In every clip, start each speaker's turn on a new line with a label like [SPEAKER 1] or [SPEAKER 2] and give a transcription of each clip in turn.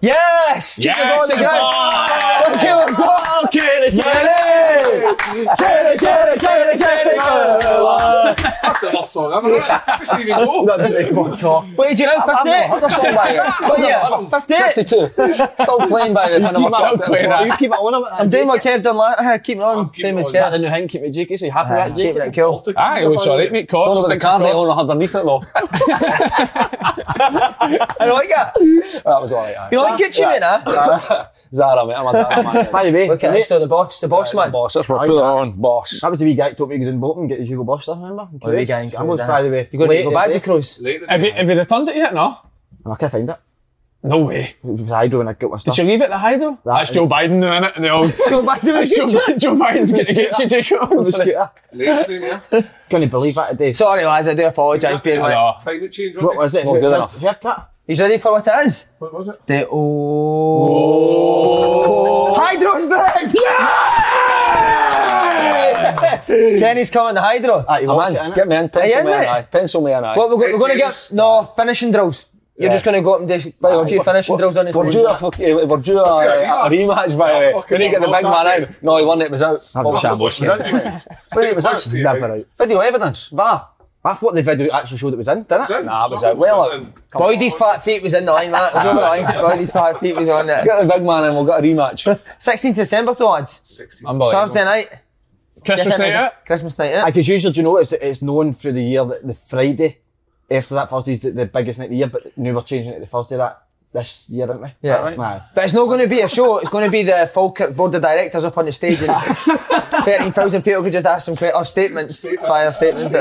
[SPEAKER 1] Yes! Keep
[SPEAKER 2] Yes,
[SPEAKER 1] ball again.
[SPEAKER 2] ball!
[SPEAKER 1] Get it, get it! Get it, get it, get it, get it, get it!
[SPEAKER 2] That's the last song ever. Doesn't even go.
[SPEAKER 1] That didn't go at all. What did you know, 58?
[SPEAKER 3] I've got a song by it.
[SPEAKER 1] What year? 58?
[SPEAKER 3] 62. Still playing by it.
[SPEAKER 1] Keep on playing that.
[SPEAKER 4] You keep it on.
[SPEAKER 1] I'm doing what Kev done last. Keep it on.
[SPEAKER 2] Ah,
[SPEAKER 1] Same as
[SPEAKER 2] on.
[SPEAKER 4] That the
[SPEAKER 1] Kev.
[SPEAKER 4] new thing, keep it cheeky, so you happy with that,
[SPEAKER 1] keep
[SPEAKER 4] Jake?
[SPEAKER 1] it cool.
[SPEAKER 2] Aye, it was alright, mate. Cost.
[SPEAKER 3] Don't know what the
[SPEAKER 2] thanks,
[SPEAKER 3] card they own underneath it though.
[SPEAKER 1] I like that.
[SPEAKER 3] that was alright.
[SPEAKER 1] You like Gucci, mate, huh?
[SPEAKER 3] Zara, mate. I'm a Zara man.
[SPEAKER 4] By the way,
[SPEAKER 1] Look at this, the boss, the boss man.
[SPEAKER 3] Boss, that's what put it on. Boss.
[SPEAKER 4] that was the wee guy who told me to go in boat and get the Hugo Boss stuff, remember?
[SPEAKER 1] Oh, the wee guy in
[SPEAKER 4] I was,
[SPEAKER 1] cruise,
[SPEAKER 4] by the way.
[SPEAKER 1] You going to go back to
[SPEAKER 4] today.
[SPEAKER 1] cruise?
[SPEAKER 2] Late in the
[SPEAKER 5] Have you, have you returned it yet? No.
[SPEAKER 4] I can't find it.
[SPEAKER 5] No way.
[SPEAKER 4] It was Hydro when I got my stuff.
[SPEAKER 5] Did
[SPEAKER 4] stuff.
[SPEAKER 5] you leave it at the Hydro? That's Joe Biden doing it in the old.
[SPEAKER 1] Go back to
[SPEAKER 5] That's Joe, Joe Biden's getting to get you take it
[SPEAKER 4] on
[SPEAKER 5] on.
[SPEAKER 4] the scooter.
[SPEAKER 2] Late stream,
[SPEAKER 4] believe that today.
[SPEAKER 1] Sorry, lads, I do apologise, being like.
[SPEAKER 5] No.
[SPEAKER 2] Climate change,
[SPEAKER 4] What
[SPEAKER 2] wasn't
[SPEAKER 4] it?
[SPEAKER 3] Not good enough.
[SPEAKER 4] Haircut?
[SPEAKER 1] He's ready for what it is?
[SPEAKER 2] What was it?
[SPEAKER 1] The oh. Hydro's back! Kenny's coming to Hydro.
[SPEAKER 4] Ah, you
[SPEAKER 3] I'm
[SPEAKER 4] watch
[SPEAKER 3] in.
[SPEAKER 4] it.
[SPEAKER 3] Get me in.
[SPEAKER 1] Are you
[SPEAKER 3] Pencil
[SPEAKER 1] in,
[SPEAKER 3] me in. aye. Pencil me in. aye.
[SPEAKER 1] What, we're, we're going to get no finishing drills. You're
[SPEAKER 3] Yeah.
[SPEAKER 1] just going to go up and do a few finishing drills on the
[SPEAKER 3] We're
[SPEAKER 1] stage.
[SPEAKER 3] due a, fucking- we're due a, a, a rematch by the way.
[SPEAKER 2] fucking
[SPEAKER 3] When you get the big man
[SPEAKER 2] that
[SPEAKER 3] out. No, he won it. It was out.
[SPEAKER 4] That was a shambles.
[SPEAKER 3] Was it? When it was out.
[SPEAKER 4] Never out.
[SPEAKER 3] Video evidence. VAR.
[SPEAKER 4] I thought the video actually showed it was in, didn't it?
[SPEAKER 3] Nah, it was out. Well out.
[SPEAKER 1] Boydie's fat feet was in the line, man. It was over the line. Boydie's fat feet was on there.
[SPEAKER 3] Get the big man and We'll get a rematch.
[SPEAKER 1] 16th December to odds.
[SPEAKER 2] 16.
[SPEAKER 3] Unbelievable.
[SPEAKER 1] Thursday night.
[SPEAKER 5] Christmas night out.
[SPEAKER 1] Christmas night eh? out.
[SPEAKER 4] Because usually, do you know, it's, it's known through the year that the Friday after that Thursday's the, the biggest night of the year, but now we're changing it to the Thursday that this year, aren't we?
[SPEAKER 1] Yeah.
[SPEAKER 4] Right? Nah.
[SPEAKER 1] But it's not going to be a show. It's going to be the Falkirk board of directors up on the stage, and thirteen thousand people could just ask some que- or statements, fire statements.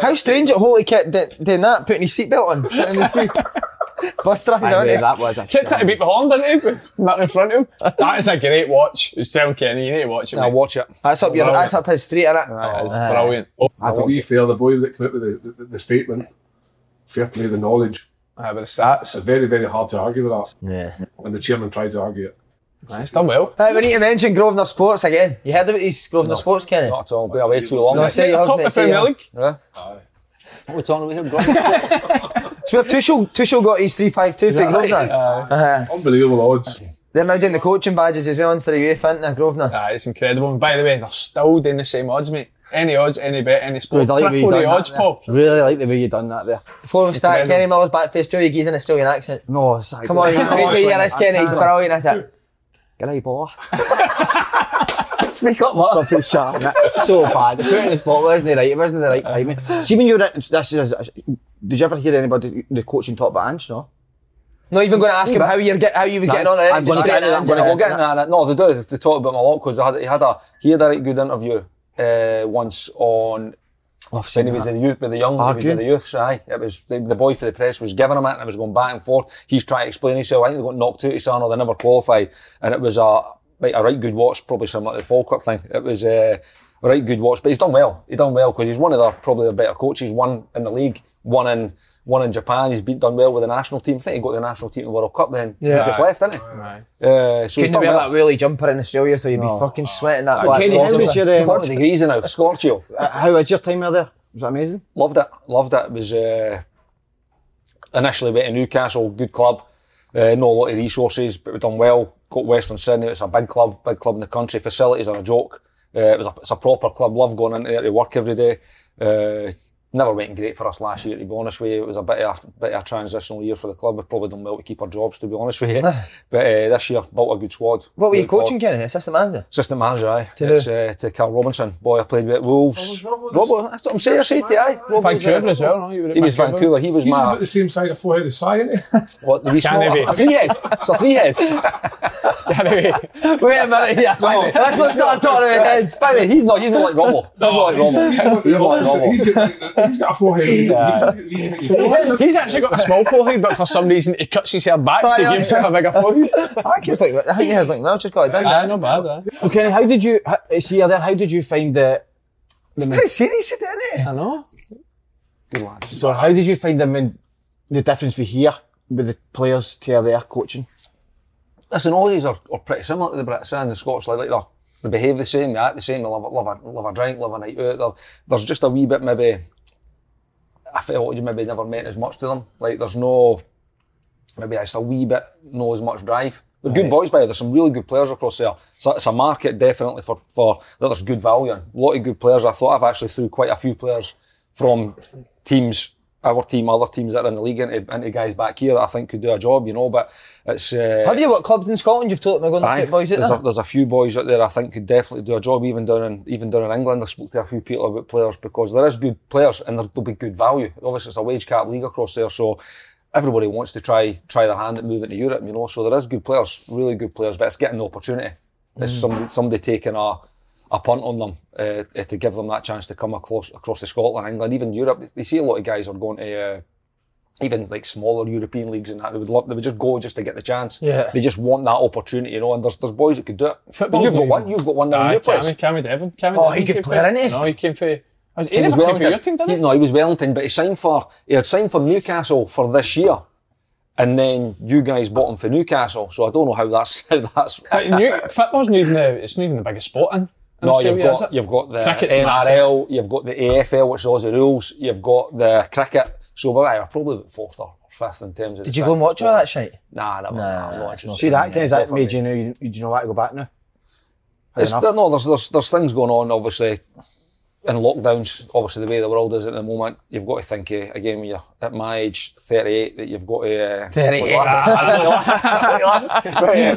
[SPEAKER 1] How strange at Holy Kit doing that, putting his seatbelt on, sitting in the seat. Bus driving
[SPEAKER 4] Aye,
[SPEAKER 1] on
[SPEAKER 4] mate, that was a
[SPEAKER 5] Kept it to beat the horn, didn't he? With Nothing in front of him. That is a great watch. It's telling Kenny, you need to watch it.
[SPEAKER 3] I'll watch it.
[SPEAKER 1] That's up your, that's up his street, isn't innit?
[SPEAKER 5] That is brilliant. Oh,
[SPEAKER 2] I to be fair, the boy that came out with the, the, the statement, fair play the knowledge.
[SPEAKER 5] Aye, but the stats.
[SPEAKER 2] It's very, very hard to argue with that.
[SPEAKER 1] Yeah.
[SPEAKER 2] When the chairman tried to argue it.
[SPEAKER 5] Aye, It's done well.
[SPEAKER 1] Right, we need to mention Grosvenor Sports again. You heard about these Grosvenor Sports, Kenny?
[SPEAKER 3] Not at all. Been away too long.
[SPEAKER 1] No, I
[SPEAKER 3] mate.
[SPEAKER 1] say you
[SPEAKER 5] Top
[SPEAKER 1] haven't,
[SPEAKER 5] of the
[SPEAKER 1] say you
[SPEAKER 5] Premier
[SPEAKER 1] haven't.
[SPEAKER 5] League.
[SPEAKER 3] Yeah. What are we talking about here, bro?
[SPEAKER 1] So where Tuchel, Tuchel got his 352 for Grosvenor. Uh,
[SPEAKER 2] Unbelievable odds.
[SPEAKER 1] They're now doing the coaching badges as well instead of UEFA, aren't they, Grosvenor?
[SPEAKER 5] Aye, it's incredible. And by the way, they're still doing the same odds, mate. Any odds, any bet, any sport.
[SPEAKER 4] Good, I like the
[SPEAKER 5] Triple the odds,
[SPEAKER 4] that
[SPEAKER 5] Paul.
[SPEAKER 4] Really like the way you've done that there.
[SPEAKER 1] Before we start,
[SPEAKER 5] incredible.
[SPEAKER 1] Kenny Miller's back face, Joey Gee's in an Australian accent.
[SPEAKER 4] No, it's like,
[SPEAKER 1] Come on, you wait till you hear this, Kenny. He's brilliant at it.
[SPEAKER 4] Get out, boy.
[SPEAKER 1] Speak up, what?
[SPEAKER 4] Stop it, shut so bad. The put in the spot wasn't the right. It wasn't the right timing. See when you were in, this is. Did you ever hear anybody the coaching talk about Ange? No.
[SPEAKER 1] Not even going to ask him how you get how you was getting on.
[SPEAKER 4] I'm
[SPEAKER 1] Just
[SPEAKER 4] gonna get
[SPEAKER 1] in,
[SPEAKER 4] it, I'm
[SPEAKER 1] just
[SPEAKER 4] gonna
[SPEAKER 3] We'll get
[SPEAKER 1] in.
[SPEAKER 3] into that. No, they do. They talk about him a lot because had, he had a he had a right good interview uh, once on
[SPEAKER 4] Oh, I've
[SPEAKER 3] when he was
[SPEAKER 4] that.
[SPEAKER 3] in the youth with the young, he was
[SPEAKER 4] Arguing?
[SPEAKER 3] with the youths. Aye, it was the, the boy for the press was giving him it, and it was going back and forth. He's trying to explain himself. I think they got knocked out of San or they never qualified, and it was a a right good watch, probably similar to the Falkirk thing. It was uh, a right good watch, but he's done well. He's done well because he's one of the probably the better coaches. One in the league, one in one in Japan. He's been done well with the national team. I think he got the national team in the World Cup. Then
[SPEAKER 1] Yeah.
[SPEAKER 3] he just left, didn't he? Uh, so he's
[SPEAKER 1] Couldn't
[SPEAKER 3] done
[SPEAKER 1] wear
[SPEAKER 3] well.
[SPEAKER 1] that wheelie jumper in Australia, so you'd be fucking sweating that.
[SPEAKER 3] Aye,
[SPEAKER 1] black
[SPEAKER 4] Kenny, how
[SPEAKER 1] scorcher.
[SPEAKER 4] was your,
[SPEAKER 3] It's
[SPEAKER 4] uh,
[SPEAKER 3] 40 degrees now. Scorchio.
[SPEAKER 4] Uh, How was your time out there? Was that amazing?
[SPEAKER 3] Loved it. Loved it. It was uh, initially went to Newcastle, good club. Uh, not a lot of resources, but we've done well. Got Western Sydney. It's a big club, big club in the country. Facilities are a joke. Uh, it was a, it's a proper club. Love going into there to work every day. Uh, never went great for us last year, to be honest with you. It was a bit of a, bit of a transitional year for the club. We've probably done well to keep our jobs, to be honest with you. but uh, this year, built a good squad.
[SPEAKER 1] What were you coaching, Kenny? Assistant manager?
[SPEAKER 3] Assistant manager, aye.
[SPEAKER 1] To
[SPEAKER 3] it's,
[SPEAKER 1] who?
[SPEAKER 3] uh, to Carl Robinson. Boy, I played with at Wolves. Robbo, that's what I'm saying. I said to you, aye. Robbo was, uh,
[SPEAKER 5] Vancouver as well, no? You were
[SPEAKER 3] He was Vancouver. He was
[SPEAKER 2] He's about the same size of forehead as Si, isn't he?
[SPEAKER 3] what the wee
[SPEAKER 5] Can
[SPEAKER 3] small,
[SPEAKER 5] he be?
[SPEAKER 3] a three head. It's a three head.
[SPEAKER 5] anyway,
[SPEAKER 1] Wait a minute, yeah. Let's not start talking about heads.
[SPEAKER 3] By the way, he's not. He's not like Robbo. He's not like Robbo.
[SPEAKER 2] He's got-
[SPEAKER 3] He's not like Robbo.
[SPEAKER 2] He's got- a forehead. He- he- he- he-
[SPEAKER 5] he's actually got a small forehead, but for some reason he cuts his hair back
[SPEAKER 1] Aye,
[SPEAKER 5] to give himself a bigger forehead.
[SPEAKER 1] I think it's like, I think his like, no, just got it done.
[SPEAKER 5] Aye, not bad, aye.
[SPEAKER 4] Well, Kenny, how did you, see you there, how did you find the, the
[SPEAKER 1] Very serious, isn't it?
[SPEAKER 5] I know.
[SPEAKER 3] Good lads.
[SPEAKER 4] so how did you find them in the difference we here with the players to there coaching?
[SPEAKER 3] Listen, all these are, are pretty similar to the Brits eh, and the Scots. Like, like they're, they behave the same, they act the same, they love, love, a, love a drink, love a night out. They're- There's just a wee bit maybe, I felt you maybe never meant as much to them. Like there's no, maybe it's a wee bit, no as much drive. They're good boys, by. There's some really good players across there. So it's a market definitely for, for that there's good value in. A lot of good players. I thought I've actually threw quite a few players from teams, our team, other teams that are in the league into, into guys back here that I think could do a job, you know. But it's uh,
[SPEAKER 1] Have you what clubs in Scotland you've told them to go and
[SPEAKER 3] Aye,
[SPEAKER 1] get boys out
[SPEAKER 3] there's,
[SPEAKER 1] there?
[SPEAKER 3] a, there's a few boys out there I think could definitely do a job, even down in even down in England. I spoke to a few people about players because there is good players and there, there'll be good value. Obviously, it's a wage cap league across there, so everybody wants to try try their hand at moving to Europe. You know, so there is good players, really good players, but it's getting the opportunity. It's
[SPEAKER 1] Mm.
[SPEAKER 3] somebody somebody taking a a punt on them uh, to give them that chance to come across across to Scotland, England, even Europe. They see a lot of guys are going to. Uh, even like smaller European leagues and that, they would love, they would just go just to get the chance.
[SPEAKER 1] Yeah.
[SPEAKER 3] They just want that opportunity, you know, and there's there's boys that could do it.
[SPEAKER 5] Football's
[SPEAKER 3] But you've got one, you've got one now in
[SPEAKER 5] Aye,
[SPEAKER 3] your place.
[SPEAKER 5] Cammy, Cammy Devlin. Cammy
[SPEAKER 1] Oh,
[SPEAKER 5] Devlin
[SPEAKER 1] he good
[SPEAKER 5] came
[SPEAKER 1] player,
[SPEAKER 5] for-
[SPEAKER 1] isn't he?
[SPEAKER 5] No, he came for. He,
[SPEAKER 3] He was
[SPEAKER 5] never for
[SPEAKER 3] Wellington.
[SPEAKER 5] your team, did he?
[SPEAKER 3] no, he was Wellington, but he signed for he had signed for Newcastle for this year, and then you guys bought him for Newcastle. So I don't know how that's how that's.
[SPEAKER 5] Uh, New, football's not even the, it's not even the biggest sport in. In
[SPEAKER 3] No, you've
[SPEAKER 5] Australia, is
[SPEAKER 3] got you've got the
[SPEAKER 5] Cricket's
[SPEAKER 3] NRL, you've got the AFL, which is Aussie rules. You've got the cricket. So we're aye, we're probably about fourth or fifth in terms of.
[SPEAKER 1] Did you go and watch all that shit?
[SPEAKER 3] Nah, never. Nah, no, it's not
[SPEAKER 4] See that, Kenny, has that
[SPEAKER 3] for
[SPEAKER 4] made
[SPEAKER 3] me.
[SPEAKER 4] you know, you, you know what to go back now?
[SPEAKER 3] It's, no, there's, there's there's things going on. Obviously, in lockdowns. Obviously, the way the world is at the moment, you've got to think uh, again when you're at my age, 38, that you've got to. Uh,
[SPEAKER 1] 38.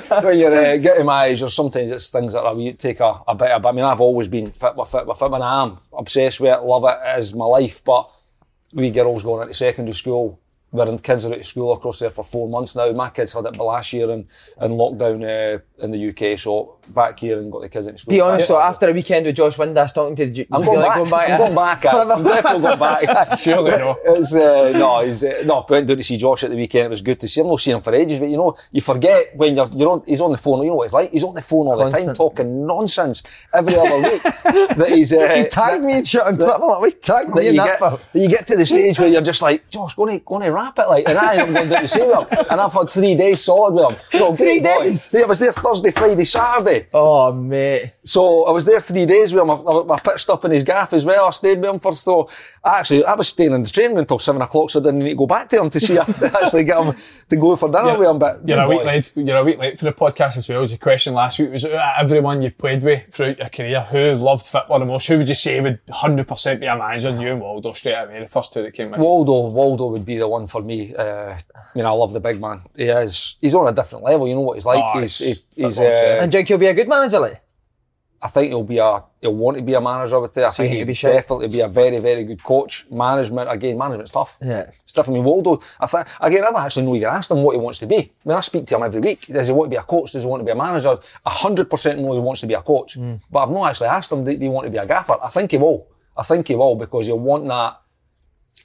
[SPEAKER 3] when you're uh, getting my age, or sometimes it's things that I mean, take a, a bit of. I mean, I've always been fit with fit with fit, and I am obsessed with it, love it, it is my life. But we girls going into secondary school, we're in kids are out of school across there for four months now. My kids had it last year in, in lockdown uh, in the UK, so back here and got the kids into school.
[SPEAKER 1] Be honest, so after a weekend with Josh Windass talking to you,
[SPEAKER 3] I'm going back.
[SPEAKER 1] like going back.
[SPEAKER 3] I'm going back. I'm definitely going back.
[SPEAKER 5] Surely no.
[SPEAKER 3] It's, uh, no, he's uh, no. Went down to see Josh at the weekend. It was good to see him. I've not seen him for ages, but you know, you forget when you're you're on. He's on the phone. You know what it's like. He's on the phone all the time, talking nonsense every other week. that he's. Uh,
[SPEAKER 1] He tagged me and shit on Twitter. I'm like, wait, tagged me in
[SPEAKER 3] you,
[SPEAKER 1] that
[SPEAKER 3] get, that you get to the stage where you're just like, Josh, go on, going to wrap it like, and I am going down to see him, and I've had three days solid with him. No,
[SPEAKER 1] Three
[SPEAKER 3] boy.
[SPEAKER 1] days?
[SPEAKER 3] Three- I was there Thursday, Friday, Saturday.
[SPEAKER 1] Oh, mate.
[SPEAKER 3] So I was there three days with him. I, I, I pitched up in his gaff as well. I stayed with him for so. Actually, I was staying in the training until seven o'clock, so I didn't need to go back to him to see him, actually get him to go for dinner with him. But
[SPEAKER 5] You're
[SPEAKER 3] good
[SPEAKER 5] a week late. You're a week late for the podcast as well. Your question last week was uh, everyone you played with throughout your career, who loved football the most? Who would you say would 100% be a manager? You and Waldo straight away, the first two that came in.
[SPEAKER 3] Waldo, Waldo would be the one for me. Uh, I mean, I love the big man. He is. He's on a different level. You know what he's like.
[SPEAKER 5] Oh,
[SPEAKER 3] he's.
[SPEAKER 5] it's
[SPEAKER 3] He, he's. Uh,
[SPEAKER 1] And do you think he'll be a good manager, like?
[SPEAKER 3] I think he'll be a. He'll want to be a manager. I would say. I
[SPEAKER 1] So
[SPEAKER 3] think
[SPEAKER 1] he'd
[SPEAKER 3] he'll
[SPEAKER 1] be shit.
[SPEAKER 3] definitely be a very, very good coach. Management again. Management's tough.
[SPEAKER 1] Yeah.
[SPEAKER 3] It's tough. I mean, Waldo. I think again. I've actually not even asked him what he wants to be. I mean, I speak to him every week. Does he want to be a coach? Does he want to be a manager? A hundred percent know he wants to be a coach.
[SPEAKER 1] Mm.
[SPEAKER 3] But I've not actually asked him. Do do you want to be a gaffer? I think he will. I think he will because he'll want that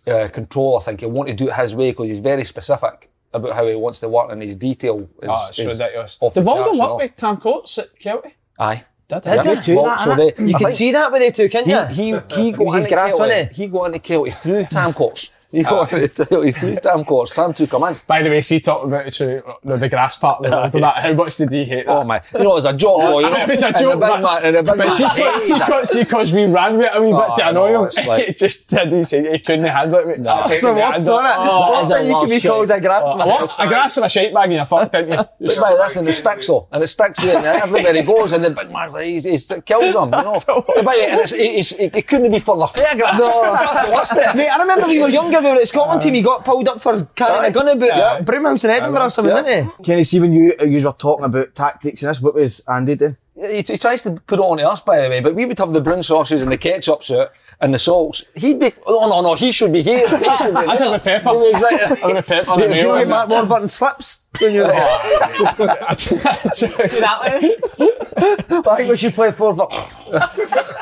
[SPEAKER 3] uh, control. I think he'll want to do it his way because he's very specific about how he wants to work and his detail is,
[SPEAKER 5] Oh, it's
[SPEAKER 3] is
[SPEAKER 5] ridiculous.
[SPEAKER 3] off
[SPEAKER 5] Did
[SPEAKER 3] the
[SPEAKER 5] Waldo
[SPEAKER 3] charts,
[SPEAKER 5] work with Tam Courts at Kelty?
[SPEAKER 3] Aye.
[SPEAKER 5] Did
[SPEAKER 1] Did
[SPEAKER 5] he?
[SPEAKER 1] he do
[SPEAKER 3] Well,
[SPEAKER 1] that?
[SPEAKER 3] so they-
[SPEAKER 1] you
[SPEAKER 3] I
[SPEAKER 1] can see that with the two, can't
[SPEAKER 3] He,
[SPEAKER 1] you?
[SPEAKER 3] he, he got
[SPEAKER 1] his
[SPEAKER 3] into
[SPEAKER 1] grass,
[SPEAKER 3] Kelty,
[SPEAKER 1] wasn't
[SPEAKER 3] he got into Kelty through Tam Courts. You got he threw Tam Courts. Tam took him in.
[SPEAKER 5] By the way, see talking about so, no, the grass part of the world that. How much did he hate that?
[SPEAKER 3] Oh my! You know, it was a joke. Oh, boy, you know,
[SPEAKER 5] it was a joke,
[SPEAKER 3] big
[SPEAKER 5] but,
[SPEAKER 3] man, and the big
[SPEAKER 5] but see,
[SPEAKER 3] man
[SPEAKER 5] cause, see,
[SPEAKER 3] hated
[SPEAKER 5] cause, see, cause we ran with it a wee
[SPEAKER 3] Oh,
[SPEAKER 5] bit to annoy
[SPEAKER 3] know,
[SPEAKER 5] him.
[SPEAKER 3] like-
[SPEAKER 5] it just did. He said he couldn't handle it.
[SPEAKER 3] No.
[SPEAKER 5] Taking
[SPEAKER 1] So
[SPEAKER 5] the
[SPEAKER 1] what's on it?
[SPEAKER 5] Oh,
[SPEAKER 1] What's that you can be called a grass oh,
[SPEAKER 5] a,
[SPEAKER 1] man?
[SPEAKER 5] what? a grass and a shite bag and you're fucked, didn't you?
[SPEAKER 3] It's by that's in the sticks though, and it sticks there, and everywhere he goes, and the big man, he, he kills him, you know. But, and it's, it's, it, it couldn't be further fairgrounds.
[SPEAKER 1] No.
[SPEAKER 3] that's the worst thing.
[SPEAKER 1] Mate, I remember when we were younger, we the Scotland team, he got pulled up for carrying a gun about
[SPEAKER 5] Aye.
[SPEAKER 1] Broomhouse in Edinburgh or something,
[SPEAKER 3] Yeah.
[SPEAKER 1] didn't he?
[SPEAKER 4] Kenny, see when you you were talking about tactics and this, what was Andy doing?
[SPEAKER 3] He, he tries to put it on to us, by the way, but we would have the brown sauces and the ketchup suit and the salts. He'd be, oh no, no, he should be here. He should be
[SPEAKER 5] I'd
[SPEAKER 3] there.
[SPEAKER 5] have a pepper.
[SPEAKER 3] He was right.
[SPEAKER 5] I'd have a pepper on the
[SPEAKER 1] Do you
[SPEAKER 5] meal.
[SPEAKER 1] know
[SPEAKER 5] and
[SPEAKER 1] Mark
[SPEAKER 5] that.
[SPEAKER 1] Warburton slips when you were there?
[SPEAKER 5] Exactly.
[SPEAKER 1] I think we should play four for...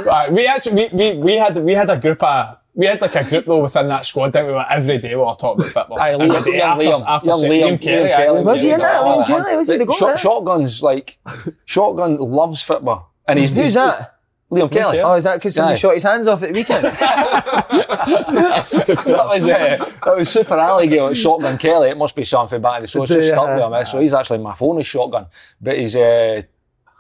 [SPEAKER 5] Right, we actually we, we, we had we had a group of we had like a group though within that squad that we were every day we were talking about football.
[SPEAKER 3] Aye,
[SPEAKER 5] Every
[SPEAKER 3] Liam,
[SPEAKER 5] day after-
[SPEAKER 3] Liam,
[SPEAKER 5] after
[SPEAKER 3] young
[SPEAKER 5] saying-
[SPEAKER 3] Liam,
[SPEAKER 5] Kelly,
[SPEAKER 3] Liam Kelly.
[SPEAKER 1] Was he in that?
[SPEAKER 3] Oh,
[SPEAKER 1] Liam Kelly? Was he the goal
[SPEAKER 3] Shot,
[SPEAKER 1] there?
[SPEAKER 3] shotguns, like, shotgun loves football. And he's,
[SPEAKER 1] Who's
[SPEAKER 3] he's-
[SPEAKER 1] that?
[SPEAKER 3] Liam Kelly.
[SPEAKER 1] Oh, is that because somebody shot his hands off at the weekend?
[SPEAKER 3] that was uh, that was Super Alligator at Shotgun Kelly. It must be something back in the so it's just
[SPEAKER 1] Yeah.
[SPEAKER 3] stuck with him. So he's actually my phone is shotgun, but he's uh,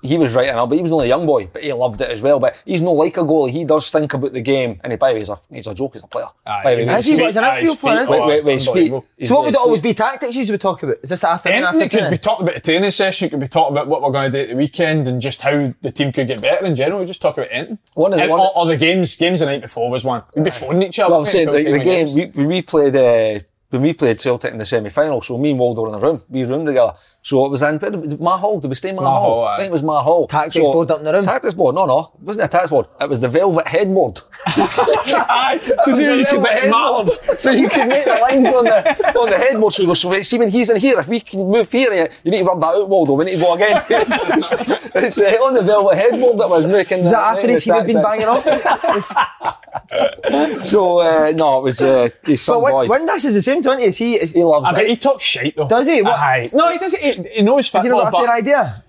[SPEAKER 3] he was right enough, but he was only a young boy, but he loved it as well. But he's not like a goalie. He does think about the game, and he by the way, he's a he's a joke. He's a player.
[SPEAKER 5] Aye,
[SPEAKER 3] by the way,
[SPEAKER 1] Has he?
[SPEAKER 3] with
[SPEAKER 1] What,
[SPEAKER 3] his
[SPEAKER 1] is an outfield player,
[SPEAKER 5] feet,
[SPEAKER 1] is it?
[SPEAKER 3] with- with his feet.
[SPEAKER 5] Unbelievable.
[SPEAKER 3] He's
[SPEAKER 1] So what would it always
[SPEAKER 3] his feet.
[SPEAKER 1] be tactics you would talk about? Is this afternoon
[SPEAKER 5] Anything
[SPEAKER 1] after
[SPEAKER 5] could be talking about the training session, could be talking about what we're going to do at the weekend and just how the team could get better in general. We just talk about anything.
[SPEAKER 3] One of the-
[SPEAKER 5] And-
[SPEAKER 3] one
[SPEAKER 5] or,
[SPEAKER 3] of-
[SPEAKER 5] or the games, games the night before was one. We'd be phoning each other.
[SPEAKER 3] Well, I'm saying the, the game
[SPEAKER 5] games.
[SPEAKER 3] we, we played uh, when we played Celtic in the semi final. So me and Waldo were in a room. We roomed together. So it was in where did- Mar Hall. Did we stay in Ma,
[SPEAKER 5] Mar
[SPEAKER 3] Hall?
[SPEAKER 5] Hall,
[SPEAKER 3] I think it was my Hall.
[SPEAKER 1] Tactics board up in the room?
[SPEAKER 3] Tactics board. No, no, it wasn't a tactics board. It was the velvet headboard.
[SPEAKER 5] Aye. So see, you could
[SPEAKER 3] velvet
[SPEAKER 5] bet
[SPEAKER 3] headboard. So you can make the lines on the on the headboard. So you go. So see when he's in here, if we can move here, you you need to rub that out, Waldo. We need to go again. it's uh, on the velvet headboard that was making.
[SPEAKER 1] Was
[SPEAKER 3] the-
[SPEAKER 1] that after his he'd been banging off?
[SPEAKER 3] So uh, no, it was uh, his
[SPEAKER 1] But
[SPEAKER 3] son
[SPEAKER 1] Win-
[SPEAKER 3] boy.
[SPEAKER 1] Windass is the same, don't he? Is he? Is,
[SPEAKER 3] He loves
[SPEAKER 5] I bet
[SPEAKER 3] it.
[SPEAKER 5] he talks shit though.
[SPEAKER 1] Does he? What-
[SPEAKER 5] Aye. No, he doesn't. He, he knows
[SPEAKER 1] Has he
[SPEAKER 5] football,
[SPEAKER 1] not got a fair idea?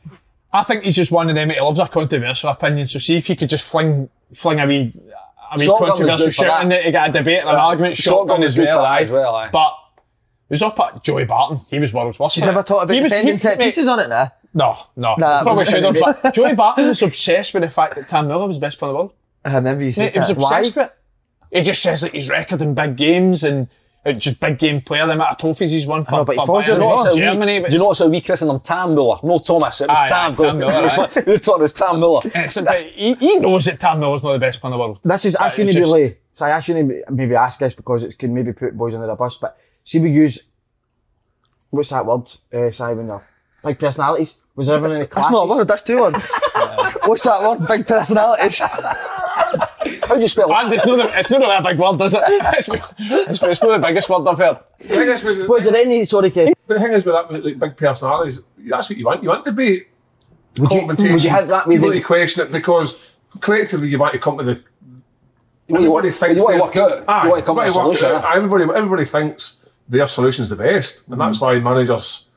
[SPEAKER 5] I think he's just one of them. He loves a controversial opinion. So see if he could just fling fling a wee, a wee
[SPEAKER 3] Shotgun was
[SPEAKER 5] controversial
[SPEAKER 3] good for
[SPEAKER 5] shout in there to get a debate and an argument.
[SPEAKER 3] Shotgun
[SPEAKER 5] Shotgun,
[SPEAKER 3] was
[SPEAKER 5] is
[SPEAKER 3] good
[SPEAKER 5] well,
[SPEAKER 3] for that
[SPEAKER 5] aye.
[SPEAKER 3] as well, aye.
[SPEAKER 5] But he was up at Joey Barton. He was world's worst.
[SPEAKER 1] He's never
[SPEAKER 5] it.
[SPEAKER 1] thought about
[SPEAKER 5] He was-
[SPEAKER 1] defending
[SPEAKER 5] he-
[SPEAKER 1] set pieces on it now.
[SPEAKER 5] No, no.
[SPEAKER 1] Nah,
[SPEAKER 5] Probably
[SPEAKER 1] but-
[SPEAKER 5] should have. But Joey Barton was obsessed with the fact that Tam Miller was the best player in the world.
[SPEAKER 1] I remember you said
[SPEAKER 5] Mate, he was
[SPEAKER 1] that. Why?
[SPEAKER 5] obsessed with it. He just says that he's record in big games and uh, just big game player, the amount of trophies he's won for,
[SPEAKER 1] know, but he
[SPEAKER 5] for
[SPEAKER 1] falls
[SPEAKER 5] Bayern
[SPEAKER 1] in love.
[SPEAKER 5] and
[SPEAKER 3] So we-
[SPEAKER 5] Germany. but
[SPEAKER 3] do you know what's a wee christened him? Tam Muller. No Thomas. It was
[SPEAKER 5] Aye,
[SPEAKER 3] Tam.
[SPEAKER 5] aye, Tam Muller, aye.
[SPEAKER 3] He was talking as Tam Muller.
[SPEAKER 5] it's, but he, he knows that Tam Miller's not the best player in the world.
[SPEAKER 4] This is, I
[SPEAKER 5] It's
[SPEAKER 4] shouldn't
[SPEAKER 5] just-
[SPEAKER 4] really, so I shouldn't maybe ask this because it can maybe put boys under the bus, but see we use, what's that word, uh, Simon, uh, big personalities. Was there ever any
[SPEAKER 1] That's not a
[SPEAKER 4] clashes?
[SPEAKER 1] word, that's two words. What's that word? Big personalities.
[SPEAKER 3] How do you spell
[SPEAKER 5] And it's not, the, it's not a big word, is it? It's, it's, it's not the biggest word I've heard.
[SPEAKER 2] The thing is with,
[SPEAKER 4] Was there any, sorry, Kate,
[SPEAKER 2] the thing is with that, with like big personalities, that's what you want. You want debate,
[SPEAKER 4] would you, would you have that with
[SPEAKER 2] people to question it because collectively you want to come to the.
[SPEAKER 3] What you want,
[SPEAKER 2] Everybody thinks
[SPEAKER 3] you want to work out.
[SPEAKER 2] Aye,
[SPEAKER 3] you want to come to a solution.
[SPEAKER 2] it out. Everybody, everybody thinks their solution's the best, and that's mm. why managers.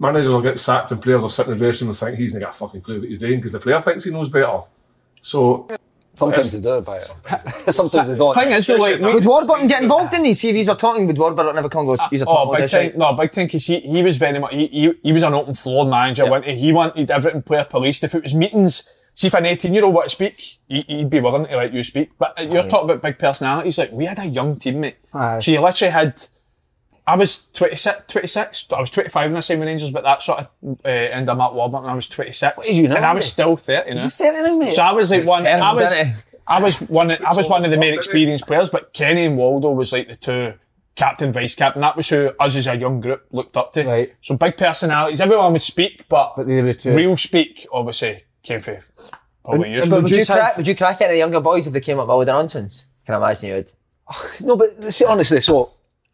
[SPEAKER 2] Managers will get sacked and players will sit in the dressing room and think he's not got a fucking clue what he's doing because the player thinks he knows better. So
[SPEAKER 3] Sometimes they do, but sometimes they don't.
[SPEAKER 5] thing is, though, like, we,
[SPEAKER 1] Would Warburton get involved in these? See if he's were talking, would Warburton never come and go, he's a
[SPEAKER 5] Oh,
[SPEAKER 1] top
[SPEAKER 5] big
[SPEAKER 1] this
[SPEAKER 5] time.
[SPEAKER 1] right?
[SPEAKER 5] No, big time. Because he, he was very much, he, he, he was an open floor manager.
[SPEAKER 3] Yeah.
[SPEAKER 5] Wanted, he wanted everything player policed. If it was meetings, see if an 18 year old wanted to speak, he, he'd be willing to let you speak. But uh, you're talking about big personalities. Like, we had a young teammate.
[SPEAKER 4] Aye.
[SPEAKER 5] So you literally had, I was 26, 26, I was 25 when I signed with Rangers, but that sort of uh, end of Mark Warburton, I was 26.
[SPEAKER 3] What age are you now,
[SPEAKER 5] And I was
[SPEAKER 3] mate?
[SPEAKER 5] still 30, you know.
[SPEAKER 3] You said it, mate.
[SPEAKER 5] So I was like one.
[SPEAKER 1] terrible,
[SPEAKER 5] I was. I was one. I was one of the main experienced players, but Kenny and Waldo was like the two captain, vice captain. That was who us as a young group looked up to.
[SPEAKER 4] Right.
[SPEAKER 5] So big personalities. Everyone would speak, but,
[SPEAKER 4] but they were the two.
[SPEAKER 5] real speak obviously came from probably years.
[SPEAKER 1] But would
[SPEAKER 4] Would
[SPEAKER 1] you,
[SPEAKER 4] you
[SPEAKER 1] crack,
[SPEAKER 4] have-
[SPEAKER 1] would you crack any the younger boys if they came up with all the nonsense? Can I imagine you would?
[SPEAKER 3] No, but see, honestly, so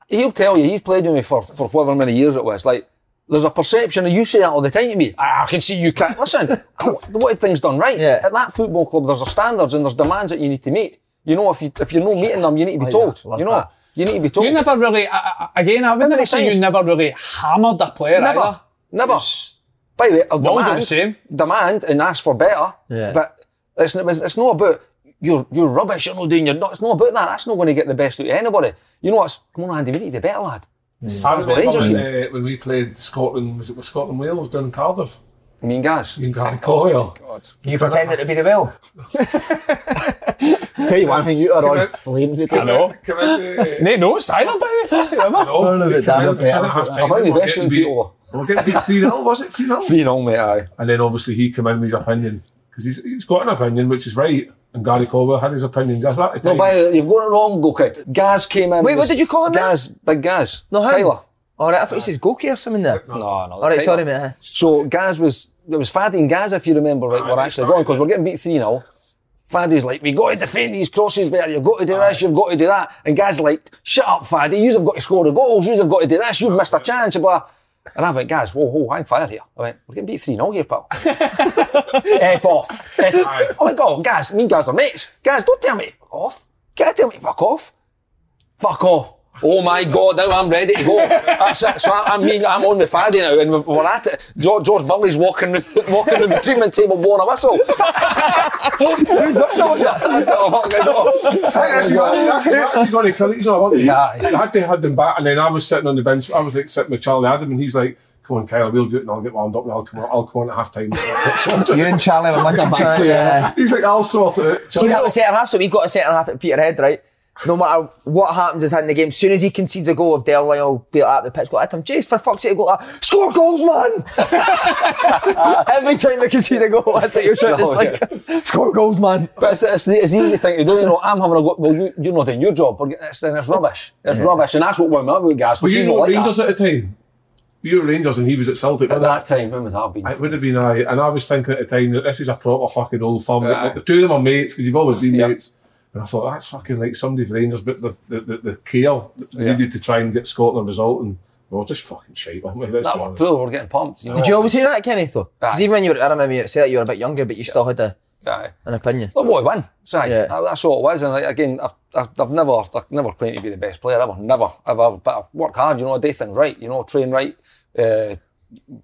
[SPEAKER 3] he'll tell you he's played with me for, for however many years it was. Like, there's a perception, and you say that all the time to me. I, I can see you can't. Listen, I wanted things done right.
[SPEAKER 1] Yeah.
[SPEAKER 3] At that football club, there's a standards and there's demands that you need to meet. You know, if you if you're not meeting them, you need to be oh, told.
[SPEAKER 1] love
[SPEAKER 3] you know,
[SPEAKER 1] that.
[SPEAKER 3] you need to be told.
[SPEAKER 5] You never really. I, I, again, I would
[SPEAKER 3] How many
[SPEAKER 5] never say you never really hammered a player
[SPEAKER 3] never,
[SPEAKER 5] either.
[SPEAKER 3] never.
[SPEAKER 5] It's-
[SPEAKER 3] By the way, a
[SPEAKER 5] Waldo
[SPEAKER 3] demand,
[SPEAKER 5] the same.
[SPEAKER 3] demand and ask for better.
[SPEAKER 1] Yeah.
[SPEAKER 3] But it's, it's, it's not about you're you're rubbish. You're not doing your. It's not about that. That's not going to get the best out of anybody. You know what's? Come on, Andy, we need to do better, lad.
[SPEAKER 2] I
[SPEAKER 3] That's what
[SPEAKER 2] remember
[SPEAKER 3] Rangers
[SPEAKER 2] when, uh, when we played Scotland, was it with Scotland Wales down in Cardiff?
[SPEAKER 3] I mean, guys.
[SPEAKER 2] You and Gary Coyle.
[SPEAKER 3] God.
[SPEAKER 1] You pretended to be the will.
[SPEAKER 4] Tell you one thing, you are on
[SPEAKER 2] Come
[SPEAKER 4] flames. eh,
[SPEAKER 5] I know.
[SPEAKER 2] Come into,
[SPEAKER 5] No notes either, by the way. First thing ever.
[SPEAKER 2] no,
[SPEAKER 4] no, but damn it,
[SPEAKER 2] they
[SPEAKER 4] yeah.
[SPEAKER 2] kinda half time,
[SPEAKER 3] I think
[SPEAKER 2] we
[SPEAKER 3] the best
[SPEAKER 2] getting
[SPEAKER 3] of
[SPEAKER 2] beat-
[SPEAKER 3] people.
[SPEAKER 2] we were getting beat 3 0, was it? 3 0?
[SPEAKER 3] Three 0 mate. Aye.
[SPEAKER 2] And then obviously he came in with his opinion because he's, he's got an opinion which is right. And Gary Caldwell had his opinion. That's at the
[SPEAKER 3] No, by the way, you've got it wrong, okay. Gaz came in.
[SPEAKER 1] Wait, what did you call him then?
[SPEAKER 3] Gaz, big Gaz.
[SPEAKER 1] No, him.
[SPEAKER 3] Tyler.
[SPEAKER 1] All right, I thought he says Goki or something there.
[SPEAKER 3] No, no.
[SPEAKER 1] All right,
[SPEAKER 3] Tyler.
[SPEAKER 1] sorry, mate.
[SPEAKER 3] So Gaz was it was Faddy and Gaz, if you remember right, ah, were
[SPEAKER 2] they
[SPEAKER 3] actually going because we're getting beat three 0 Faddy's like, we got to defend these crosses better. You've got to do this. You've got to do that. And Gaz like, shut up, Faddy. You've got to score the goals. You've got to do this. You've missed a chance. Blah. And I went, Gaz, whoa, whoa, I'm fired here. I went, we're getting beat 3 0 here, pal. F off. F. I went, oh, Gaz, me and Gaz are mates. Gaz, don't tell me fuck off. Can't tell me to fuck off. Fuck off. Oh my God, now I'm ready to go. Ah, That's it. So I, I mean, I'm on the Faddy now and we're, we're at it. George, George Burley's walking, the- walking the treatment table blowing a whistle. Whose whistle was that? I don't fucking know.
[SPEAKER 2] Actually, oh actually, actually got any credits on it.
[SPEAKER 3] Yeah.
[SPEAKER 2] I had to had them back, and then I was sitting on the bench. I was like sitting with Charlie Adam, and he's like, "Come on, Kyle, we'll go and I'll get wound up, and I'll come on, I'll come on at half time."
[SPEAKER 1] You and Charlie were munching to it, yeah.
[SPEAKER 2] He's like, "I'll sort it."
[SPEAKER 1] See that was centre half, so we've got a centre half at Peterhead, right? No matter what happens is in the game, as soon as he concedes a goal, of if Delwyn will be like at the pitch, go at him, Jace, for fuck's sake, go like, score goals, man! Every time they concede a goal, that's what you're trying to like, score goals, man.
[SPEAKER 3] But it's, it's, the, it's the easy thing to do. You know, I'm having a go. Well, you, you're not doing your job. We're getting- It's, and it's rubbish. It's rubbish. And that's what wound me up with Gaz.
[SPEAKER 2] Were
[SPEAKER 3] because
[SPEAKER 2] you
[SPEAKER 3] he's
[SPEAKER 2] not
[SPEAKER 3] not like
[SPEAKER 2] Rangers
[SPEAKER 3] that.
[SPEAKER 2] at the time? You were Rangers, and he was at Celtic.
[SPEAKER 3] At
[SPEAKER 2] wasn't
[SPEAKER 3] that time, when would that have been?
[SPEAKER 2] it? It would have been I, and I was thinking at the time that this is a proper fucking old firm.
[SPEAKER 3] Aye.
[SPEAKER 2] Like, the two of them are mates because you've always been
[SPEAKER 3] Yep.
[SPEAKER 2] mates. And I thought that's fucking like somebody for Rangers, but the the, the, the care
[SPEAKER 3] Yeah.
[SPEAKER 2] needed to try and get Scotland a result, and well, just fucking shite. weren't we? Let's
[SPEAKER 3] that
[SPEAKER 2] be
[SPEAKER 3] were
[SPEAKER 2] honest.
[SPEAKER 3] poor. We're getting pumped. You know.
[SPEAKER 1] Did you always say that, Kenny, though? Because even when you were, I remember you said that you were a bit younger, but you still had a,
[SPEAKER 3] Aye.
[SPEAKER 1] an opinion.
[SPEAKER 3] Look what we win. Sorry,
[SPEAKER 1] Yeah.
[SPEAKER 3] that- that's all it was. And like, again, I've, I've, I've never, I've never claimed to be the best player ever. Never, ever. But I work hard. You know, I do things right. You know, train right. Uh,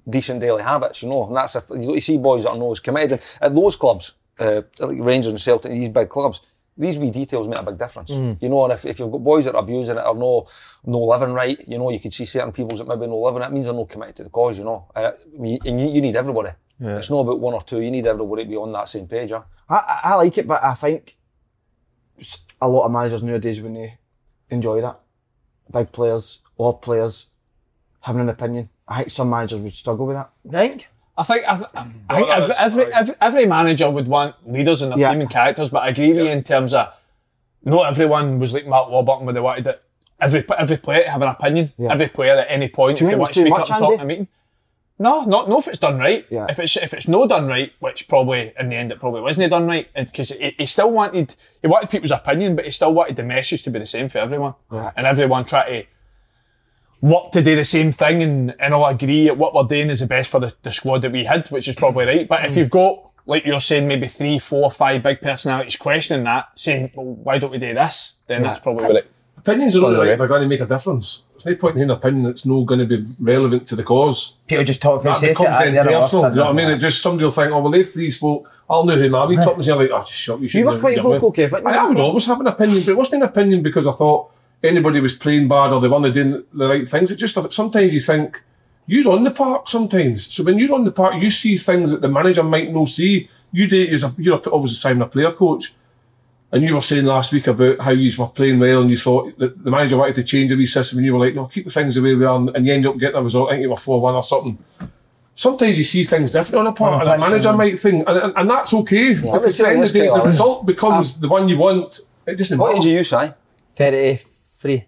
[SPEAKER 3] decent daily habits. You know, and that's if you see boys that are not as committed. And at those clubs, uh, like Rangers and Celtic, these big clubs. These wee details make a big difference, mm. you know. And if, if you've got boys that are abusing it or no, no living right, you know, you could see certain people that maybe no living. It means they're not committed to the cause, you know. And, it, and you, you need everybody. It's not about one or two. You need everybody to be on that same page. Yeah?
[SPEAKER 4] I, I, I like it, but I think a lot of managers nowadays when they enjoy that, big players, or players having an opinion. I think some managers would struggle with that.
[SPEAKER 1] You think?
[SPEAKER 5] I think I, th- mm. I think every, every, every every manager would want leaders in their
[SPEAKER 4] Yeah.
[SPEAKER 5] team and characters, but I agree with you in terms of not everyone was like Mark Warburton where they wanted it. Every every player to have an opinion.
[SPEAKER 4] Yeah.
[SPEAKER 5] Every player at any point
[SPEAKER 4] Do you
[SPEAKER 5] if they
[SPEAKER 4] think
[SPEAKER 5] want to speak
[SPEAKER 4] much,
[SPEAKER 5] up and talk in a meeting. No, not no if it's done right.
[SPEAKER 4] Yeah.
[SPEAKER 5] If it's if it's no done right, which probably in the end it probably wasn't done right, because he, he still wanted he wanted people's opinion, but he still wanted the message to be the same for everyone,
[SPEAKER 4] Yeah.
[SPEAKER 5] and everyone try to work to do the same thing and, and all agree that what we're doing is the best for the, the squad that we had, which is probably right. But if mm. you've got, like you're saying, maybe three, four, five big personalities questioning that, saying, well, why don't we do this? Then that's probably what it.
[SPEAKER 2] Opinions are only right if they're going to make a difference. There's no point in an opinion that's not going to be relevant to the cause.
[SPEAKER 1] People just talk for the
[SPEAKER 2] That
[SPEAKER 1] sake of it.
[SPEAKER 2] becomes
[SPEAKER 1] aye,
[SPEAKER 2] then personal. Do you know what I mean?
[SPEAKER 1] it.
[SPEAKER 2] It just somebody will think, oh, well, they three spoke. I'll know who Mammy took me. You're like, oh, shut up. You,
[SPEAKER 4] You
[SPEAKER 2] shouldn't
[SPEAKER 4] were
[SPEAKER 2] have
[SPEAKER 4] quite
[SPEAKER 2] given me."
[SPEAKER 4] vocal, Kev, weren't?
[SPEAKER 2] I would always have an opinion, but it wasn't an opinion because I thought anybody was playing bad or they weren't doing the right things. It just sometimes you think you're on the park sometimes. So when you're on the park, you see things that the manager might not see. You did as a, you're obviously signing a player coach, and you were saying last week about how you were playing well and you thought that the manager wanted to change the system, and you were like, no, keep the things the way we are, and you end up getting a result. I think you were four one or something. Sometimes you see things differently on a park,
[SPEAKER 1] oh,
[SPEAKER 2] and
[SPEAKER 1] a
[SPEAKER 2] manager might think, and, and, and that's okay.
[SPEAKER 3] Yeah,
[SPEAKER 2] at the the result becomes um, the one you want. It doesn't
[SPEAKER 3] what
[SPEAKER 2] matter.
[SPEAKER 3] are you say?
[SPEAKER 1] 30,
[SPEAKER 3] Three.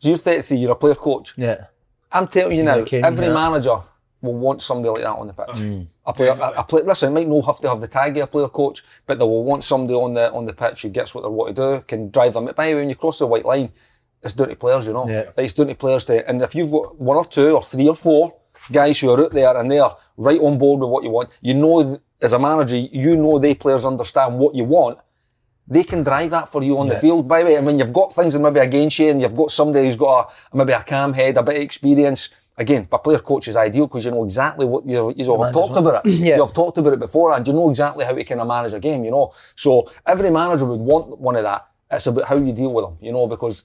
[SPEAKER 3] You're 33, you're a player coach.
[SPEAKER 1] Yeah.
[SPEAKER 3] I'm telling you now, every manager will want somebody like that on the pitch. Mm. A player, a, a player, listen, might not have to have the tag a player coach, but they will want somebody on the on the pitch who gets what they want to do, can drive them. By the way, when you cross the white line, it's down to players, you know.
[SPEAKER 1] Yeah.
[SPEAKER 3] It's down to players to, and if you've got one or two or three or four guys who are out there and they're right on board with what you want, you know, as a manager, you know they players understand what you want they can drive that for you on the field, by the way. And when you've got things that maybe against you and you've got somebody who's got a, maybe a calm head, a bit of experience, Again, a player coach is ideal because you know exactly what you have talked about it.
[SPEAKER 1] Yeah.
[SPEAKER 3] You have talked about it before, and you know exactly how to kind of manage a game. You know, so every manager would want one of that. It's about how you deal with them. You know, because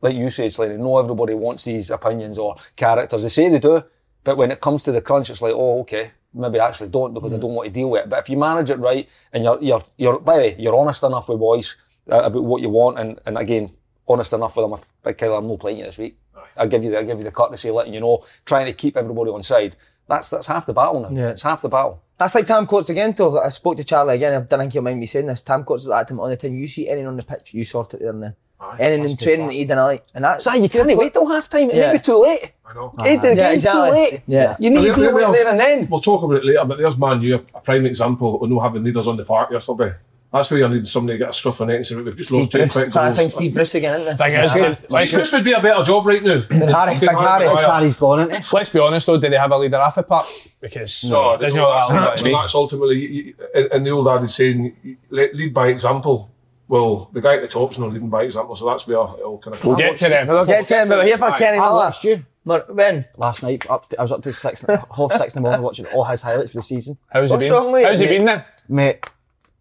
[SPEAKER 3] like you said, Slaney, no everybody wants these opinions or characters. They say they do, but when it comes to the crunch, it's like, oh, okay, maybe I actually don't because I don't want to deal with it. But if you manage it right and you're, you're, you're, by the way, you're honest enough with boys uh, about what you want, and, and again, honest enough with them. If Big Kyle, I'm not playing you this week. I'll give you the, I'll give you the courtesy, letting you know, trying to keep everybody on side. That's that's half the battle now.
[SPEAKER 1] Yeah.
[SPEAKER 3] It's half the battle.
[SPEAKER 1] That's like Tam Courts again, though. I spoke to Charlie again. I don't think he'll mind me saying this. Tam Courts is to him the time. You see anything on the pitch, you sort it there and then. Anything in training that he deny. And that's
[SPEAKER 3] So you can't wait till half time. It
[SPEAKER 1] Yeah.
[SPEAKER 3] may be too late.
[SPEAKER 2] I know.
[SPEAKER 3] Hey, the
[SPEAKER 1] Yeah,
[SPEAKER 3] game's
[SPEAKER 1] exactly.
[SPEAKER 3] too late.
[SPEAKER 1] Yeah.
[SPEAKER 3] You need to deal with it there and then.
[SPEAKER 2] We'll talk about it later, but there's Man U, a prime example of not having leaders on the park yesterday. That's where you need somebody to get a scruff on it and say, we've just lost 10
[SPEAKER 1] Bruce.
[SPEAKER 2] points.
[SPEAKER 1] I think Steve Bruce again, isn't
[SPEAKER 5] Thing
[SPEAKER 1] it?
[SPEAKER 5] is,
[SPEAKER 1] Yeah.
[SPEAKER 5] let's,
[SPEAKER 2] Bruce would do a better job right now.
[SPEAKER 1] Harry, Big Harry.
[SPEAKER 4] Big Harry's gone, isn't he?
[SPEAKER 5] let's be honest though, do they have a leader off the park? Because
[SPEAKER 2] No, uh,
[SPEAKER 5] there's
[SPEAKER 2] that's,
[SPEAKER 5] no
[SPEAKER 2] that's,
[SPEAKER 5] other
[SPEAKER 2] that's, that's ultimately, you- you- in, in the old adage saying, lead by example. Well, the guy at the top's not leading by example, so that's where it all kind of
[SPEAKER 5] We'll get to them.
[SPEAKER 1] We'll get to them, but we're here for Kenny
[SPEAKER 4] I
[SPEAKER 1] Miller.
[SPEAKER 4] watched you
[SPEAKER 1] When?
[SPEAKER 4] last night. Up to, I was up to six, half six in the morning watching all his highlights for the season.
[SPEAKER 5] How's he
[SPEAKER 1] What's
[SPEAKER 5] been?
[SPEAKER 1] wrong with
[SPEAKER 5] How's
[SPEAKER 1] you,
[SPEAKER 5] he been then?
[SPEAKER 4] Mate,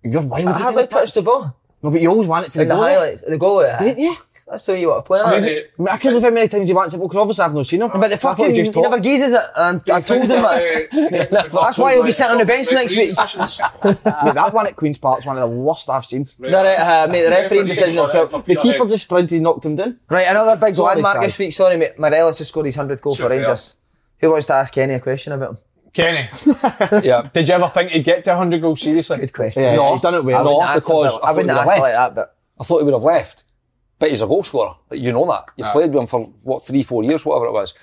[SPEAKER 4] you're wild.
[SPEAKER 1] I hardly touched the ball.
[SPEAKER 4] No, but you always want it for
[SPEAKER 1] In
[SPEAKER 4] the
[SPEAKER 1] the
[SPEAKER 4] goal.
[SPEAKER 1] highlights, the goal. Yeah.
[SPEAKER 4] Didn't you?
[SPEAKER 1] That's the way you want to play.
[SPEAKER 4] I mean, I can't believe how many times he wants it because obviously I've not seen him.
[SPEAKER 1] Uh, but the fucking,
[SPEAKER 4] he
[SPEAKER 1] he
[SPEAKER 4] just
[SPEAKER 1] never
[SPEAKER 4] talked.
[SPEAKER 1] geezes it. Um, and I've told him that. That's why he'll be sitting on the bench next week.
[SPEAKER 4] Mate, that one at Queen's Park's one of the worst I've seen.
[SPEAKER 1] The, re- uh, mate, the refereeing decision.
[SPEAKER 4] Uh, the keeper just sprinted and knocked him down.
[SPEAKER 1] Right, another big
[SPEAKER 4] Sorry,
[SPEAKER 1] landmark
[SPEAKER 4] sorry.
[SPEAKER 1] this week. Sorry, mate. Morelos has scored his 100th goal for Rangers. Who wants to ask Kenny a question about him?
[SPEAKER 5] Kenny,
[SPEAKER 3] Yeah.
[SPEAKER 5] did you ever think he'd get to 100 goals seriously?
[SPEAKER 1] Good question.
[SPEAKER 4] Yeah,
[SPEAKER 3] No,
[SPEAKER 4] he's done it
[SPEAKER 3] I
[SPEAKER 4] well.
[SPEAKER 3] know.
[SPEAKER 1] Not
[SPEAKER 3] because I
[SPEAKER 1] I wouldn't
[SPEAKER 3] thought
[SPEAKER 1] ask
[SPEAKER 3] he
[SPEAKER 1] it
[SPEAKER 3] would
[SPEAKER 1] like that, but
[SPEAKER 3] I thought he would have left. But he's a goal scorer. You know that. You've ah. played with him for, what, three, four years, whatever it was.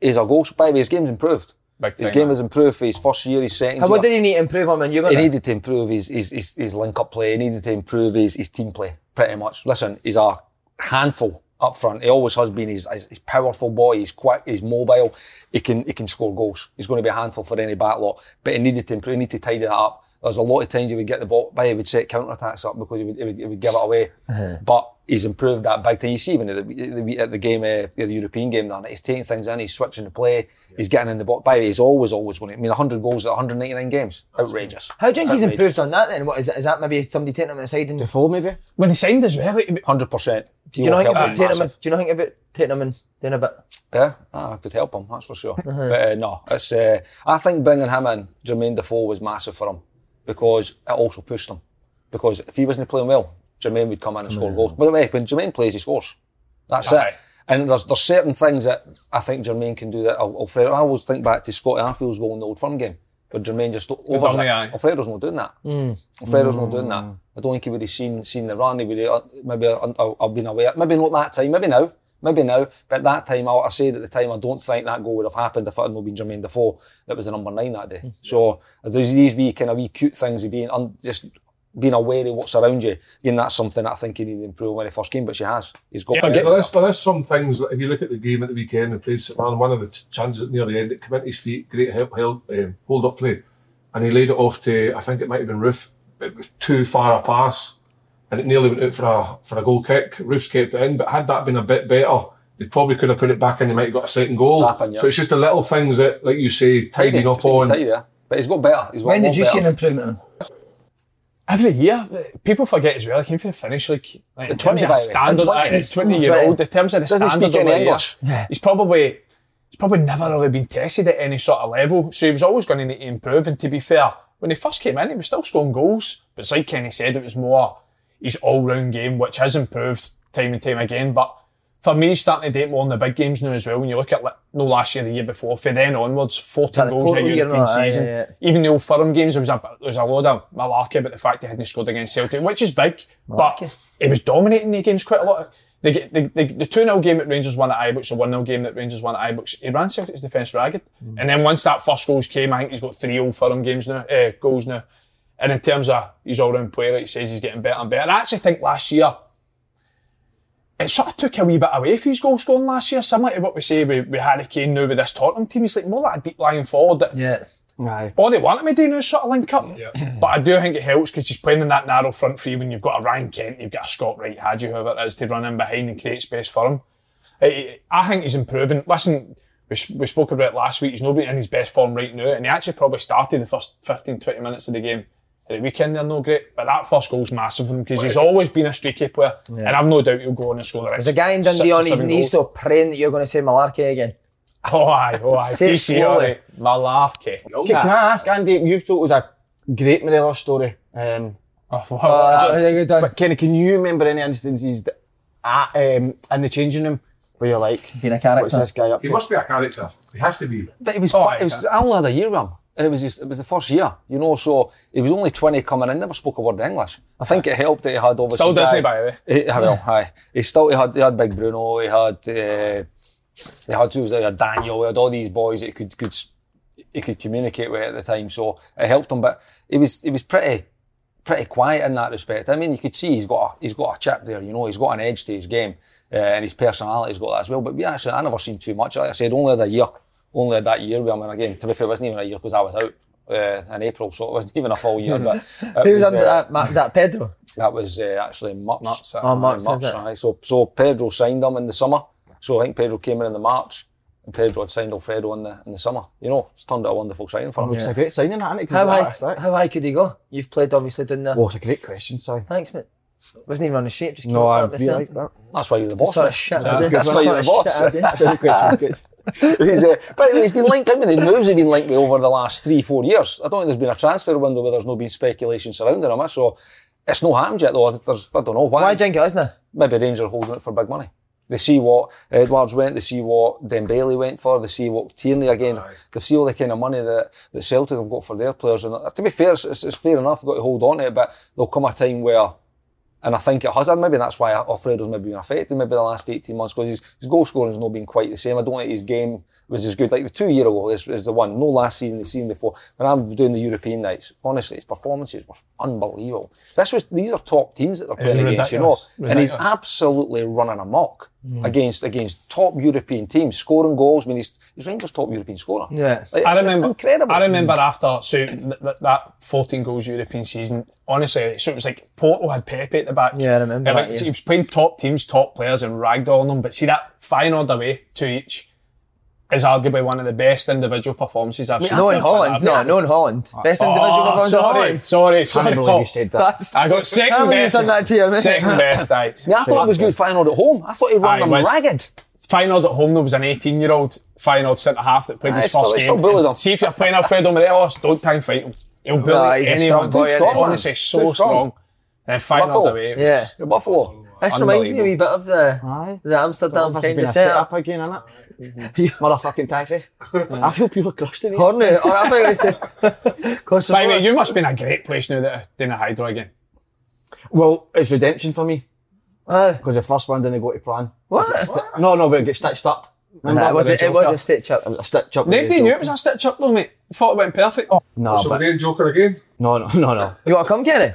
[SPEAKER 3] He's a goal scorer. By the way, his game's improved.
[SPEAKER 5] Big
[SPEAKER 3] his
[SPEAKER 5] time,
[SPEAKER 3] game
[SPEAKER 5] man.
[SPEAKER 3] has improved for his first year, his second
[SPEAKER 1] How,
[SPEAKER 3] year.
[SPEAKER 1] what did he need to improve on when you were
[SPEAKER 3] he
[SPEAKER 1] there?
[SPEAKER 3] needed to improve his, his, his, his link-up play. He needed to improve his, his team play, pretty much. Listen, he's a handful up front. He always has been. He's, he's a powerful boy. He's quick. He's mobile. He can he can score goals. He's going to be a handful for any back lot. But he needed to improve. He needed to tidy that up. There's a lot of times he would get the ball, but he would set counter-attacks up because he would, he would, he would give it away. But he's improved that big time. You see even at the, the, at the game, uh, the European game, then he's taking things in, he's switching the play, he's getting in the box. By the way, he's always, always going to, I mean, 100 goals at 199 games. Outrageous.
[SPEAKER 1] How do you think he's
[SPEAKER 3] It's
[SPEAKER 1] improved on that then? What is, it, is that maybe somebody taking him aside and do
[SPEAKER 4] Defoe, maybe?
[SPEAKER 5] When he signed as well, it-
[SPEAKER 3] Hundred percent. Do
[SPEAKER 1] you know think
[SPEAKER 3] help
[SPEAKER 1] about
[SPEAKER 3] him
[SPEAKER 1] taking him?
[SPEAKER 3] massive.
[SPEAKER 1] Do you know think about taking him and doing a bit?
[SPEAKER 3] Yeah, ah, I could help him. That's for sure.
[SPEAKER 1] Uh-huh.
[SPEAKER 3] But uh, no, it's. Uh, I think bringing him in, Jermaine Defoe, was massive for him because it also pushed him. Because if he wasn't playing well, Jermaine would come in and score goals. By the way, when Jermaine plays, he scores. That's
[SPEAKER 5] Aye.
[SPEAKER 3] it. And there's there's certain things that I think Jermaine can do that. Al- Alfredo, I always think back to Scotty Arfield's goal in the Old Firm game, but Jermaine just overs
[SPEAKER 5] done
[SPEAKER 3] it.
[SPEAKER 5] it, aye.
[SPEAKER 3] Alfredo's not doing that. Alfredo's not doing that. I don't think he would have seen seen the run. He would have, maybe uh, uh, I've been aware. Maybe not that time. Maybe now. Maybe now. But at that time, I, I said at the time, I don't think that goal would have happened if it had not been Jermaine Defoe that was the number nine that day. So there's these wee kind of wee cute things of being un, just being aware of what's around you. And that's something that I think he needed to improve when he first came, but she has. He's got.
[SPEAKER 5] Yeah,
[SPEAKER 2] There is, there is some things, that if you look at the game at the weekend and played St. Man, one of the t- chances near the end, it came into his feet, great help, held, um, hold up play. And he laid it off to, I think it might have been Roofe, but it was too far a pass. And it nearly went out for a, for a goal kick. Roofe's kept it in, but had that been a bit better, they probably could have put it back in, they might have got a second goal.
[SPEAKER 3] It's yeah.
[SPEAKER 2] So it's just the little things that, like you say,
[SPEAKER 3] Tidy,
[SPEAKER 2] tidying up
[SPEAKER 3] just
[SPEAKER 2] on.
[SPEAKER 3] tidy there. But he's got better. He's got
[SPEAKER 1] When did you see
[SPEAKER 3] better.
[SPEAKER 1] an improvement in
[SPEAKER 5] every year, people forget as well, he came for the finish like, like in
[SPEAKER 3] 20
[SPEAKER 5] terms of
[SPEAKER 3] the
[SPEAKER 5] standard,
[SPEAKER 3] I'm 20.
[SPEAKER 5] like, 20 year old, in terms of the
[SPEAKER 3] Doesn't
[SPEAKER 5] standard
[SPEAKER 3] speak any
[SPEAKER 5] of the year,
[SPEAKER 3] English.
[SPEAKER 5] He's probably he's probably never really been tested at any sort of level, so he was always going to need to improve. And to be fair, when he first came in, he was still scoring goals, but it's like Kenny said, it was more his all round game, which has improved time and time again. But for me, he's starting to date more in the big games now as well. When you look at like, no last year, the year before, from then onwards, 14
[SPEAKER 1] That
[SPEAKER 5] goals in the European season.
[SPEAKER 1] yeah, yeah.
[SPEAKER 5] Even the old Firm games, there was a there was a lot of malarkey about the fact he hadn't scored against Celtic, which is big. But he was dominating the games quite a lot. The, the, the, the 2 0 game that Rangers won at Ibrox, the 1 0 game that Rangers won at Ibrox, he ran Celtic's defence ragged. And then once that first goals came, I think he's got three old Firm games now, uh, goals now. And in terms of his all round play, like he says, he's getting better and better. I actually think last year, it sort of took a wee bit away from his goal scoring last year, similar to what we say with, with Harry Kane now with this Tottenham team. He's like more like a deep lying forward that
[SPEAKER 1] Yeah.
[SPEAKER 4] Aye.
[SPEAKER 5] all they want him to do now is sort of link up. Yeah. But I do think it helps because he's playing in that narrow front three when you've got a Ryan Kent, you've got a Scott Wright, Hagi, whoever it is, to run in behind and create space for him. I, I think he's improving. Listen, we, we spoke about it last week. He's not in his best form right now, and he actually probably started the first 15, 20 minutes of the game. At the weekend, they're no great, but that first goal's massive for him because he's always been a streaky player, and I've no doubt he'll go on and score the rest.
[SPEAKER 1] There's a guy in
[SPEAKER 5] six
[SPEAKER 1] Dundee
[SPEAKER 5] or
[SPEAKER 1] on his knees,
[SPEAKER 5] goals.
[SPEAKER 1] so praying that you're going to say malarkey again.
[SPEAKER 5] Oh aye, oh aye.
[SPEAKER 1] Say it
[SPEAKER 5] DC,
[SPEAKER 1] slowly.
[SPEAKER 5] alright. Malarkey.
[SPEAKER 4] Okay, can I ask Andy? You've told us a great Morelos story. Um,
[SPEAKER 5] Oh,
[SPEAKER 1] Uh, I don't think you've
[SPEAKER 4] but Kenny, can you remember any instances that, uh, um, in the changing room where you're like,
[SPEAKER 1] Being a character.
[SPEAKER 4] what's this guy up
[SPEAKER 2] He
[SPEAKER 4] to?
[SPEAKER 2] must be a character. He has to be.
[SPEAKER 3] But it was,
[SPEAKER 5] Oh,
[SPEAKER 3] quite,
[SPEAKER 5] aye,
[SPEAKER 3] it was I only had a year with him. And it was just, it was the first year, you know, so he was only 20 coming in, never spoke a word of English. I think it helped that he had obviously.
[SPEAKER 5] Still
[SPEAKER 3] guy-
[SPEAKER 5] he, by the way?
[SPEAKER 3] He, well, aye. He still, he had, he had Big Bruno, he had, uh, he had, who was there, he Daniel, he had all these boys that he could, could, he could communicate with at the time, so it helped him, but he was, he was pretty, pretty quiet in that respect. I mean, you could see he's got a, he's got a chip there, you know, he's got an edge to his game, uh, and his personality's got that as well. But we actually, I never seen too much. Like I said, only had a year, only had that year with him. And again, to be fair, it wasn't even a year because I was out uh, in April, so it wasn't even a full year. But it
[SPEAKER 1] Who was under
[SPEAKER 3] uh,
[SPEAKER 1] that? Ma- Was that Pedro?
[SPEAKER 3] That was uh, actually March.
[SPEAKER 5] March,
[SPEAKER 1] Oh, March,
[SPEAKER 3] March,
[SPEAKER 1] is it?
[SPEAKER 3] So, so Pedro signed him in the summer. So I think Pedro came in in the March, and Pedro had signed Alfredo in the in the summer. You know, it's turned out a wonderful signing for him.
[SPEAKER 4] It's a great signing, hasn't it? 'Cause
[SPEAKER 1] How high,
[SPEAKER 4] that, that.
[SPEAKER 1] how high could he go? You've played obviously down there.
[SPEAKER 4] Oh, it's a great question, Si.
[SPEAKER 1] Thanks, mate. Wasn't even on the shape, just
[SPEAKER 4] No,
[SPEAKER 1] came
[SPEAKER 4] I
[SPEAKER 1] up with something.
[SPEAKER 4] realised that.
[SPEAKER 3] That's why you're the
[SPEAKER 1] Just
[SPEAKER 3] boss.
[SPEAKER 1] sort of shit.
[SPEAKER 5] Yeah,
[SPEAKER 1] I
[SPEAKER 3] that's why you're the boss.
[SPEAKER 1] shit I did.
[SPEAKER 4] That's a good question. Good.
[SPEAKER 3] He's, uh, but he's been linked. I mean, the moves have been linked with over the last three, four years. I don't think there's been a transfer window where there's no been speculation surrounding him. eh? So it's no happened yet, though. There's, I don't know why.
[SPEAKER 1] Why do you think it isn't it?
[SPEAKER 3] Maybe Rangers holding it for big money. They see what Edwards went, they see what Dembele went for, they see what Tierney again, they see all the kind of money that, that Celtic have got for their players. And uh, to be fair, it's, it's, it's fair enough, they've got to hold on to it, but there'll come a time where, and I think it has, and maybe that's why Alfredo's maybe been affected maybe the last 18 months, because his, his goal scoring's not been quite the same. I don't think his game was as good. Like the two year ago is, is the one, no last season, the season before. When I'm doing the European nights, honestly, his performances were unbelievable. This was, these are top teams that they're playing against, you know,
[SPEAKER 5] ridiculous.
[SPEAKER 3] and he's absolutely running amok against against top European teams, scoring goals. I mean, he's, he's Rangers' top European scorer.
[SPEAKER 1] Yeah.
[SPEAKER 3] Like,
[SPEAKER 5] I
[SPEAKER 3] it's- it's
[SPEAKER 5] remember.
[SPEAKER 3] incredible.
[SPEAKER 5] I remember after so th- th- that 14 goals European season. Honestly, so it was like Porto had Pepe at the back.
[SPEAKER 1] Yeah, I remember
[SPEAKER 5] And,
[SPEAKER 1] that,
[SPEAKER 5] like,
[SPEAKER 1] yeah.
[SPEAKER 5] He was playing top teams, top players, and ragdolling them. But see that Feyenoord away to each is arguably one of the best individual performances I've seen.
[SPEAKER 1] No in Holland. No, no in Holland. Oh, best individual
[SPEAKER 5] Oh,
[SPEAKER 1] performance in
[SPEAKER 5] sorry,
[SPEAKER 1] Holland.
[SPEAKER 5] sorry,
[SPEAKER 4] I
[SPEAKER 5] sorry.
[SPEAKER 4] can't believe you said that.
[SPEAKER 1] That's,
[SPEAKER 5] I got second
[SPEAKER 1] you've
[SPEAKER 5] best.
[SPEAKER 1] done that to you.
[SPEAKER 5] Second best, aye.
[SPEAKER 3] Yeah, I thought it was good final at home. I thought he
[SPEAKER 5] Aye,
[SPEAKER 3] ran them
[SPEAKER 5] was.
[SPEAKER 3] ragged.
[SPEAKER 5] Feyenoord at home, there was an 18 year old Feyenoord centre half that played
[SPEAKER 3] Aye,
[SPEAKER 5] his
[SPEAKER 3] it's still-
[SPEAKER 5] first game.
[SPEAKER 3] still.
[SPEAKER 5] See if you're playing Alfredo Morelos, don't try and fight him. He'll bully
[SPEAKER 1] a
[SPEAKER 5] anyone. He's honestly so
[SPEAKER 3] strong.
[SPEAKER 5] strong. And Feyenoord
[SPEAKER 3] Buffalo.
[SPEAKER 5] away.
[SPEAKER 1] Yeah.
[SPEAKER 3] Buffalo.
[SPEAKER 1] This reminds me a wee bit of the
[SPEAKER 4] Aye.
[SPEAKER 1] the Amsterdam
[SPEAKER 4] This has
[SPEAKER 1] kind of
[SPEAKER 4] a set
[SPEAKER 1] setup.
[SPEAKER 4] up again, innit? Mm-hmm. Motherfucking taxi. I feel pure crusty. mate.
[SPEAKER 1] Horny. Or I think I.
[SPEAKER 5] By the way, you must be in a great place now that are doing a hydro again.
[SPEAKER 4] Well, it's redemption for me
[SPEAKER 1] Aye.
[SPEAKER 4] because the first one didn't go to plan.
[SPEAKER 1] What?
[SPEAKER 4] No, no, but it gets stitched up. Remember
[SPEAKER 1] It was,
[SPEAKER 4] with
[SPEAKER 1] a, it was a stitch up.
[SPEAKER 4] a stitch up.
[SPEAKER 5] Nobody knew it was a stitch up though, mate. Thought it went perfect. Oh.
[SPEAKER 4] No,
[SPEAKER 2] So
[SPEAKER 4] but
[SPEAKER 2] we're doing Joker again.
[SPEAKER 4] no, no, no, no.
[SPEAKER 1] You want to come, Kenny?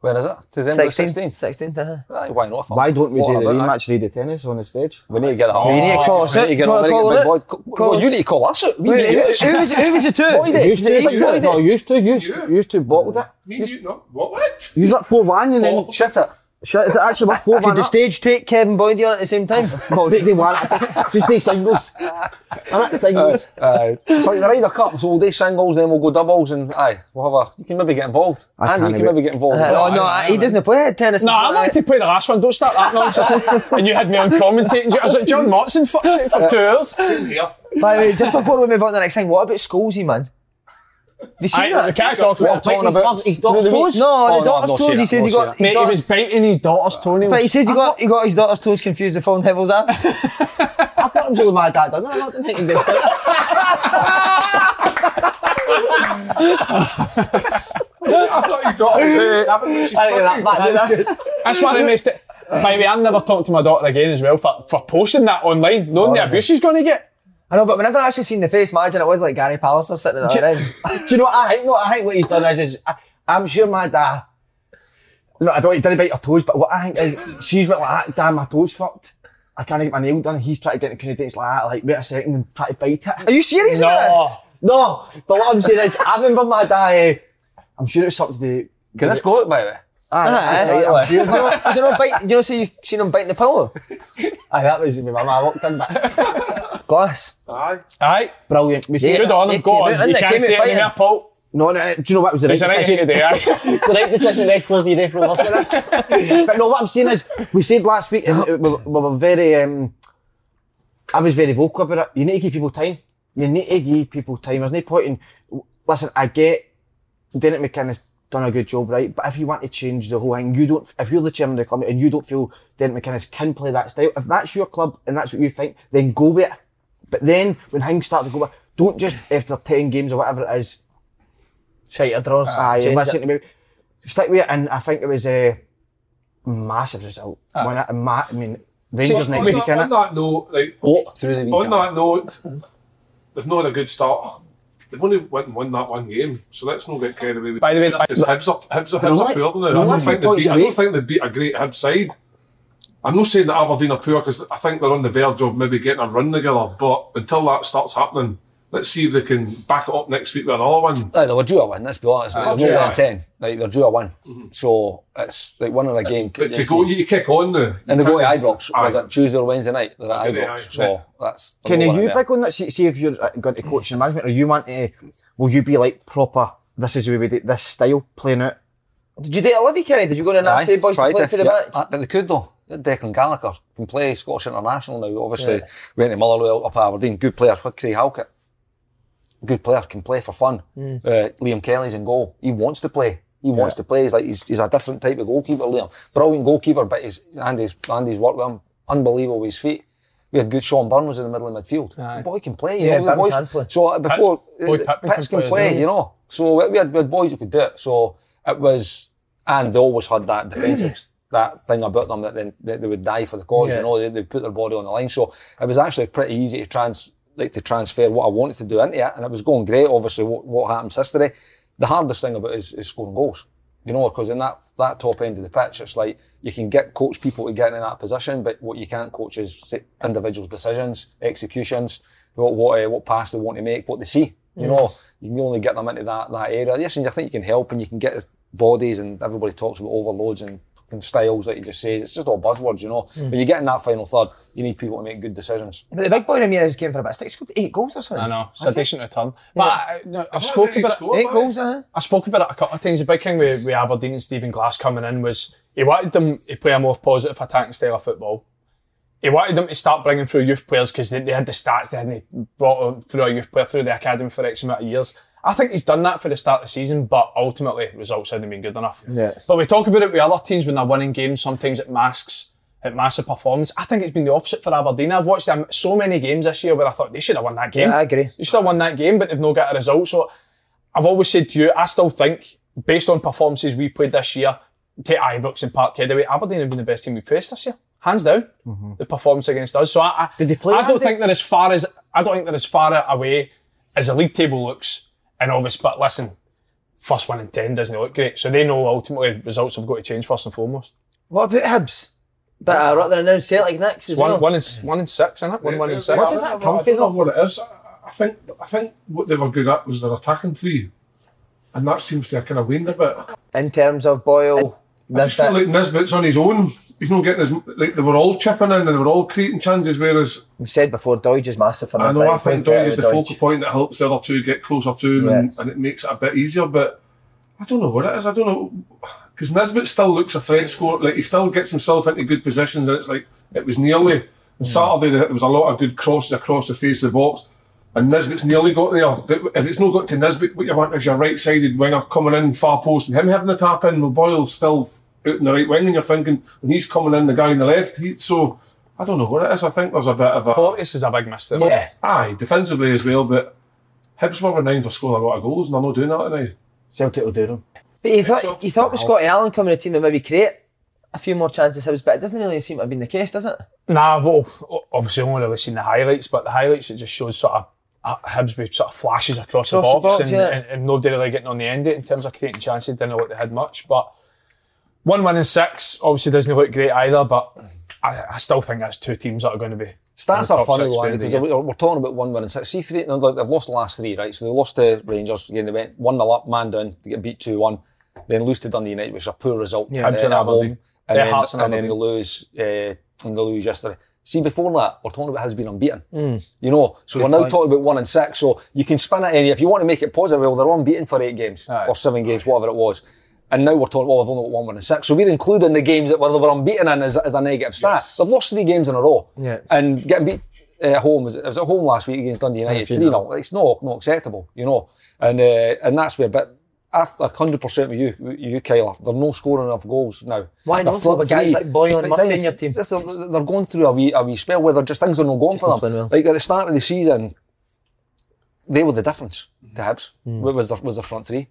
[SPEAKER 3] Where is it? December
[SPEAKER 1] 16th.
[SPEAKER 3] 16th.
[SPEAKER 1] 16th, uh-huh.
[SPEAKER 3] Aye, why not?
[SPEAKER 4] Why don't we do
[SPEAKER 3] Floating
[SPEAKER 4] the
[SPEAKER 3] about, aye.
[SPEAKER 4] rematch Lady Tennis on the stage?
[SPEAKER 3] We need to get that.
[SPEAKER 1] We need to call us out.
[SPEAKER 3] need to get
[SPEAKER 1] Do you wanna
[SPEAKER 3] We need to
[SPEAKER 1] call
[SPEAKER 3] get
[SPEAKER 1] it?
[SPEAKER 3] big boy. Co-
[SPEAKER 1] Call
[SPEAKER 3] Well,
[SPEAKER 1] us.
[SPEAKER 3] you need to call us out. We
[SPEAKER 1] Wait,
[SPEAKER 3] need
[SPEAKER 1] who,
[SPEAKER 3] to-
[SPEAKER 1] who was who was the two?
[SPEAKER 3] What you?
[SPEAKER 4] Used to,
[SPEAKER 1] Used to,
[SPEAKER 4] no, used to, used,
[SPEAKER 2] You.
[SPEAKER 4] used to bottled it.
[SPEAKER 2] Me and you, no. What? What?
[SPEAKER 4] You got four one and then
[SPEAKER 3] Shut it.
[SPEAKER 4] Shut it. Actually, we're four
[SPEAKER 1] Could the
[SPEAKER 4] up.
[SPEAKER 1] stage take Kevin Boydie on at the same time?
[SPEAKER 4] No, they, they want it. Just do singles. And that's singles.
[SPEAKER 3] Aye. it's like the Ryder Cup, so we'll do singles, then we'll go doubles, and aye, we'll have a. You can maybe get involved,
[SPEAKER 4] I
[SPEAKER 3] and you
[SPEAKER 4] can't
[SPEAKER 3] can
[SPEAKER 4] wait.
[SPEAKER 3] maybe get involved. as
[SPEAKER 1] Uh,
[SPEAKER 3] well.
[SPEAKER 1] oh no,
[SPEAKER 5] aye,
[SPEAKER 1] he doesn't play tennis.
[SPEAKER 5] No, I like to play the last one. Don't start that nonsense. and you had me on commentating. I was like, John Motson fuck's sake for two hours.
[SPEAKER 2] Here.
[SPEAKER 1] By the way, just before we move on to the next thing, what about Scholesy, man? Have you seen
[SPEAKER 5] Aye,
[SPEAKER 1] that?
[SPEAKER 5] we can't talk
[SPEAKER 3] What I'm
[SPEAKER 5] about
[SPEAKER 3] talking about.
[SPEAKER 4] daughter- his daughter's toes?
[SPEAKER 1] No,
[SPEAKER 3] Oh,
[SPEAKER 1] the
[SPEAKER 3] no,
[SPEAKER 1] daughter's toes. He says he got.
[SPEAKER 5] Mate, he was biting his daughter's toe. and he
[SPEAKER 1] but he says he got he got his daughter's toes confused with Phil Neville's arms.
[SPEAKER 4] I thought it was only my dad done. I didn't think he did it.
[SPEAKER 2] I thought you got it. Seven, which
[SPEAKER 4] I that back
[SPEAKER 5] That's why they missed it. By the way, I never talked to my daughter again as well for, for posting that online, knowing the oh, abuse she's going to get.
[SPEAKER 1] I know, but whenever I actually seen the face, imagine it was like Gary Pallister sitting at the other end.
[SPEAKER 4] Do you know what I think? No, I think what he's done is, is I, I'm sure my dad. No, I don't. He didn't bite her toes, but what I think is she's went like that. Damn, my toes fucked. I can't get my nail done. He's trying to get the Canadians like that. Like wait a second and try to bite it.
[SPEAKER 1] Are you serious
[SPEAKER 5] No.
[SPEAKER 1] with this?
[SPEAKER 4] No, but what I'm saying is, I remember my dad. Uh, I'm sure it was something to do.
[SPEAKER 3] Can this go out, by the way?
[SPEAKER 4] Aye,
[SPEAKER 1] Aye,
[SPEAKER 4] that's right, I'm
[SPEAKER 1] Do you
[SPEAKER 4] sure.
[SPEAKER 1] know, do you know, bite, do you know, see, seen him biting the pillow?
[SPEAKER 4] Aye, that was me. my mum. I walked in, but
[SPEAKER 1] Class.
[SPEAKER 2] Aye.
[SPEAKER 5] Aye.
[SPEAKER 4] Brilliant. We see
[SPEAKER 1] Yeah.
[SPEAKER 5] Good on him. Go on. You
[SPEAKER 1] innit?
[SPEAKER 5] can't
[SPEAKER 1] Came
[SPEAKER 5] say
[SPEAKER 1] out
[SPEAKER 5] anything there, Paul.
[SPEAKER 4] No, no, do you know what was the right
[SPEAKER 5] He's a right
[SPEAKER 4] decision?
[SPEAKER 5] today, aye.
[SPEAKER 4] the right decision, next players be referee last minute. But no, what I'm saying is, we said last week, and we, we were very, um, I was very vocal about it. You need to give people time. You need to give people time. There's no point in, listen, I get Derek McInnes done a good job, right? But if you want to change the whole thing, you don't, if you're the chairman of the club and you don't feel Derek McInnes can play that style, if that's your club and that's what you think, then go with it. But then when things start to go, back, don't just after 10 games or whatever it is,
[SPEAKER 1] Shite your draws.
[SPEAKER 4] Aye,
[SPEAKER 1] Change
[SPEAKER 4] listen
[SPEAKER 1] it.
[SPEAKER 4] to me. Stick with it, and I think it was a massive result. When I, ma- I mean, Rangers
[SPEAKER 5] See,
[SPEAKER 4] next
[SPEAKER 2] on,
[SPEAKER 4] week,
[SPEAKER 2] that, on
[SPEAKER 4] innit?
[SPEAKER 2] that note, like,
[SPEAKER 4] Oh,
[SPEAKER 3] Through the
[SPEAKER 2] on that note, they've not had a good start. They've only went and won that one game, so let's not get carried away. with
[SPEAKER 5] By the way,
[SPEAKER 2] Hibs are, Hibs are,
[SPEAKER 4] They're
[SPEAKER 2] Hibs are
[SPEAKER 4] only-
[SPEAKER 2] poor than. I don't think they
[SPEAKER 4] points
[SPEAKER 2] beat. I don't think they beat a great Hibs side. I'm not saying that Aberdeen are poor because I think they're on the verge of maybe getting a run together. But until that starts happening, let's see if they can back it up next week with another one.
[SPEAKER 3] Aye, they were due a win, let's be honest. They're
[SPEAKER 2] yeah.
[SPEAKER 3] not ten. Like, they're due a win. So it's like one winning a game.
[SPEAKER 2] But
[SPEAKER 3] you
[SPEAKER 2] to go, you kick on now.
[SPEAKER 3] and they go to
[SPEAKER 2] Aye.
[SPEAKER 3] Ibrox. Was it Tuesday or Wednesday night? They're at
[SPEAKER 2] Okay,
[SPEAKER 3] Ibrox.
[SPEAKER 2] aye.
[SPEAKER 3] So that's.
[SPEAKER 4] Can you
[SPEAKER 3] winning
[SPEAKER 4] you
[SPEAKER 3] there.
[SPEAKER 4] on that? See, see if you're uh, going to coach and management, or you want to? Will you be like proper? This is the way we do this style playing out.
[SPEAKER 1] Did you date Olivia Kenny? Did you go to
[SPEAKER 3] Aye,
[SPEAKER 1] Nasty Boys to
[SPEAKER 3] tried
[SPEAKER 1] play
[SPEAKER 3] to,
[SPEAKER 1] for the
[SPEAKER 3] yeah.
[SPEAKER 1] match?
[SPEAKER 3] Uh, But they could though. Declan Gallagher can play Scottish International now. Obviously, went to Motherwell up at Aberdeen. Good player. What Craig Halkett? Good player. Can play for fun.
[SPEAKER 1] Mm.
[SPEAKER 3] Uh, Liam Kelly's in goal. He wants to play. He wants to play. He's like he's, he's a different type of goalkeeper. Liam, brilliant goalkeeper, but he's Andy's Andy's worked with him. Unbelievable with his feet. We had good Shaun Byrne was in the middle of midfield. The boy can play. You
[SPEAKER 1] Yeah,
[SPEAKER 3] know, the boys.
[SPEAKER 1] can play.
[SPEAKER 3] So uh, before
[SPEAKER 5] Boy
[SPEAKER 3] uh,
[SPEAKER 5] Pittman can
[SPEAKER 3] can
[SPEAKER 5] play
[SPEAKER 3] play,
[SPEAKER 5] well.
[SPEAKER 3] you know. So we had, we had boys who could do it. So it was, and they always had that defensive that thing about them that then that they would die for the cause. You know, they they put their body on the line. So it was actually pretty easy to trans like to transfer what I wanted to do into it, and it was going great. Obviously, what, what happens history. The hardest thing about it is, is scoring goals. You know, because in that that top end of the pitch, it's like you can get coach people to get in that position, but what you can't coach is individuals' decisions, executions, what what, uh, what pass they want to make, what they see. You know, you can only get them into that that area. Yes, and I think you can help, and you can get his bodies, and everybody talks about overloads and fucking styles that he just says. It's just all buzzwords, you know. Hmm. But you get in that final third, you need people to make good decisions.
[SPEAKER 1] But the big boy Ramirez came for a bit of stick. He scored eight goals or something.
[SPEAKER 5] I know. It's a decent return. But I, no, I've spoken about it.
[SPEAKER 1] Eight
[SPEAKER 2] aye.
[SPEAKER 1] goals, uh-huh. uh
[SPEAKER 5] I spoke about it a couple of times. The big thing with, with Aberdeen and Stephen Glass coming in was he wanted them to play a more positive attacking style of football. He wanted them to start bringing through youth players because they, they had the stats, they hadn't brought them through a youth player through the academy for X amount of years. I think he's done that for the start of the season, but ultimately results haven't been good enough.
[SPEAKER 1] Yeah.
[SPEAKER 5] But we talk about it with other teams when they're winning games, sometimes it masks at massive performance. I think it's been the opposite for Aberdeen. I've watched them so many games this year where I thought they should have won that game.
[SPEAKER 1] Yeah, I agree.
[SPEAKER 5] They should have won that game, but they've not got a result. So I've always said to you, I still think, based on performances we played this year, take Ibrox and Parkhead away, Aberdeen have been the best team we've faced this year. Hands down. Mm-hmm. The performance against us. So I, I,
[SPEAKER 4] Did they play
[SPEAKER 5] I don't think they're as far as I don't think they're as far away as the league table looks. And obviously, but listen, first one in ten doesn't look great. So they know ultimately the results have got to change first and foremost.
[SPEAKER 1] What about Hibs? But uh, rather than announce Celtic next as
[SPEAKER 5] One,
[SPEAKER 1] well.
[SPEAKER 5] one in one in six, isn't it? One, one in six.
[SPEAKER 1] What does that come
[SPEAKER 2] I
[SPEAKER 1] from,
[SPEAKER 2] don't know what it is. I- I think I think what they were good at was their attacking three, and that seems to have kind of waned a bit.
[SPEAKER 1] in terms of Boyle,
[SPEAKER 2] I just feel like Nisbet's on his own. He's not getting as like they were all chipping in and they were all creating chances, whereas
[SPEAKER 1] we've said before, Doidge is massive for
[SPEAKER 2] I
[SPEAKER 1] Nisbet.
[SPEAKER 2] know I think Doyle is the focal point that helps the other two get closer to him and, and it makes it a bit easier. But I don't know what it is. I don't know because Nisbet still looks a threat score. Like he still gets himself into good positions, and it's like it was nearly. On Saturday there was a lot of good crosses across the face of the box. And Nisbet's nearly got there. But if it's not got to Nisbet, what you want is your right-sided winger coming in far post and him having the tap in. Well, Boyle's still out in the right wing, and you're thinking when he's coming in, the guy on the left. He, so I don't know what it is. I think there's a bit of a
[SPEAKER 5] Porteous is a big miss there.
[SPEAKER 1] Yeah.
[SPEAKER 2] aye defensively as well. But Hibs were renowned for scoring a lot of goals, and they're not doing that tonight.
[SPEAKER 4] Celtic will do them.
[SPEAKER 1] But you thought, you thought with Scotty Allen coming to the team that maybe create a few more chances Hibs, but it doesn't really seem to have been the case, does it?
[SPEAKER 5] Nah, well, o- obviously only really seen the highlights, but the highlights it just shows sort of uh, Hibs with sort of flashes across,
[SPEAKER 1] Across the
[SPEAKER 5] the box,
[SPEAKER 1] box,
[SPEAKER 5] and,
[SPEAKER 1] yeah.
[SPEAKER 5] and, and nobody really getting on the end of it in terms of creating chances. Didn't look like they had much, but one win in six obviously doesn't look great either. But I, I still think that's two teams that are going to be
[SPEAKER 3] Stats are
[SPEAKER 5] top
[SPEAKER 3] funny
[SPEAKER 5] six
[SPEAKER 3] though,
[SPEAKER 5] by
[SPEAKER 3] Andy,
[SPEAKER 5] the
[SPEAKER 3] because
[SPEAKER 5] end of the year.
[SPEAKER 3] we're, we're talking about one win and six. See three, no, look, they've lost the last three, right? So they lost to Rangers again. They went one 0 up, man down, to get beat two one. Then lose to Dundee United, which is a poor result.
[SPEAKER 5] Hibs
[SPEAKER 3] uh,
[SPEAKER 5] and
[SPEAKER 3] at
[SPEAKER 5] Aberdeen.
[SPEAKER 3] home. And
[SPEAKER 5] Their
[SPEAKER 3] then,
[SPEAKER 5] and
[SPEAKER 3] and then they lose, uh, and they lose yesterday. See, before that, we're talking about has been unbeaten. You know, so we're now
[SPEAKER 1] point.
[SPEAKER 3] talking about one and six. So you can spin it any. If you want to make it positive, well, they're unbeaten for eight games or seven games, whatever it was. And now we're talking, well, we've only got one, one and six. So we're including the games that were, they were unbeaten in as, as a negative stat. They've lost three games in a row.
[SPEAKER 1] Yeah.
[SPEAKER 3] And getting beat uh, at home, was it was at home last week against Dundee United, 3 0. It's not, not acceptable, you know. And uh, and that's where, but I'm 100% with you, with you, Kyler. They're no scoring enough goals now.
[SPEAKER 1] Why
[SPEAKER 3] They're
[SPEAKER 1] not? But guys like Boyle and Murphy in your team.
[SPEAKER 3] They're, they're going through a wee, a wee spell where they're just things are not going for them.
[SPEAKER 1] well.
[SPEAKER 3] Like at the start of the season, they were the difference
[SPEAKER 1] Mm.
[SPEAKER 3] to Hibs. What was the, was the front three?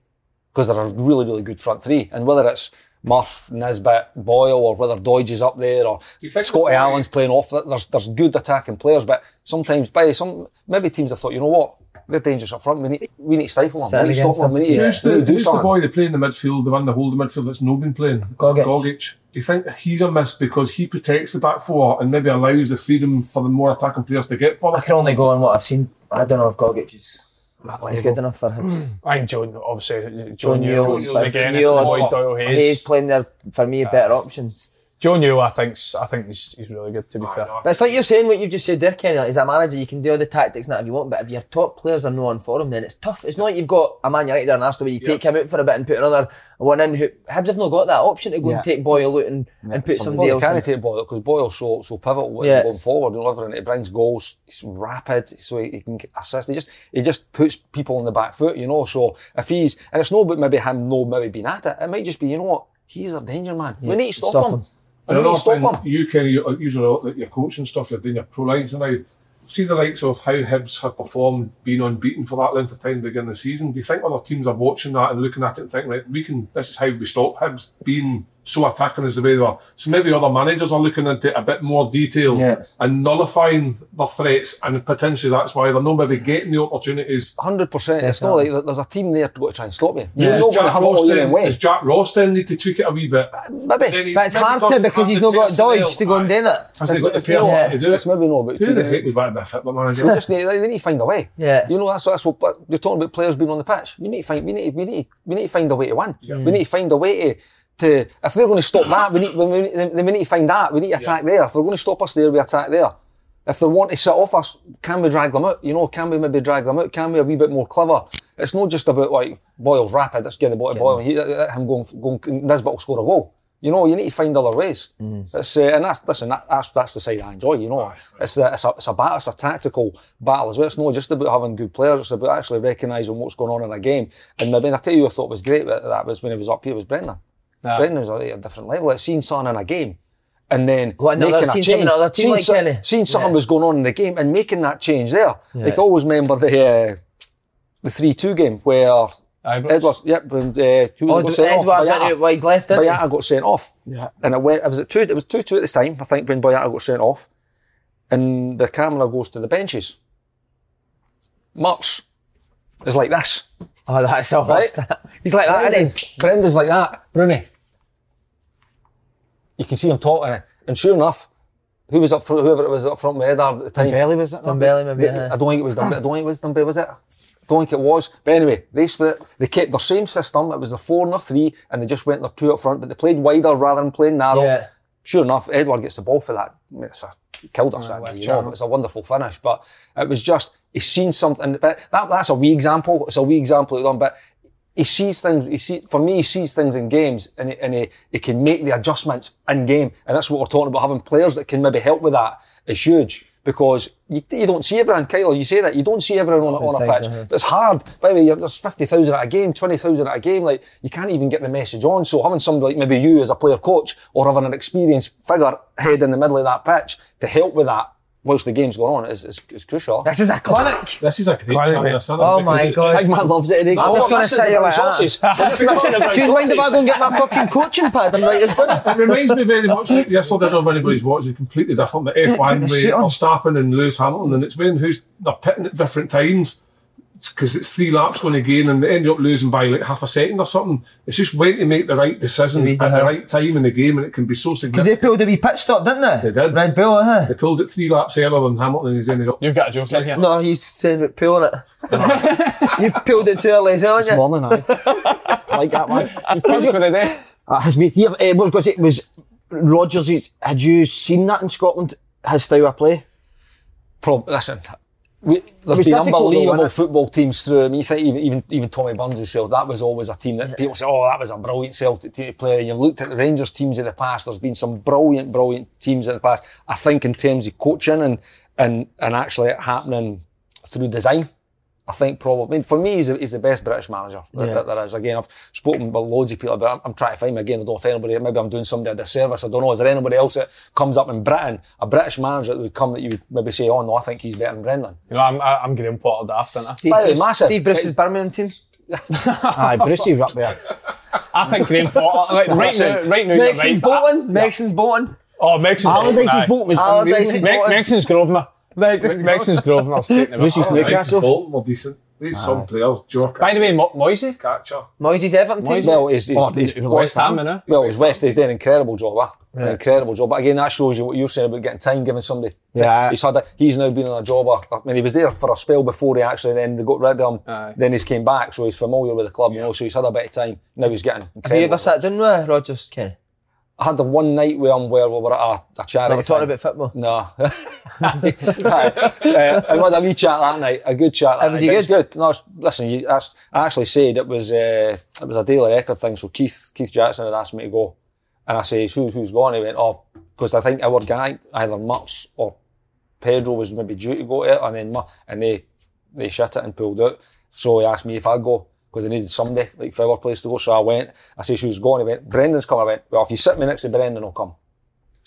[SPEAKER 3] Because they're a really, really good front three. And whether it's Murph, Nisbet, Boyle, or whether Doidge is up there, or
[SPEAKER 2] you think
[SPEAKER 3] Scotty
[SPEAKER 2] that-
[SPEAKER 3] Allen's playing off, there's there's good attacking players, but sometimes by some maybe teams have thought, you know what, they're dangerous up front. We need we need to stifle them.
[SPEAKER 1] Set
[SPEAKER 3] We need to stop
[SPEAKER 1] against
[SPEAKER 3] them. We need,
[SPEAKER 2] Who's
[SPEAKER 3] we
[SPEAKER 2] the,
[SPEAKER 3] do
[SPEAKER 2] who's the boy they play in the midfield, the one that hold the midfield that's not been playing?
[SPEAKER 1] Gogic.
[SPEAKER 2] Do you think he's a miss because he protects the back four and maybe allows the freedom for the more attacking players to get for
[SPEAKER 1] I can only go on what I've seen. I don't know if Gogic is is good enough for him.
[SPEAKER 5] I think John, obviously, John,
[SPEAKER 1] John
[SPEAKER 5] Newell,
[SPEAKER 1] Newell,
[SPEAKER 5] again, it's
[SPEAKER 1] Newell,
[SPEAKER 5] Doyle Hayes.
[SPEAKER 1] Hayes playing there for me better options.
[SPEAKER 5] Joe Newell, I think, I think he's, he's really good, to be fair.
[SPEAKER 1] But it's like you're saying what you've just said there, Kenny. Like, as a manager, you can do all the tactics and that if you want, but if your top players are not on form, then it's tough. It's not like you've got a Man United or an Arsenal where you take him out for a bit and put another one in. Who Hibs have not got that option to go
[SPEAKER 4] Yeah.
[SPEAKER 1] and take Boyle out and, and put
[SPEAKER 3] Well,
[SPEAKER 1] somebody
[SPEAKER 3] you
[SPEAKER 1] else.
[SPEAKER 3] can't take Boyle because Boyle's so so pivotal
[SPEAKER 1] Yeah.
[SPEAKER 3] going forward and delivering. It brings goals. He's rapid, so he, he can assist. He just he just puts people on the back foot, you know. So if he's and it's not about maybe him no maybe being at it. It might just be you know what he's a danger man. we need to stop,
[SPEAKER 1] stop
[SPEAKER 3] him.
[SPEAKER 1] him.
[SPEAKER 2] And
[SPEAKER 3] need stop
[SPEAKER 2] thing, you can usually your coaching stuff, you're doing your pro lines and I See the likes of how Hibs have performed, being unbeaten for that length of time beginning of the season. Do you think other teams are watching that and looking at it and thinking, right, we can, this is how we stop Hibs being so attacking as the way they are? So maybe other managers are looking into it a bit more detail
[SPEAKER 1] Yeah.
[SPEAKER 2] and nullifying their threats, and potentially that's why they're not maybe getting the opportunities.
[SPEAKER 3] Hundred percent. It's not like there's a team there to go to try and stop you. You
[SPEAKER 2] Does
[SPEAKER 3] know
[SPEAKER 2] Jack
[SPEAKER 3] have it
[SPEAKER 2] Ross then,
[SPEAKER 3] way.
[SPEAKER 2] does Jack Ross then need to tweak it a wee bit?
[SPEAKER 3] Uh,
[SPEAKER 2] maybe. He-
[SPEAKER 1] But it's hard to because he's not got
[SPEAKER 2] personnel.
[SPEAKER 1] Doidge to go and do that.
[SPEAKER 2] Has he got the
[SPEAKER 3] It's- you know,
[SPEAKER 2] to do
[SPEAKER 3] It's
[SPEAKER 2] it?
[SPEAKER 3] maybe not about
[SPEAKER 2] Who the
[SPEAKER 3] tweaking
[SPEAKER 2] heck
[SPEAKER 3] it.
[SPEAKER 2] would want to be a fit manager?
[SPEAKER 3] just need, they need to find a way.
[SPEAKER 1] Yeah.
[SPEAKER 3] You know, that's that's what but you're talking about players being on the pitch. You need to find we need to, we need to, we need to find a way to win. We need to find a way to to if they're going to stop that, we need we, we, then we need to find that. We need to attack there. If they're going to stop us there, we attack there. If they want to sit off us, can we drag them out? You know, can we maybe drag them out? Can we a wee bit more clever? It's not just about like Boyle's rapid. Let's get the ball to Boyle. He, let him going, going. Nisbet will score a goal. You know, you need to find other ways. Mm. It's uh, and that's listen. That, that's that's the side I enjoy. You know, it's the, it's a it's a battle. It's a tactical battle as well. It's not just about having good players. It's about actually recognising what's going on in a game. And maybe and I tell you, I thought was great. That, that was when he was up here. Was Brendan. Brendan was at a different level. Like seeing something in a game. And then
[SPEAKER 1] What, another-
[SPEAKER 3] making a
[SPEAKER 1] seen
[SPEAKER 3] change,
[SPEAKER 1] something another team
[SPEAKER 3] seeing,
[SPEAKER 1] like
[SPEAKER 3] so-
[SPEAKER 1] Kelly?
[SPEAKER 3] seeing something
[SPEAKER 1] Yeah.
[SPEAKER 3] was going on in the game and making that change there. Like I always remember the uh, the three two game where
[SPEAKER 5] Ibrox.
[SPEAKER 3] Edouard's, yep, and uh, who
[SPEAKER 1] Oh,
[SPEAKER 3] it got sent
[SPEAKER 1] Edouard
[SPEAKER 3] off?
[SPEAKER 1] went
[SPEAKER 3] Boyata.
[SPEAKER 1] out wide left, didn't he?
[SPEAKER 3] Boyata got sent off.
[SPEAKER 4] Yeah.
[SPEAKER 3] And it went, it was at two, it was 2 2 at this time, I think, when Boyata got sent off. And the camera goes to the benches. Murch is like this.
[SPEAKER 1] Oh, that's all
[SPEAKER 3] Right.
[SPEAKER 1] right. He's like that,
[SPEAKER 3] Brendan,
[SPEAKER 1] isn't he?
[SPEAKER 3] Brendan's like that. Bruni. You can see him talking. And sure enough, who was up front, whoever it was up front with Edouard at the time.
[SPEAKER 4] Belly was it?
[SPEAKER 1] Dembele maybe.
[SPEAKER 3] I
[SPEAKER 1] uh,
[SPEAKER 3] don't think it was Dunby. I don't think it was Dunby, was it? I don't think it was. But anyway, they split. They kept their same system. It was the four and the three, and they just went their two up front, but they played wider rather than playing narrow.
[SPEAKER 1] Yeah.
[SPEAKER 3] Sure enough, Edouard gets the ball for that. I mean, it's a, he killed us that day, you know. But it's a wonderful finish. But it was just he's seen something. But that, that's a wee example. It's a wee example of done. But he sees things. He see for me, he sees things in games, and he, and he, he can make the adjustments in game. And that's what we're talking about. Having players that can maybe help with that is huge because you, you don't see everyone. Kyle, you say that you don't see everyone on, a- on a pitch. it's hard. By the way, you're- there's fifty thousand at a game, twenty thousand at a game. Like you can't even get the message on. So having somebody like maybe you as a player coach or having an experienced figure head in the middle of that pitch to help with that whilst the game's going on is, is, is crucial.
[SPEAKER 1] This is a clinic.
[SPEAKER 2] This is a great
[SPEAKER 5] Clinic,
[SPEAKER 2] chat, this.
[SPEAKER 1] Oh my god.
[SPEAKER 4] Big man loves it.
[SPEAKER 1] I was
[SPEAKER 4] goes,
[SPEAKER 1] gonna say
[SPEAKER 3] about
[SPEAKER 1] like that.
[SPEAKER 3] resources.
[SPEAKER 1] Uh, do you mind if I go and get my fucking coaching pad and write this down?
[SPEAKER 2] It reminds me very much like yesterday. I don't know if anybody's watched. It's completely different. The F1
[SPEAKER 1] the
[SPEAKER 2] with. Verstappen and Lewis Hamilton, and it's when who's they're pitting at different times because it's three laps going again and they end up losing by like half a second or something. It's just when to make the right decisions at
[SPEAKER 1] the
[SPEAKER 2] the right time in the game, and it can be so
[SPEAKER 1] Because
[SPEAKER 2] significant.
[SPEAKER 1] they pulled a wee pit stop, didn't they?
[SPEAKER 2] They did.
[SPEAKER 1] Red Bull, huh?
[SPEAKER 2] They pulled it three laps earlier than Hamilton, and he's ended up.
[SPEAKER 5] You've got a joke in here.
[SPEAKER 1] No, he's saying about pulling it. You've pulled it too early, haven't
[SPEAKER 4] This
[SPEAKER 1] you?
[SPEAKER 4] morning, I like that one.
[SPEAKER 3] for the day.
[SPEAKER 4] Uh, has me here. Uh, what I was going to say was Rodgers. Had you seen that in Scotland his style of play.
[SPEAKER 3] Prob- listen, we, there's been unbelievable football teams through. I mean, you think even even, even Tommy Burns himself, that was always a team that people say, oh, that was a brilliant Celtic team to play. You've looked at the Rangers teams of the past. There's been some brilliant, brilliant teams in the past. I think in terms of coaching and and and actually it happening through design. I think probably, I mean, for me, he's, the- he's the best British manager that,
[SPEAKER 1] Yeah.
[SPEAKER 3] that there is. Again, I've spoken with loads of people, but I'm, I'm trying to find him again. I don't know if anybody, maybe I'm doing somebody a disservice. I don't know. Is there anybody else that comes up in Britain, a British manager that would come that you would maybe say, oh no, I think he's better than Brendan?
[SPEAKER 5] You know, I'm, I- I'm Graham Potter daft, aren't I?
[SPEAKER 1] Steve,
[SPEAKER 3] By the way,
[SPEAKER 1] Bruce,
[SPEAKER 3] massive.
[SPEAKER 1] Steve Bruce's Birmingham team.
[SPEAKER 4] Aye, Brucey was up there.
[SPEAKER 5] I think Graham Potter, like, right now, right now, you're
[SPEAKER 1] Mexon's
[SPEAKER 5] right, but I-
[SPEAKER 1] Bolton. Mexon's Bolton.
[SPEAKER 5] Oh, Mexon's
[SPEAKER 4] Allardyce's
[SPEAKER 5] aye.
[SPEAKER 4] Bolton was
[SPEAKER 1] Allardyce's
[SPEAKER 4] unreal.
[SPEAKER 5] Me- Mexon's Grosvenor. Mexon's Grosvenor's taking it.
[SPEAKER 4] Brucey's
[SPEAKER 5] back.
[SPEAKER 4] Newcastle.
[SPEAKER 2] Bolton were decent. These some players, Joe
[SPEAKER 5] By the way, Mo- Moisey?
[SPEAKER 2] Catcher.
[SPEAKER 1] Moyes' Everton team.
[SPEAKER 3] Well, he's, he's,
[SPEAKER 4] Oh,
[SPEAKER 3] he's,
[SPEAKER 4] he's
[SPEAKER 5] West Ham, you know?
[SPEAKER 3] well, he's West. He's doing an incredible job. Eh? An incredible job. But again, that shows you what you're saying about getting time, giving somebody. ti-
[SPEAKER 4] Yeah.
[SPEAKER 3] He's had. A, he's now been on a job. uh, I mean, he was there for a spell before he actually then they got rid of him.
[SPEAKER 5] Aye.
[SPEAKER 3] Then he's came back, so he's familiar with the club. You know, so he's had a bit of time. Now he's getting.
[SPEAKER 1] Have you ever sat down with Rodgers, Kenny?
[SPEAKER 3] I had the one night where I'm where we were at a, a charity.
[SPEAKER 1] We're talking about football.
[SPEAKER 3] No. Uh, I had a wee chat that night, a good chat. That
[SPEAKER 1] Uh, was
[SPEAKER 3] night,
[SPEAKER 1] he
[SPEAKER 3] but it's
[SPEAKER 1] good?
[SPEAKER 3] good. No, listen, you, that's, I actually said it was uh, it was a daily record thing. So Keith Keith Jackson had asked me to go, and I said, "Who, who's gone?" He went, "Oh, because I think our guy, either Mutz or Pedro, was maybe due to go to it, and then and they they shit it and pulled out. So he asked me if I'd go because they needed somebody like for our place to go. So I went. I said, "Who's going?" He went, "Brendan's coming." I went, "Well, if you sit me next to Brendan, I'll come."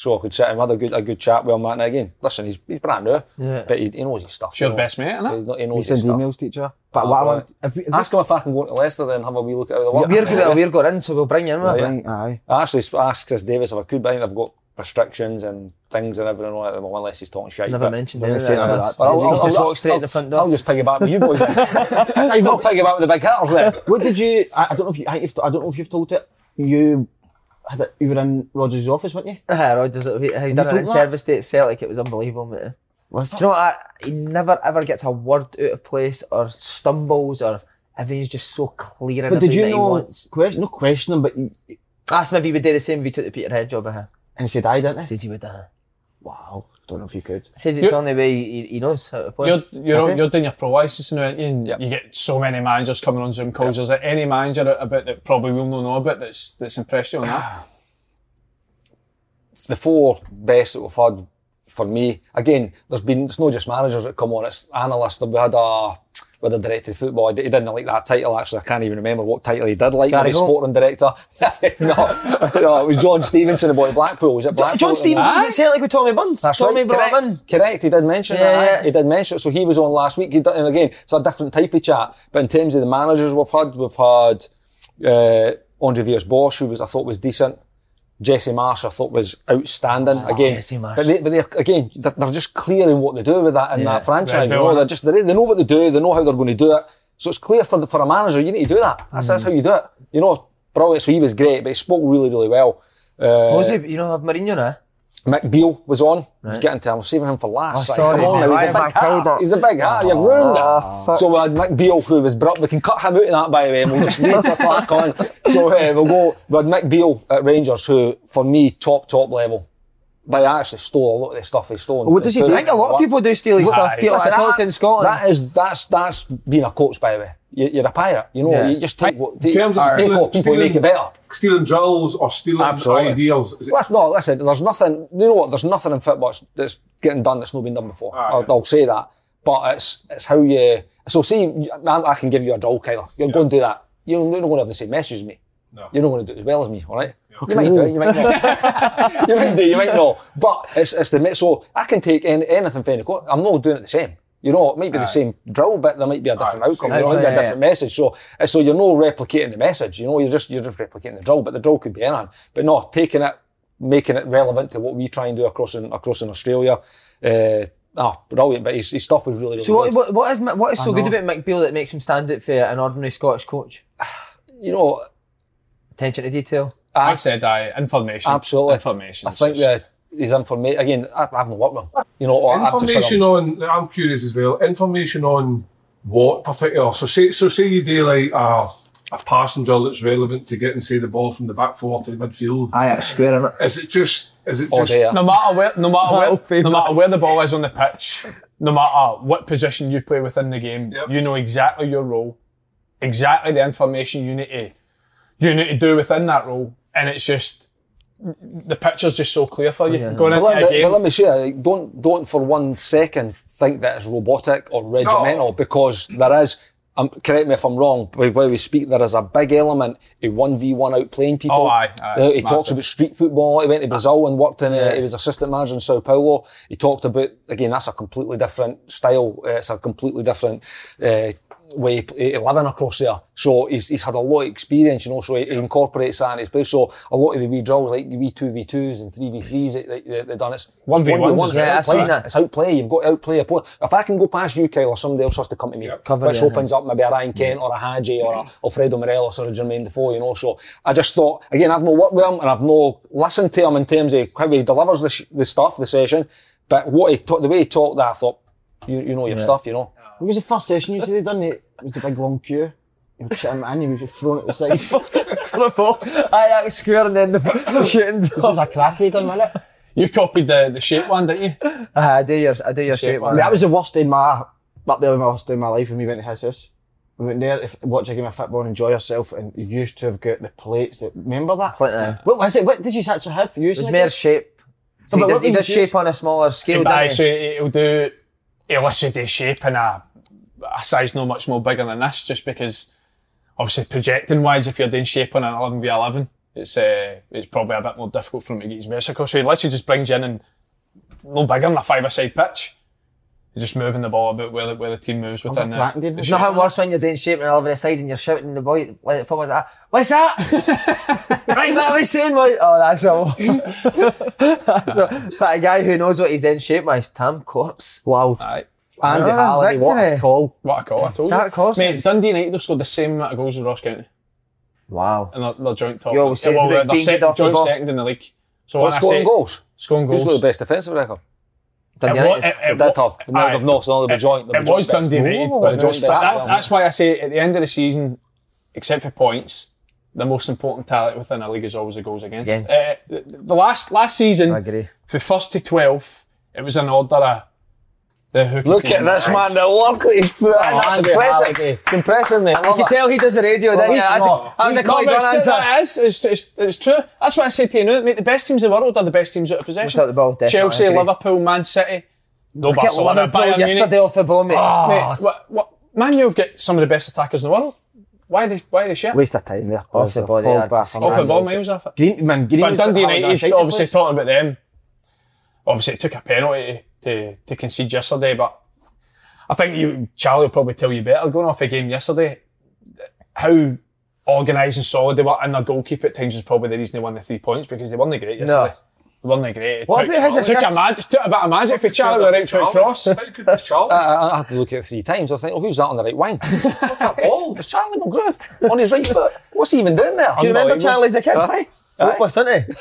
[SPEAKER 3] So I could sit and had a good a good chat with him that night again. Listen, he's he's brand new,
[SPEAKER 1] Yeah.
[SPEAKER 3] but he, he knows his stuff.
[SPEAKER 5] It's your
[SPEAKER 3] you know.
[SPEAKER 5] best mate, isn't
[SPEAKER 3] He's
[SPEAKER 5] it?
[SPEAKER 3] not, he
[SPEAKER 4] He
[SPEAKER 3] his
[SPEAKER 4] sends
[SPEAKER 3] stuff.
[SPEAKER 4] emails to each other. But what I
[SPEAKER 3] right.
[SPEAKER 4] want, if, if,
[SPEAKER 3] Ask him if I can go to Leicester then have a wee look at how they work.
[SPEAKER 1] We're going, we're going in, so we'll bring you in with
[SPEAKER 3] Yeah.
[SPEAKER 4] Right, aye.
[SPEAKER 3] I actually sp- asked Chris Davies if I could, but I think they've got restrictions and things and everything on it at the moment, unless he's talking shit.
[SPEAKER 1] Never mentioned
[SPEAKER 4] Never
[SPEAKER 1] any that.
[SPEAKER 4] that.
[SPEAKER 3] But I'll, I'll,
[SPEAKER 1] just
[SPEAKER 3] I'll-
[SPEAKER 1] walk straight
[SPEAKER 3] I'll-
[SPEAKER 1] in the front door.
[SPEAKER 3] I'll
[SPEAKER 1] door.
[SPEAKER 3] just piggyback with you boys. I'll piggyback with the big hitters there.
[SPEAKER 4] What did you? I, I don't know if you. I, if, I don't know if you've told it. You had it, you were in Rodgers' office, weren't you?
[SPEAKER 1] Aye, Rodgers, he, he done it in
[SPEAKER 4] that?
[SPEAKER 1] service day at Celtic, it was unbelievable, mate.
[SPEAKER 4] Was
[SPEAKER 1] Do you know what? I, he never ever gets a word out of place or stumbles or everything's just so clear
[SPEAKER 4] But did you know? Question, no question him, but you,
[SPEAKER 1] Asked him if he would do the same if he took the Peterhead job. Uh,
[SPEAKER 4] and he said, "I didn't."
[SPEAKER 1] says he would. Uh,
[SPEAKER 4] Wow, don't know if you could.
[SPEAKER 1] says it's the only way he, he knows uh, how to.
[SPEAKER 5] You're, you're,
[SPEAKER 4] Did he?
[SPEAKER 5] you're doing your pro license now, you? And
[SPEAKER 3] Yep.
[SPEAKER 5] you get so many managers coming on Zoom calls. Is there any manager about that probably we'll not know about that's that's impressed you on that?
[SPEAKER 3] It's the four best that we've had for me. Again, there's been it's not just managers that come on, it's analysts. We had a had a director of football. He didn't like that title actually. I can't even remember what title he did like.
[SPEAKER 1] Gary Holt.
[SPEAKER 3] sporting director. no, no, it was John Stevenson, the boy Blackpool. Was it Blackpool?
[SPEAKER 1] John Stevens
[SPEAKER 5] Aye.
[SPEAKER 1] was at Celtic with Tommy Burns.
[SPEAKER 3] That's
[SPEAKER 1] Tommy
[SPEAKER 3] right. Correct.
[SPEAKER 1] him.
[SPEAKER 3] Correct. He did mention
[SPEAKER 1] Yeah,
[SPEAKER 3] that.
[SPEAKER 1] yeah.
[SPEAKER 3] He did mention it. So he was on last week. He did, and again, it's a different type of chat. But in terms of the managers we've had, we've had uh, Andre Villas-Boas, who was I thought was decent. Jesse Marsch, I thought was outstanding. again,
[SPEAKER 1] Jesse Marsch.
[SPEAKER 3] but they, but they again, they're, they're just clear in what they do with that in
[SPEAKER 1] Yeah.
[SPEAKER 3] that franchise.
[SPEAKER 5] They're
[SPEAKER 3] You know, they're just they, they know what they do. They know how they're going to do it. So it's clear for the, for a manager. You need to do that. That's, that's how you do it. You know, brilliant. So he was great, but he spoke really, really well. Uh,
[SPEAKER 1] What was he? You know, have Mourinho now?
[SPEAKER 3] Mick Beale was on. I was getting to him, I was saving him for last.
[SPEAKER 1] Oh, sorry,
[SPEAKER 3] come on, he's a big hat. He's a big hat. You've ruined
[SPEAKER 1] Oh,
[SPEAKER 3] it. So we had Mick Beale, who was brought. We can cut him out of that, by the way, and we'll just leave the plaque on. So uh, we'll go. We had Mick Beale at Rangers, who for me top top level. But I actually stole a lot of the stuff he stole.
[SPEAKER 4] What does he do?
[SPEAKER 1] I think a lot of people do steal his
[SPEAKER 5] Aye.
[SPEAKER 1] stuff. People
[SPEAKER 3] Listen,
[SPEAKER 1] like Pellet in Scotland.
[SPEAKER 3] That is that's that's being a coach, by the way. You, you're a pirate. You know,
[SPEAKER 1] Yeah.
[SPEAKER 3] you just take what take,
[SPEAKER 2] terms of
[SPEAKER 3] take
[SPEAKER 2] stealing-
[SPEAKER 3] what people and make it better.
[SPEAKER 2] Stealing drills or stealing
[SPEAKER 3] Absolutely.
[SPEAKER 2] ideas. It-
[SPEAKER 3] Well, no, listen, there's nothing, you know what, there's nothing in football that's, that's getting done that's not been done before.
[SPEAKER 2] Ah,
[SPEAKER 3] I'll,
[SPEAKER 2] yeah.
[SPEAKER 3] I'll say that. But it's it's how you, so see, man, I can give you a drill, Kyler. You're going to do that. You're not going to have the same message as me.
[SPEAKER 2] No.
[SPEAKER 3] You're not going to do it as well as me, all right? You might do, you might not. you might do, you might not. But it's, it's the, me- so I can take any, anything from any coach. I'm not doing it the same. You know, it might be the same drill, but there might be a different
[SPEAKER 2] Aye,
[SPEAKER 3] outcome.
[SPEAKER 2] same
[SPEAKER 3] You know, it might be a different message. So, so you're not replicating the message. You know, you're just you're just replicating the drill, but the drill could be anything. But no, taking it, making it relevant to what we try and do across in across in Australia. Uh, ah, brilliant. But his, his stuff was really, really
[SPEAKER 1] So what, what, what is what is so good about Mick Beale that makes him stand out for an ordinary Scottish coach?
[SPEAKER 3] You know,
[SPEAKER 1] Attention to detail.
[SPEAKER 5] I said I information.
[SPEAKER 3] absolutely.
[SPEAKER 5] Information.
[SPEAKER 3] I think that his information again. I, I haven't worked with him. You know, or I've just heard
[SPEAKER 2] information
[SPEAKER 3] him-
[SPEAKER 2] on I'm curious as well. Information on what particular so say so say you do like a a passing drill that's relevant to getting say the ball from the back four to the midfield.
[SPEAKER 1] Aye, it's square in it.
[SPEAKER 2] Is it just Is it just
[SPEAKER 3] dear.
[SPEAKER 5] No matter where, no matter where, no matter where the ball is on the pitch, no matter what position you play within the game,
[SPEAKER 2] Yep.
[SPEAKER 5] you know exactly your role, exactly the information you need to you need to do within that role, and it's just the picture's just so clear for you going
[SPEAKER 3] But
[SPEAKER 5] into
[SPEAKER 3] let,
[SPEAKER 5] a
[SPEAKER 3] me,
[SPEAKER 5] game.
[SPEAKER 3] but let me say, like, don't don't for one second think that it's robotic or regimental because there is. Um, correct me if I'm wrong. But while we speak, there is a big element of one v one outplaying people.
[SPEAKER 5] Oh, aye, aye,
[SPEAKER 3] he talks about street football. He went to Brazil and worked in. Uh, he was assistant manager in Sao Paulo. He talked about again. That's a completely different style. Uh, it's a completely different. Uh, way of play- eh, living across there. So he's, he's had a lot of experience, you know, so he, he incorporates that in his play. So a lot of the wee drills, like the wee 2v2s and 3v3s that, that, that they've done, it's
[SPEAKER 5] 1v1s
[SPEAKER 3] it's.
[SPEAKER 1] Yeah, I've
[SPEAKER 3] outplay.
[SPEAKER 1] that.
[SPEAKER 3] It's outplay. You've got to outplay a player. If I can go past you, Kyle, or somebody else has to come to me,
[SPEAKER 1] Cover
[SPEAKER 3] which
[SPEAKER 1] you,
[SPEAKER 3] opens up maybe a Ryan Kent or a Hagi or a Alfredo Morelos or a Jermaine Defoe, you know. So I just thought, again, I've no worked with him and I've no listened to him in terms of how he delivers the, sh- the stuff, the session. But what he ta- the way he talked, that I thought, you, you know your stuff, you know.
[SPEAKER 4] What was the first session you said they'd done? It It was a big long queue. You would shit him in, you would just thrown at the side.
[SPEAKER 1] For a ball. Aye, that was square and then the shooting.
[SPEAKER 4] This was a crack he done, wasn't it?
[SPEAKER 5] you copied the the shape one, didn't you?
[SPEAKER 1] Aye, I do your, I do your shape
[SPEAKER 5] one.
[SPEAKER 1] one.
[SPEAKER 4] That was the worst day in my, up there my worst day in my life when we went to his house. We went there to watch a game of football and enjoy yourself and you used to have got the plates that, remember that?
[SPEAKER 1] Like that.
[SPEAKER 4] What was it? What did you actually have for you?
[SPEAKER 1] It was mere shape. So
[SPEAKER 4] but
[SPEAKER 1] he,
[SPEAKER 4] what
[SPEAKER 1] does, he
[SPEAKER 4] we
[SPEAKER 1] does shape on a smaller scale,
[SPEAKER 5] Aye,
[SPEAKER 1] doesn't
[SPEAKER 5] so
[SPEAKER 1] he?
[SPEAKER 5] he'll do, he'll literally do shape in a, a size not much more bigger than this, just because obviously projecting wise, if you're doing shape on an 11v11, it's uh, it's probably a bit more difficult for him to get his metrical. So he literally just brings you in and no bigger than a five-a-side pitch. You're just moving the ball about where the, where the team moves within the,
[SPEAKER 4] cracking, David.
[SPEAKER 5] the
[SPEAKER 1] It's
[SPEAKER 5] shape.
[SPEAKER 1] nothing worse when you're doing shape and all of a side and you're shouting the boy like the football's like, What's that? right, that was saying boy. Oh, that's all. so, but a guy who knows what he's doing shape wise, Tam Courts.
[SPEAKER 4] Wow.
[SPEAKER 5] Aye.
[SPEAKER 4] Andy
[SPEAKER 1] Ah,
[SPEAKER 4] Halliday, what a call.
[SPEAKER 5] What a call, I told you.
[SPEAKER 1] That course
[SPEAKER 5] Mate,
[SPEAKER 1] is-
[SPEAKER 5] Dundee United have scored the same amount of goals as Ross County.
[SPEAKER 1] Wow.
[SPEAKER 5] And they're, they're joint top.
[SPEAKER 1] You always say it's
[SPEAKER 5] well,
[SPEAKER 1] about
[SPEAKER 5] they're
[SPEAKER 1] being
[SPEAKER 5] sec-
[SPEAKER 1] off
[SPEAKER 5] joint
[SPEAKER 1] ball.
[SPEAKER 5] second in the league. So
[SPEAKER 3] Well,
[SPEAKER 5] when I
[SPEAKER 3] scoring
[SPEAKER 5] say
[SPEAKER 3] goals.
[SPEAKER 5] scoring
[SPEAKER 3] Who's
[SPEAKER 5] goals,
[SPEAKER 3] got the best defensive record?
[SPEAKER 1] Dundee
[SPEAKER 5] It wa-
[SPEAKER 1] United.
[SPEAKER 5] it- it
[SPEAKER 3] They did have. Now they've not, so they'll be joint. they'll
[SPEAKER 5] It
[SPEAKER 3] joint
[SPEAKER 5] was
[SPEAKER 3] best.
[SPEAKER 5] Dundee United,
[SPEAKER 4] Oh,
[SPEAKER 5] but
[SPEAKER 3] joint
[SPEAKER 5] that-
[SPEAKER 3] best,
[SPEAKER 5] that's why I say at the end of the season, except for points, the most important talent within a league is always the goals against.
[SPEAKER 1] Against.
[SPEAKER 5] Uh, the, the last last season,
[SPEAKER 1] I agree.
[SPEAKER 5] for first to twelfth, it was an order of the who.
[SPEAKER 3] Look at this man, the work that he's put in. That's impressive. It's impressive, mate. I
[SPEAKER 1] You can tell he does the radio, didn't you? That's,
[SPEAKER 4] no.
[SPEAKER 1] that was a
[SPEAKER 5] No,
[SPEAKER 1] quite
[SPEAKER 5] it's,
[SPEAKER 1] answer.
[SPEAKER 5] that is, it's, it's, it's true. That's what I said to you now. Mate, the best teams in the world are the best teams out of possession.
[SPEAKER 1] Without the ball,
[SPEAKER 5] Chelsea, Liverpool, Man City. No
[SPEAKER 1] Look at
[SPEAKER 5] Barcelona,
[SPEAKER 1] Liverpool
[SPEAKER 5] Bayern
[SPEAKER 1] yesterday
[SPEAKER 5] Munich.
[SPEAKER 1] off the ball, ah, mate.
[SPEAKER 5] Mate, what, what, Man U have got some of the best attackers in the world. Why are they, why are they shit?
[SPEAKER 4] Waste of time there.
[SPEAKER 1] Off the ball, they are
[SPEAKER 5] Off the ball, miles off it.
[SPEAKER 4] Green, man, Green
[SPEAKER 5] But Dundee United,
[SPEAKER 4] shite
[SPEAKER 5] obviously
[SPEAKER 4] place.
[SPEAKER 5] talking about them, obviously it took a penalty to, to concede yesterday, but I think you, Charlie will probably tell you better going off the game yesterday, how organised and solid they were, and their goalkeeper at times was probably the reason they won the three points because they weren't great yesterday. They weren't great. It
[SPEAKER 1] What
[SPEAKER 5] took,
[SPEAKER 1] about his
[SPEAKER 5] took, a
[SPEAKER 1] assists?
[SPEAKER 5] magic, took a bit of magic for Charlie with a right foot cross.
[SPEAKER 2] How could this Charlie?
[SPEAKER 3] I, I, I had to look at it three times. I was thinking, oh, who's that on the right wing? What's that ball? It's Charlie Mulgrew on his right foot. What's he even doing there?
[SPEAKER 1] Do you remember
[SPEAKER 5] Unbelievable.
[SPEAKER 1] Charlie as a kid?
[SPEAKER 3] Aye.
[SPEAKER 1] Hopeless, isn't he?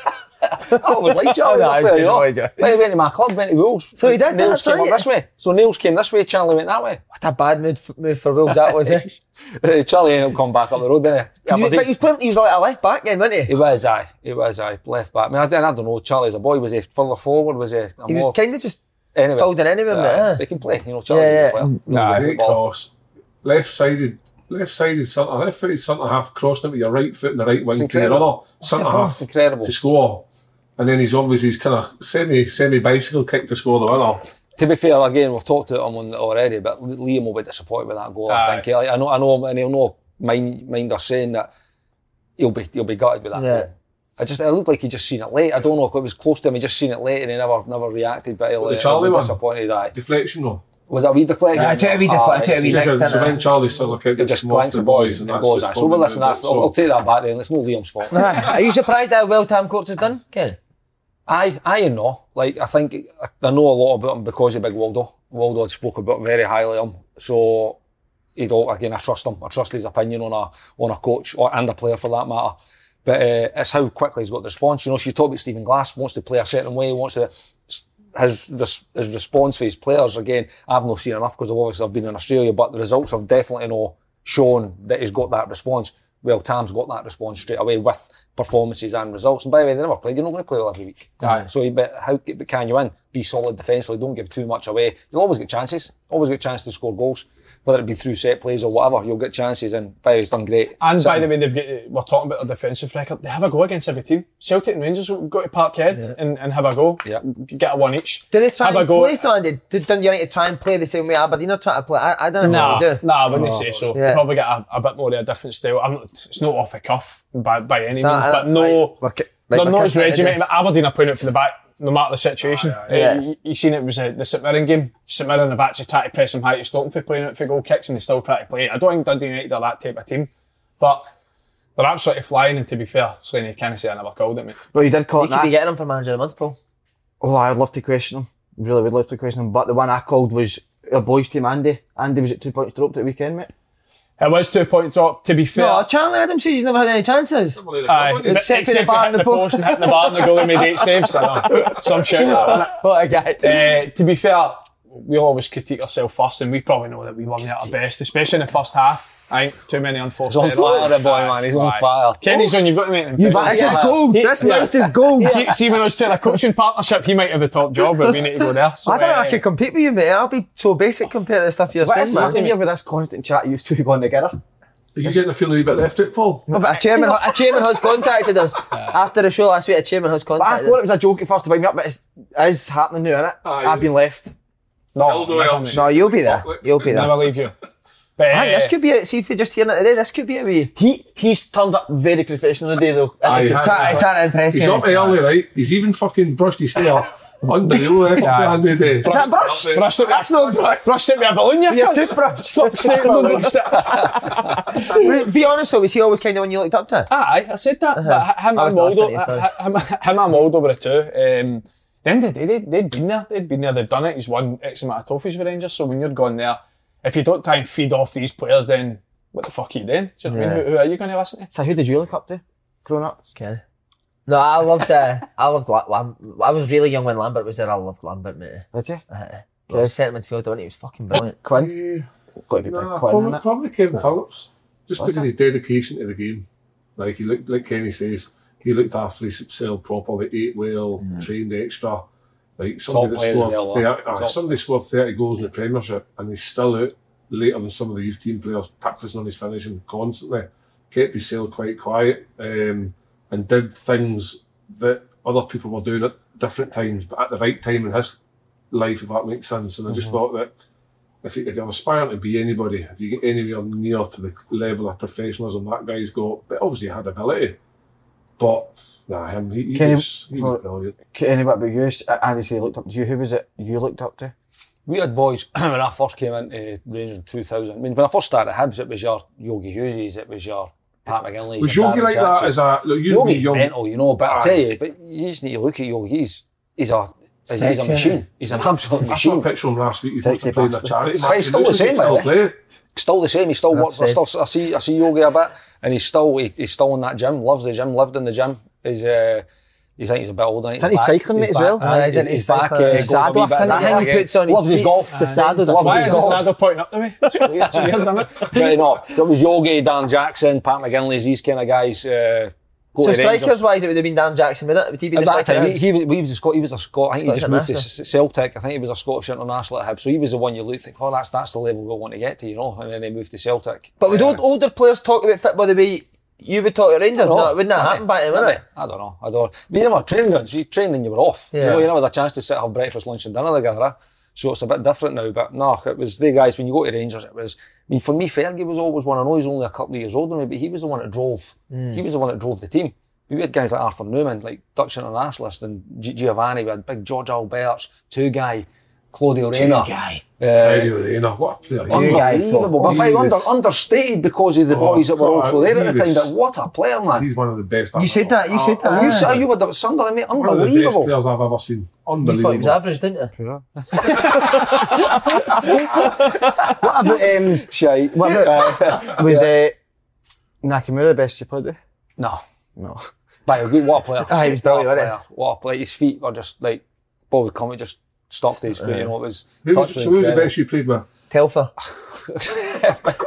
[SPEAKER 3] I would like Charlie
[SPEAKER 1] No,
[SPEAKER 3] up
[SPEAKER 1] I
[SPEAKER 3] there,
[SPEAKER 1] was
[SPEAKER 3] you know.
[SPEAKER 1] kidding, I
[SPEAKER 3] he went to my club, went to Wolves.
[SPEAKER 1] So he did,
[SPEAKER 3] Nails came
[SPEAKER 1] right.
[SPEAKER 3] up this way. So Nails came this way, Charlie went that way.
[SPEAKER 1] What a bad move, move for Wolves that was, eh?
[SPEAKER 3] Uh, Charlie ended up coming back up the road, didn't he?
[SPEAKER 1] He was- but he was playing, he was like a left back then, wasn't he?
[SPEAKER 3] He was, aye. He was, aye. Left back. I mean, I, don't- I don't know. Charlie as a boy, was he further forward? Was he? a
[SPEAKER 1] He
[SPEAKER 3] more,
[SPEAKER 1] was kind of just
[SPEAKER 3] anyway.
[SPEAKER 1] filled in anywhere,
[SPEAKER 3] Aye.
[SPEAKER 1] mate. eh?
[SPEAKER 3] He can play, you know, Charlie's
[SPEAKER 1] Yeah,
[SPEAKER 3] a
[SPEAKER 1] yeah.
[SPEAKER 3] good player.
[SPEAKER 5] Nah,
[SPEAKER 3] Good
[SPEAKER 2] Great
[SPEAKER 3] football.
[SPEAKER 2] cross. Left-sided, left-sided centre, left-footed centre half crossed it with your right foot and the right wing to the other centre half
[SPEAKER 3] Incredible.
[SPEAKER 2] to score. And then he's obviously he's kind of semi semi bicycle kick to score the winner.
[SPEAKER 3] To be fair, again, we've talked to him on already, but Liam will be disappointed with that goal. I
[SPEAKER 5] Aye.
[SPEAKER 3] think. I know, I know, and he'll know. Mind, mind us saying that he'll be, he'll be gutted with that.
[SPEAKER 1] Yeah.
[SPEAKER 3] goal. I just, it looked like he just seen it late. I don't know if it was close to him. He just seen it late and he never, never reacted. But he'll,
[SPEAKER 2] the
[SPEAKER 3] uh,
[SPEAKER 2] Charlie
[SPEAKER 3] he'll be
[SPEAKER 2] one?
[SPEAKER 3] disappointed. Aye.
[SPEAKER 2] Deflection though.
[SPEAKER 3] Was that a wee deflection?
[SPEAKER 1] Yeah, I took a wee defle- I
[SPEAKER 3] right,
[SPEAKER 1] took
[SPEAKER 3] so
[SPEAKER 1] lick.
[SPEAKER 2] So,
[SPEAKER 1] Nick,
[SPEAKER 2] so
[SPEAKER 1] didn't
[SPEAKER 2] when Charlie says, okay,
[SPEAKER 3] It
[SPEAKER 2] it
[SPEAKER 3] just
[SPEAKER 2] from off the
[SPEAKER 3] the boys
[SPEAKER 2] boys
[SPEAKER 3] and
[SPEAKER 2] and
[SPEAKER 3] it
[SPEAKER 2] that's
[SPEAKER 3] goes.
[SPEAKER 2] what's
[SPEAKER 3] So well,
[SPEAKER 2] probably
[SPEAKER 3] listen,
[SPEAKER 2] the-
[SPEAKER 3] that's, I'll, I'll take that back then. It's no Liam's fault.
[SPEAKER 1] Are you surprised at how well Tam Courts has done, Ken?
[SPEAKER 3] I, I know. Like, I think I know a lot about him because of Big Waldo. Waldo had spoke about very highly of him. So, he don't, again, I trust him. I trust his opinion on a on a coach or, and a player for that matter. But uh, it's how quickly he's got the response. You know, she talked about Stephen Glass wants to play a certain way, wants to his his response for his players. Again, I've not seen enough because obviously I've been in Australia, but the results have definitely not shown that he's got that response. Well, Tam's got that response straight away with performances and results. And by the way, they never played. You're not going to play well every week.
[SPEAKER 5] Aye.
[SPEAKER 3] So, but how but can you win? Be solid defensively. Don't give too much away. You'll always get chances. Always get chance to score goals, whether it be through set plays or whatever. You'll get chances. And by the way, he's done great.
[SPEAKER 5] And by the way, they've got, we're talking about their defensive record. They have a go against every team. Celtic and Rangers will go to Parkhead and, and have a go.
[SPEAKER 3] Yeah.
[SPEAKER 5] Get a one each.
[SPEAKER 1] Do they try
[SPEAKER 5] have a go?
[SPEAKER 1] play something? Did, did Dundee United try and play the same way Aberdeen are trying to play? I, I don't know
[SPEAKER 5] Nah,
[SPEAKER 1] do.
[SPEAKER 5] nah, I wouldn't say so.
[SPEAKER 1] Yeah.
[SPEAKER 5] Probably get a, a bit more of a different style. I'm not, it's not off the cuff by, by any
[SPEAKER 1] So,
[SPEAKER 5] means,
[SPEAKER 1] uh,
[SPEAKER 5] but no,
[SPEAKER 1] right, we're right,
[SPEAKER 5] they're not as
[SPEAKER 1] kicking
[SPEAKER 5] regimented. Aberdeen are putting it for the back, no matter the situation. Uh,
[SPEAKER 1] Yeah.
[SPEAKER 5] you, you seen it was uh, the St Mirren game. St Mirren have actually tried to press them high to stop them from playing it for goal kicks, and they still try to play it. I don't think Dundee United are that type of team, but they're absolutely flying. And to be fair, Slaney can't say I never called it, mate.
[SPEAKER 4] Well, you did call
[SPEAKER 1] You
[SPEAKER 4] it
[SPEAKER 1] could
[SPEAKER 4] that.
[SPEAKER 1] be getting him for manager of the month, Paul.
[SPEAKER 4] Oh, I'd love to question him. Really would love to question him. But the one I called was a boys team, Andy. Andy was at two points dropped at the weekend, mate.
[SPEAKER 5] It was two point drop. To be fair,
[SPEAKER 1] No, Charlie Adams says he's never had any chances.
[SPEAKER 5] Aye, but
[SPEAKER 1] Except
[SPEAKER 5] except,
[SPEAKER 1] for the
[SPEAKER 5] hitting
[SPEAKER 1] in
[SPEAKER 5] the
[SPEAKER 1] the post.
[SPEAKER 5] post and hitting the bar and the goalie made eight saves. I know. Some shit. like that,
[SPEAKER 1] What a guy.
[SPEAKER 5] Uh, to be fair, we always critique ourselves first, and we probably know that we weren't at our best, especially in the first half. I think too many unforced
[SPEAKER 3] He's on
[SPEAKER 5] errors.
[SPEAKER 3] fire, that boy, man. He's on
[SPEAKER 5] Aye.
[SPEAKER 3] fire.
[SPEAKER 5] Kenny's on. You've got to make him.
[SPEAKER 1] This
[SPEAKER 5] think.
[SPEAKER 1] is gold.
[SPEAKER 5] He-
[SPEAKER 1] This
[SPEAKER 5] yeah.
[SPEAKER 1] mouth is gold.
[SPEAKER 5] See, see, when I was doing a coaching partnership, he might have the top job, but we need to go there. So,
[SPEAKER 1] I don't know if
[SPEAKER 5] uh,
[SPEAKER 1] I could compete with you, mate. I'll be so basic compared to the stuff you're
[SPEAKER 4] What
[SPEAKER 1] saying,
[SPEAKER 4] is
[SPEAKER 1] man.
[SPEAKER 4] this here with this constant chat you two going together?
[SPEAKER 2] Are you getting a feeling a wee bit left out, Paul?
[SPEAKER 1] No, but a chairman, a chairman has contacted us after the show last week. A chairman has contacted.
[SPEAKER 4] But I thought it was a joke at first to bring me up, but it's, it is happening now, innit?
[SPEAKER 2] Aye.
[SPEAKER 4] I've been left.
[SPEAKER 5] no,
[SPEAKER 2] Dildo
[SPEAKER 5] never,
[SPEAKER 2] elf.
[SPEAKER 5] mate.
[SPEAKER 1] No, you'll be there. You'll be there.
[SPEAKER 5] never leave you. But,
[SPEAKER 1] I think
[SPEAKER 5] uh,
[SPEAKER 1] this could be it. See if you're just hearing it today. This could be a wee.
[SPEAKER 4] He he's turned up very professional today though.
[SPEAKER 2] Aye,
[SPEAKER 4] He's trying-
[SPEAKER 1] Trying, trying to impress
[SPEAKER 2] He's
[SPEAKER 1] me.
[SPEAKER 2] up early, right? He's even fucking brushed his hair. Unbelievable effort
[SPEAKER 5] Aye.
[SPEAKER 2] to Andy Day.
[SPEAKER 1] Is that brush?
[SPEAKER 5] brushed it, that's not brushed, brushed it with a balloon, you
[SPEAKER 1] Your
[SPEAKER 5] cunt.
[SPEAKER 1] toothbrush.
[SPEAKER 5] Fuck's sake, no brushed it.
[SPEAKER 1] Be honest though, was he always kind of one you looked up to?
[SPEAKER 5] Aye, I said that. But him
[SPEAKER 1] I
[SPEAKER 5] and
[SPEAKER 1] was
[SPEAKER 5] Waldo,
[SPEAKER 1] listening to you,
[SPEAKER 5] him, him and Waldo were the two. Um, the end of the day, they, they'd been there. They'd been there. They'd done it. He's won X amount of trophies with Rangers. So when you're going there, if you don't try and feed off these players, then what the fuck are you doing? Do you know what I mean? Who, who are you going to listen to?
[SPEAKER 4] So who did you look up to growing up?
[SPEAKER 1] Okay. No, I loved. Uh, I loved. La- Lam- I was really young when Lambert was there. I loved Lambert, mate.
[SPEAKER 4] Did you?
[SPEAKER 1] Uh, he was centre midfielder, and he was fucking brilliant.
[SPEAKER 4] Quinn? Got to be big
[SPEAKER 2] Nah,
[SPEAKER 4] Quinn,
[SPEAKER 2] probably,
[SPEAKER 4] innit?
[SPEAKER 2] probably Kevin Phillips. Just
[SPEAKER 4] What's
[SPEAKER 2] because
[SPEAKER 4] that?
[SPEAKER 2] of his dedication to the game. Like he looked, like Kenny says, he looked after his himself properly, ate well, trained extra. Like somebody that scored,
[SPEAKER 3] well,
[SPEAKER 2] 30,
[SPEAKER 3] uh,
[SPEAKER 2] somebody scored 30 goals in the Premiership and he's still out later than some of the youth team players, practicing on his finishing constantly. Kept his cell quite quiet um, and did things that other people were doing at different times, but at the right time in his life, if that makes sense. And I just thought that if, you, if you're aspiring to be anybody, if you get anywhere near to the level of professionalism that guy's got, but obviously he had ability, but nah, him, he, he,
[SPEAKER 4] Can you-
[SPEAKER 2] was, he was brilliant.
[SPEAKER 4] Any bit about you? Uh, Andy said he looked up to you. Who was it you looked up to?
[SPEAKER 3] We had boys when I first came into Rangers in 2000. I mean, when I first started at Hibs, it was your Yogi Hughes, it was your Pat McGinlay.
[SPEAKER 2] Was Yogi like that as a, look, you
[SPEAKER 3] Yogi's
[SPEAKER 2] young,
[SPEAKER 3] mental, you know, but I tell you, but you just need to look at Yogi. He's, he's a, he's, he's a machine. He's an absolute machine.
[SPEAKER 2] I saw a picture of him last week. He's
[SPEAKER 4] Sexy
[SPEAKER 2] must have played in a charity
[SPEAKER 3] But he's still the same, by the way.
[SPEAKER 2] play.
[SPEAKER 3] Still the same. He still works. I still I see I see Yogi a bit, and he's still he, he's still in that gym. Loves the gym. Lived in the gym. He's uh, he's I think he's a bit older. I
[SPEAKER 4] Isn't he
[SPEAKER 3] back-
[SPEAKER 4] cycling, mate, as well?
[SPEAKER 3] back-
[SPEAKER 1] Aye,
[SPEAKER 3] Aye,
[SPEAKER 1] he's
[SPEAKER 3] he's,
[SPEAKER 1] in-
[SPEAKER 3] he's
[SPEAKER 1] he's
[SPEAKER 3] back.
[SPEAKER 1] like,
[SPEAKER 3] uh,
[SPEAKER 1] uh,
[SPEAKER 3] goes
[SPEAKER 4] saddle, I think.
[SPEAKER 1] That thing he puts on his
[SPEAKER 3] Loves his golf.
[SPEAKER 4] The saddles
[SPEAKER 5] Why
[SPEAKER 3] his
[SPEAKER 5] is the
[SPEAKER 3] golf.
[SPEAKER 5] saddle pointing up to me? It's weird, it's weird, isn't it?
[SPEAKER 3] But no, so it was Yogi, Darren Jackson, Pat McGinlay's, these kind of guys. Uh, go
[SPEAKER 1] So strikers wise, it would have been Darren Jackson, would it? Would he be
[SPEAKER 3] At
[SPEAKER 1] the
[SPEAKER 3] that time, he, he, he was a Scot. He was a Scot. I think he just moved to Celtic. I think he was a Scottish international at Hibs. So he was the one you look think, oh, that's that's the level we want to get to, you know. And then he moved to Celtic.
[SPEAKER 1] But would
[SPEAKER 3] Uh,
[SPEAKER 1] old, older players talk about football the way you would talk to Rangers?
[SPEAKER 3] No,
[SPEAKER 1] wouldn't that happen back then, would it?
[SPEAKER 3] I don't know. I don't. But you never training grounds. You trained and you were off. You know, you never had a chance to sit have breakfast, lunch, and dinner together. So it's a bit different now. But no, it was the guys when you go to Rangers. It was. I mean, for me, Fergie was always one. I know he's only a couple of years older than me, but he was the one that drove.
[SPEAKER 1] Mm.
[SPEAKER 3] He was the one that drove the team. We had guys like Arthur Numan, like Dutch internationalist, and G- Giovanni. We had big Jorg Albertz, two guy, Claudio Reyna.
[SPEAKER 1] guy.
[SPEAKER 3] Uh,
[SPEAKER 2] Eddie Rayner, what a player.
[SPEAKER 3] Unbelievable. But
[SPEAKER 2] He
[SPEAKER 3] under, understated because of the
[SPEAKER 2] Oh,
[SPEAKER 3] boys that were also there at the time.
[SPEAKER 2] was-
[SPEAKER 3] But what a player, man.
[SPEAKER 2] He's one of the best.
[SPEAKER 1] You said that, you said that.
[SPEAKER 3] You,
[SPEAKER 1] Aye.
[SPEAKER 3] saw, you were the Sunderland, mate.
[SPEAKER 2] One of the best
[SPEAKER 3] Unbelievable.
[SPEAKER 2] players I've ever seen.
[SPEAKER 1] You thought he
[SPEAKER 2] Unbelievable.
[SPEAKER 1] was average, didn't you?
[SPEAKER 4] What about um?
[SPEAKER 3] Shite.
[SPEAKER 4] What about was uh, Nakamura the best you played with?
[SPEAKER 3] No.
[SPEAKER 4] No.
[SPEAKER 3] By the way, what a player.
[SPEAKER 1] Aye, he was
[SPEAKER 3] what a
[SPEAKER 1] brilliant, wasn't
[SPEAKER 3] player. What a player. His feet were just like, ball would come, it just stopped to his foot, you know, it was,
[SPEAKER 2] Who was,
[SPEAKER 3] was
[SPEAKER 2] so who was the best you played with?
[SPEAKER 1] Telfer.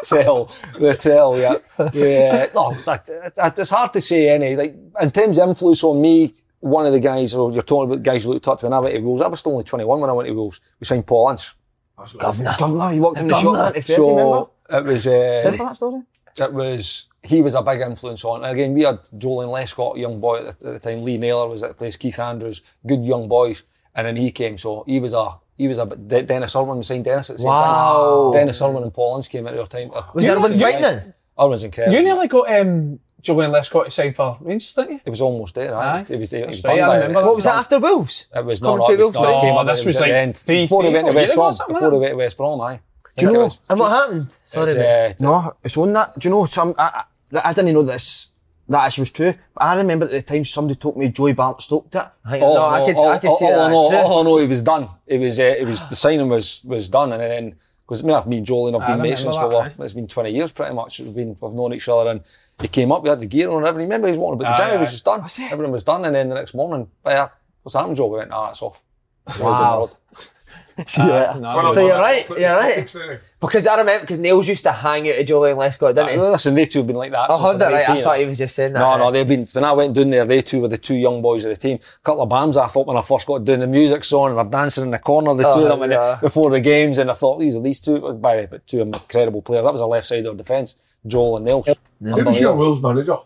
[SPEAKER 3] tell, the tell, yeah, yeah. No, that, that, it's hard to say any. Like in terms of influence on me, one of the guys, or you're talking about guys who looked up to when I went to Wolves. I was still only 21 when I went to Wolves. We signed Paul Ince.
[SPEAKER 1] Governor.
[SPEAKER 4] Governor, you walked in the
[SPEAKER 1] Governor.
[SPEAKER 4] shop, went to Fergie, remember?
[SPEAKER 3] So it was. Uh,
[SPEAKER 4] Remember that story?
[SPEAKER 3] it was he was a big influence on. And again, we had Joleon Lescott, a young boy at the, at the time. Lee Naylor was at the place. Keith Andrews, good young boys. And then he came, so he was a he was a De- Denis Irwin was signed Denis at the same
[SPEAKER 1] Wow.
[SPEAKER 3] time. Denis Irwin and Paul Ince came at their time.
[SPEAKER 1] Was Irwin frightening?
[SPEAKER 3] Irwin's incredible.
[SPEAKER 5] You nearly got um, Joleon Lescott to sign for Rangers, didn't you?
[SPEAKER 3] It was almost there.
[SPEAKER 5] Aye.
[SPEAKER 3] Aye. It was, it was
[SPEAKER 5] That's
[SPEAKER 3] done
[SPEAKER 5] I
[SPEAKER 3] by
[SPEAKER 5] remember
[SPEAKER 3] it.
[SPEAKER 1] What was that after Wolves?
[SPEAKER 3] It was
[SPEAKER 1] not,
[SPEAKER 3] no, no, it was,
[SPEAKER 1] Wolves?
[SPEAKER 3] no, it came
[SPEAKER 5] Oh,
[SPEAKER 3] up,
[SPEAKER 5] this
[SPEAKER 3] it
[SPEAKER 5] was
[SPEAKER 3] at
[SPEAKER 5] like
[SPEAKER 3] end.
[SPEAKER 5] three-
[SPEAKER 3] before
[SPEAKER 5] three,
[SPEAKER 3] he went to
[SPEAKER 5] four
[SPEAKER 3] West
[SPEAKER 5] years ago,
[SPEAKER 3] Brom.
[SPEAKER 5] something
[SPEAKER 3] Before he went to West Brom, aye.
[SPEAKER 4] Do you know-
[SPEAKER 1] And what happened? Sorry.
[SPEAKER 3] It's, uh,
[SPEAKER 4] No, it's on that. Do you know some? I, I, I didn't know this. That actually was true. But I remember at the time somebody told me Joey Barton stoked it.
[SPEAKER 1] I, no, I could, I could see
[SPEAKER 3] oh,
[SPEAKER 1] that.
[SPEAKER 3] no, oh, no, it was done. It was, uh, it was the signing was was done, and then because me, me and Joel and I've been mates since we were, it's been twenty years pretty much. It's been we've known each other, and he came up, we had the gear on and everything. Remember, he was wanting about the
[SPEAKER 5] Aye,
[SPEAKER 3] was just done. Everything was done, and then the next morning, yeah, what's happened, Joe? We went, ah, it's off.
[SPEAKER 1] Wow.
[SPEAKER 4] yeah.
[SPEAKER 5] Uh, no,
[SPEAKER 1] So you're right, you're right. Because I remember, because Nails used to hang out at Joleon Lescott, didn't he?
[SPEAKER 3] Listen, they two have been like that.
[SPEAKER 1] Oh, I
[SPEAKER 3] since
[SPEAKER 1] heard that right. I thought he was just saying that.
[SPEAKER 3] No,
[SPEAKER 1] right?
[SPEAKER 3] no, they've been. When I went down there, they two were the two young boys of the team. A couple of bands I thought when I first got doing the music song and they're dancing in the corner, the two of oh, them, and
[SPEAKER 1] yeah.
[SPEAKER 3] before the games, and I thought these are these two, oh, by the way, but two incredible players. That was a left side of defence, Joel and Nils.
[SPEAKER 2] Who was your
[SPEAKER 3] Unbelievable.
[SPEAKER 2] Wolves manager?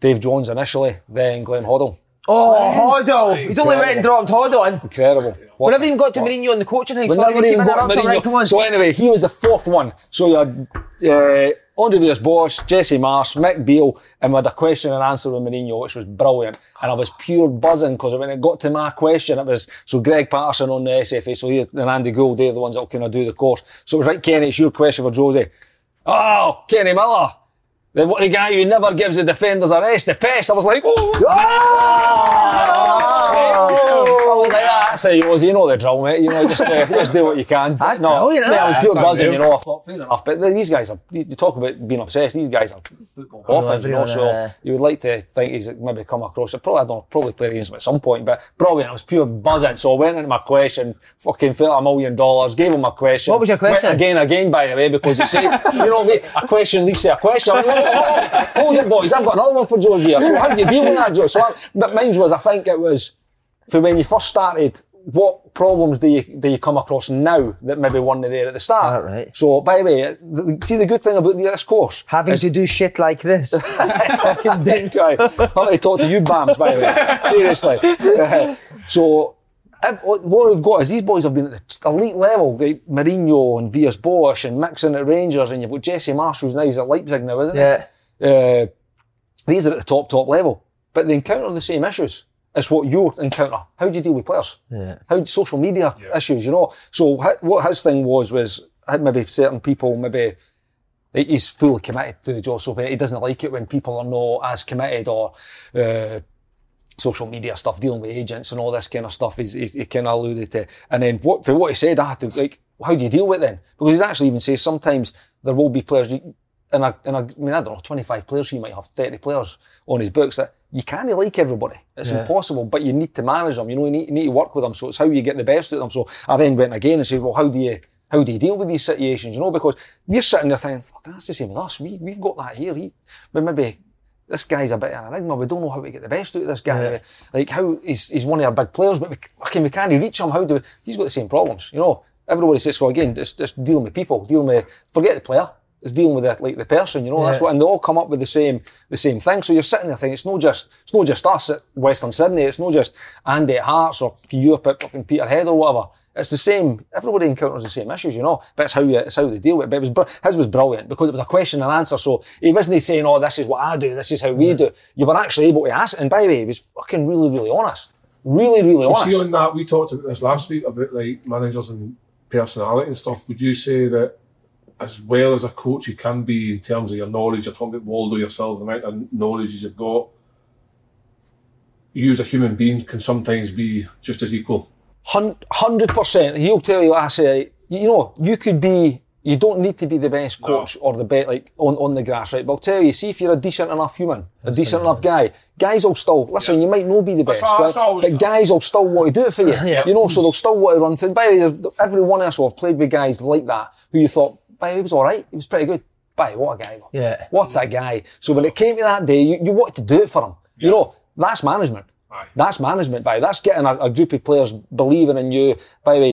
[SPEAKER 3] Dave Jones initially, then Glenn Hoddle.
[SPEAKER 1] Oh, Hoddle. He's only went and dropped Hoddle in.
[SPEAKER 3] Incredible.
[SPEAKER 1] We never even got to Mourinho on the coaching thing.
[SPEAKER 3] Never even got
[SPEAKER 1] interrupting,
[SPEAKER 3] Mourinho.
[SPEAKER 1] Right, come on.
[SPEAKER 3] So anyway, he was the fourth one. So you had uh, Andreas Bosch, Jesse Marsch, Mick Beale, and we had a question and answer with Mourinho, which was brilliant. And I was pure buzzing because when it got to my question, it was so Greg Patterson on the SFA, so he and Andy Gould, they're the ones that will kind of do the course. So it was right, Kenny, it's your question for Josie. Oh, Kenny Miller. The, the guy who never gives the defenders a rest, the pest. I was like, oh! That's how he was. You know the drill, mate. You know, just, uh, just do what you can.
[SPEAKER 1] That's
[SPEAKER 3] no,
[SPEAKER 1] brilliant,
[SPEAKER 3] mate, I was
[SPEAKER 5] isn't
[SPEAKER 3] pure buzzing, you
[SPEAKER 5] unreal.
[SPEAKER 3] know. I thought, fair enough. But these guys are, these, you talk about being obsessed, these guys are football orphans, you know. So
[SPEAKER 1] uh,
[SPEAKER 3] you would like to think he's maybe come across it. Probably, I don't know, probably played against him at some point, but brilliant. I was pure buzzing. So I went into my question, fucking felt a million dollars, gave him my question.
[SPEAKER 1] What was your question?
[SPEAKER 3] Went again, again, by the way, because you said, you know, mate, a question leads to a question. I "Oh, oh, oh, hold it, boys. I've got another one for George here. So how do you deal with that, George? So I, but mine was, I think it was, for when you first started, what problems do you do you come across now that maybe weren't there at the start?
[SPEAKER 1] Right.
[SPEAKER 3] So, by the way, the, see the good thing about this course,
[SPEAKER 1] Having to do shit like this. Fucking dick.
[SPEAKER 3] I'm going to talk to you, Bams, by the way. Seriously. So, what we've got is these boys have been at the elite level. Like Mourinho and Villas-Boas and Mixon at Rangers, and you've got Jesse Marshall's now, he's at Leipzig now, isn't
[SPEAKER 1] Yeah.
[SPEAKER 3] he? Uh, these are at the top, top level. But they encounter the same issues. It's what you encounter. How do you deal with players?
[SPEAKER 1] Yeah.
[SPEAKER 3] How social media issues, you know? So what his thing was, was had maybe certain people, maybe he's fully committed to the job, so he doesn't like it when people are not as committed or uh, social media stuff, dealing with agents and all this kind of stuff. He's, he's, he kind of alluded to. And then what, for what he said, I had to like, how do you deal with it then? Because he's actually even says sometimes there will be players. and In a, in a, I mean, I don't know, 25 players, he might have 30 players on his books that you can't like everybody. It's impossible, but you need to manage them. You know, you need, you need to work with them. So it's how you get the best out of them. So I then went again and said, well, how do you, how do you deal with these situations? You know, because we're sitting there thinking, fuck, that's the same as us. We, we've got that here. He, but maybe this guy's a bit of an enigma. We don't know how to get the best out of this guy. Like how he's, he's one of our big players, but we, fucking we can't reach him. How do we, he's got the same problems, you know? Everybody says, well, again, it's just dealing with people, dealing with, forget the player. It's dealing with the, like the person, you know. That's what, and they all come up with the same, the same thing. So you're sitting there thinking, it's not just, it's not just us at Western Sydney. It's not just Andy at Hearts or you up at fucking Peterhead or whatever. It's the same. Everybody encounters the same issues, you know. But it's how you, it's how they deal with it. But it was, his was brilliant because it was a question and answer. So he wasn't saying, "Oh, this is what I do. This is how we do." You were actually able to ask. And by the way, he was fucking really, really honest. Really, really honest.
[SPEAKER 2] See on that, we talked about this last week about like managers and personality and stuff. Would you say that as well as a coach you can be in terms of your knowledge, you're talking about Waldo yourself, the amount of knowledge you've got, you as a human being can sometimes be just as equal.
[SPEAKER 3] Hundred percent. He'll tell you. I say, you know, you could be you don't need to be the best coach or the best like on, on the grass, right? But I'll tell you, see if you're a decent enough human, a decent enough guy, guys will still listen. You might not be the best,
[SPEAKER 2] what- that's
[SPEAKER 3] right?
[SPEAKER 2] what
[SPEAKER 3] but guys will still want to do it for you. You know, so they'll still want to run through. By the way, there's- every one of us will have played with guys like that who you thought, by the way, he was all right, he was pretty good. By what a guy! though.
[SPEAKER 1] Yeah.
[SPEAKER 3] what a guy. So when it came to that day, you, you wanted to do it for him. You know, that's management.
[SPEAKER 2] Aye.
[SPEAKER 3] That's management, by. That's getting a, a group of players believing in you. By the way,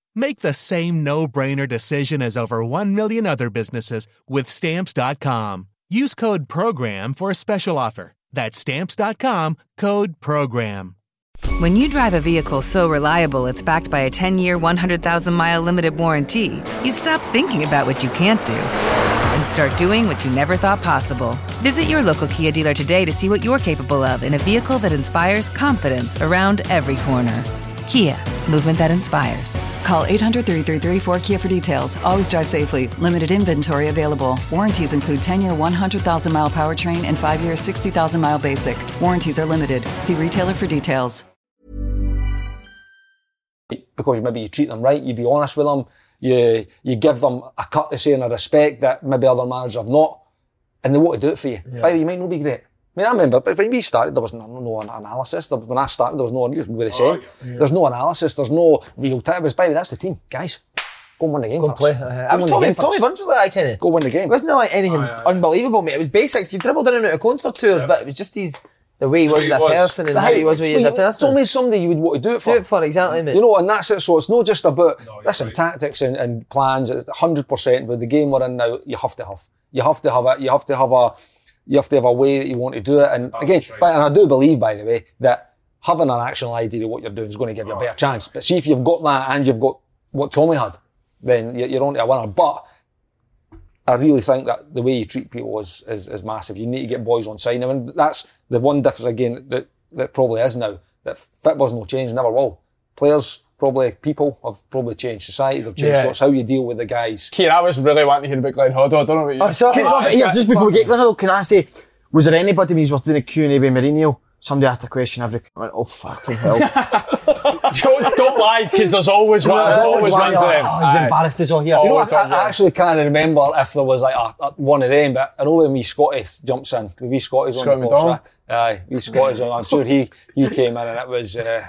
[SPEAKER 6] Make the same no-brainer decision as over 1 million other businesses with stamps.com. Use code PROGRAM for a special offer. That's stamps.com, code PROGRAM.
[SPEAKER 7] When you drive a vehicle so reliable it's backed by a 10 year, 100,000 mile limited warranty, you stop thinking about what you can't do and start doing what you never thought possible. Visit your local Kia dealer today to see what you're capable of in a vehicle that inspires confidence around every corner. Kia, movement that inspires.
[SPEAKER 8] Call 800 333 4KIA for details. Always drive safely. Limited inventory available. Warranties include 10 year 100,000 mile powertrain and 5 year 60,000 mile basic. Warranties are limited. See retailer for details.
[SPEAKER 3] because maybe you treat them right, you be honest with them, you you give them a courtesy and a respect that maybe other managers have not, and they want to do it for you. By the way, you might not be great. I mean, I remember when we started, there was no, no analysis. There, when I started, there was no, you were the same. There's no analysis, there's no real time. It was, by the way, that's the team, guys. Go and win the game
[SPEAKER 1] Go
[SPEAKER 3] for
[SPEAKER 1] and play. Uh, I was
[SPEAKER 3] win
[SPEAKER 1] Tommy, Tommy. Burns was like that, Kenny.
[SPEAKER 3] Go win the game.
[SPEAKER 1] It wasn't like anything unbelievable, mate. It was basic. You dribbled in and out of cones for two hours, but it was just his the way he was as
[SPEAKER 2] he
[SPEAKER 1] a
[SPEAKER 2] was.
[SPEAKER 1] person and
[SPEAKER 3] But
[SPEAKER 1] how he was when he was a person.
[SPEAKER 3] Tell me somebody you would want to do it for.
[SPEAKER 1] Do it for exactly, mate.
[SPEAKER 3] You know, and that's it. So it's not just about
[SPEAKER 2] you're
[SPEAKER 3] listen
[SPEAKER 2] right.
[SPEAKER 3] tactics and, and plans. It's hundred percent. With the game we're in now, you have to have. You have to have it. You have to have a. You have to have a way that you want to do it. And again, but, and I do believe, by the way, that having an actual idea of what you're doing is going to give you a better chance. But see if you've got that and you've got what Tommy had, then you're, you're on to a winner. But I really think that the way you treat people is, is, is massive. You need to get boys on side. I mean, that's the one difference again that, that probably is now. That football's no change, never will. Players, probably people have probably changed. Societies have changed.
[SPEAKER 1] Yeah.
[SPEAKER 3] So it's how you deal with the guys.
[SPEAKER 5] Keir, I was really wanting to hear about Glenn Hoddle. I don't know about you.
[SPEAKER 4] Oh, so, no, but here, just before we get Glenn Hoddle, can I say, was there anybody when you were doing a Q&A with Mourinho? Somebody asked a question every. I went, oh fucking hell!
[SPEAKER 5] don't, don't lie, because there's always one. There's always one of them.
[SPEAKER 4] Oh, he's
[SPEAKER 5] Aye.
[SPEAKER 4] embarrassed us all here.
[SPEAKER 3] You know, I, I actually can't remember if there was like a, a, one of them, but I know when we Scotty jumps in, we Scotty's on
[SPEAKER 5] Scotty
[SPEAKER 3] the
[SPEAKER 5] McDonald?
[SPEAKER 3] box, right? Aye, we Scotty's on. I'm sure he he came in and it was. Uh,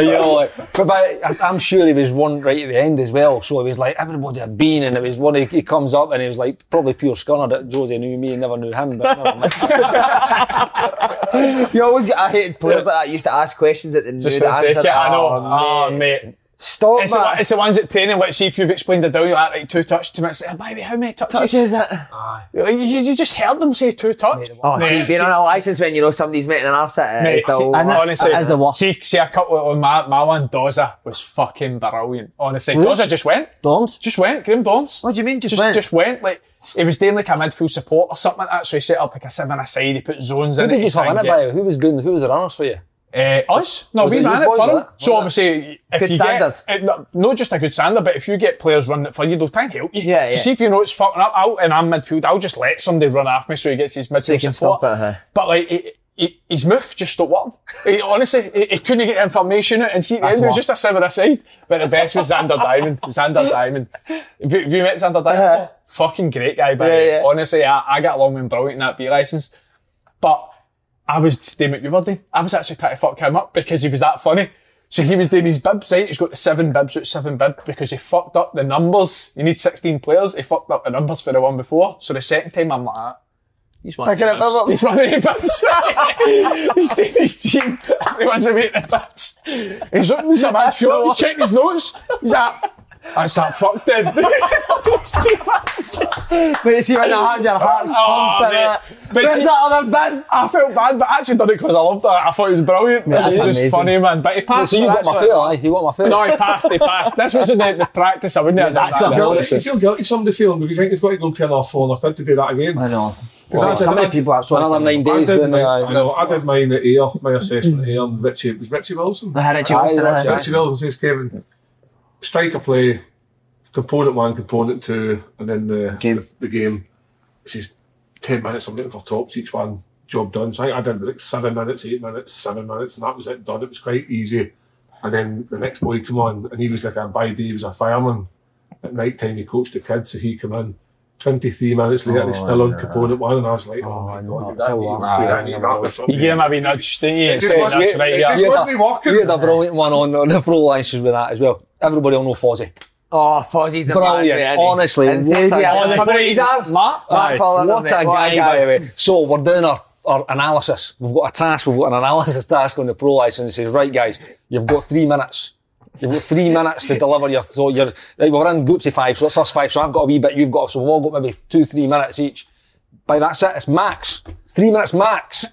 [SPEAKER 3] you know, like, but by, I- I'm sure he was one right at the end as well. So it was like everybody had been, and it was one. He, he comes up and he was like probably pure scunner that Josie knew me and never knew him. But never.
[SPEAKER 1] You always get. I hated players like that. Used to ask questions that they knew the
[SPEAKER 5] for the sake
[SPEAKER 1] answer.
[SPEAKER 5] of it, I know.
[SPEAKER 1] Oh,
[SPEAKER 5] Oh, mate.
[SPEAKER 1] Stop
[SPEAKER 5] It's the,
[SPEAKER 1] that.
[SPEAKER 5] it's the ones at training, let's see if you've explained it down, you're like, right, two touch, two minutes. Like, baby, how many touches?
[SPEAKER 1] Touches it.
[SPEAKER 5] You, you just heard them say two touch.
[SPEAKER 1] Oh, see, being on a license when you know somebody's making an arse at it.
[SPEAKER 5] Mate,
[SPEAKER 1] it's the
[SPEAKER 5] see,
[SPEAKER 1] whole-
[SPEAKER 4] and that-
[SPEAKER 5] honestly,
[SPEAKER 4] that is the worst.
[SPEAKER 5] See, see a couple on my, my one, Doza, was fucking brilliant. Honestly, Doza just went.
[SPEAKER 4] Don't.
[SPEAKER 5] Just went, Graham Dons.
[SPEAKER 1] What do you mean, just
[SPEAKER 5] just
[SPEAKER 1] went?
[SPEAKER 5] Just went. Like, he was doing like a midfield support or something like that, so he set up like a seven aside, he put zones
[SPEAKER 3] Who
[SPEAKER 5] in
[SPEAKER 3] did
[SPEAKER 5] it.
[SPEAKER 3] you
[SPEAKER 5] to try
[SPEAKER 3] have in it
[SPEAKER 5] get-
[SPEAKER 3] by? the way? Who was doing? Who was the runners for you?
[SPEAKER 5] Uh, us? No,
[SPEAKER 3] Was
[SPEAKER 5] we
[SPEAKER 3] it
[SPEAKER 5] ran it for them.
[SPEAKER 3] it?
[SPEAKER 5] So
[SPEAKER 3] Was it?
[SPEAKER 5] obviously, if
[SPEAKER 1] Good
[SPEAKER 5] you
[SPEAKER 1] standard.
[SPEAKER 5] get, no, not just a good standard, but if you get players running it for you, they'll try and help you.
[SPEAKER 1] Yeah, yeah.
[SPEAKER 5] See if you know it's fucking up out and I'm midfield, I'll just let somebody run after me so he gets his midfield
[SPEAKER 1] can
[SPEAKER 5] support.
[SPEAKER 1] stop it, huh?
[SPEAKER 5] But like, he, his move just stopped working. He, honestly, he, he couldn't get information out and see at the end, it was just a seven aside. But the best was Zander Diamond. Zander Diamond. Have you, have you met Zander Diamond before? Fucking great guy, but
[SPEAKER 1] Uh-huh. Yeah, yeah.
[SPEAKER 5] honestly, I, I got along with him brilliant in that B licence. But I was doing what you were doing. I was actually trying to fuck him up because he was that funny. So he was doing his bibs, right? He's got the seven bibs out seven bib because he fucked up the numbers. You need 16 players. He fucked up the numbers for the one before. So the second time I'm like, ah, He's one of the. Bips. He's one of the Bips. he's taking his team. Everyone's away at the Bips. He's up to some man shot. He's checking his notes. He's like, that's that fuck dead.
[SPEAKER 1] Wait, see when that happens, your heart's
[SPEAKER 5] Oh,
[SPEAKER 1] pumping.
[SPEAKER 5] mate.
[SPEAKER 1] right?
[SPEAKER 5] But
[SPEAKER 1] Where's
[SPEAKER 5] see-
[SPEAKER 1] that other bin?
[SPEAKER 5] I felt bad, but I actually done it because I loved it. I thought it was brilliant.
[SPEAKER 1] That's
[SPEAKER 5] it was just funny, man. But he passed.
[SPEAKER 3] So you got my
[SPEAKER 5] what-
[SPEAKER 3] fair, aye? You got my fair.
[SPEAKER 5] No, he passed. He passed. This was in the, the practice. I wouldn't have done
[SPEAKER 1] That's
[SPEAKER 5] that.
[SPEAKER 1] the
[SPEAKER 2] Guilty,
[SPEAKER 5] honestly.
[SPEAKER 2] you feel guilty somebody feeling because you think you've got to go and turn off phone. I've had to do that again.
[SPEAKER 4] I know.
[SPEAKER 2] Because I did-
[SPEAKER 4] so many
[SPEAKER 2] I-
[SPEAKER 4] people have
[SPEAKER 3] Another nine
[SPEAKER 2] I
[SPEAKER 3] days
[SPEAKER 2] did,
[SPEAKER 3] doing
[SPEAKER 2] mine,
[SPEAKER 3] the.
[SPEAKER 2] I, know, I did mine at Ayr, my assessment here, hmm. and Richie, it was Richie Wilson.
[SPEAKER 1] I had it, Wilson,
[SPEAKER 3] it.
[SPEAKER 2] Richie Wilson says, Kevin, striker play, component one, component two, and then the
[SPEAKER 4] Game.
[SPEAKER 2] The, the game. He says, 10 minutes, I'm looking for tops each one, job done. So I, think I did like seven minutes, eight minutes, seven minutes, and that was it done. It was quite easy. And then the next boy come on, and he was like a by day, he was a fireman. At night time, he coached the kids, so he come in. 23 minutes later, he's still on oh, component one, and I was like, oh, my oh, god,
[SPEAKER 4] that's
[SPEAKER 2] that
[SPEAKER 4] a
[SPEAKER 2] needs-
[SPEAKER 4] lot.
[SPEAKER 2] I need that or.
[SPEAKER 5] You gave him a wee nudge, didn't you?
[SPEAKER 2] It just
[SPEAKER 5] Say,
[SPEAKER 2] wasn't,
[SPEAKER 5] "That's right,
[SPEAKER 2] it
[SPEAKER 5] yeah."
[SPEAKER 2] just
[SPEAKER 3] Yeah.
[SPEAKER 2] wasn't working.
[SPEAKER 3] You had a brilliant one on the, the pro licenses with that as well. Everybody will know Fozzie.
[SPEAKER 1] Oh, Fozzie's the
[SPEAKER 3] Brilliant.
[SPEAKER 1] man.
[SPEAKER 3] Honestly, what a
[SPEAKER 1] Enthusiasm
[SPEAKER 3] guy.
[SPEAKER 1] coming out his arse.
[SPEAKER 5] Matt?
[SPEAKER 1] Matt
[SPEAKER 5] Aye.
[SPEAKER 1] Fowler,
[SPEAKER 3] What a guy, by the way. So we're doing our, our analysis. We've got a task. We've got an analysis task on the pro license. It says, right, guys, you've got three minutes. You've got three minutes to deliver your. So you're. We're in groups of five. So it's us five. So I've got a wee bit. You've got. So we've all got maybe two, three minutes each. By that's it. It's max. Three minutes max.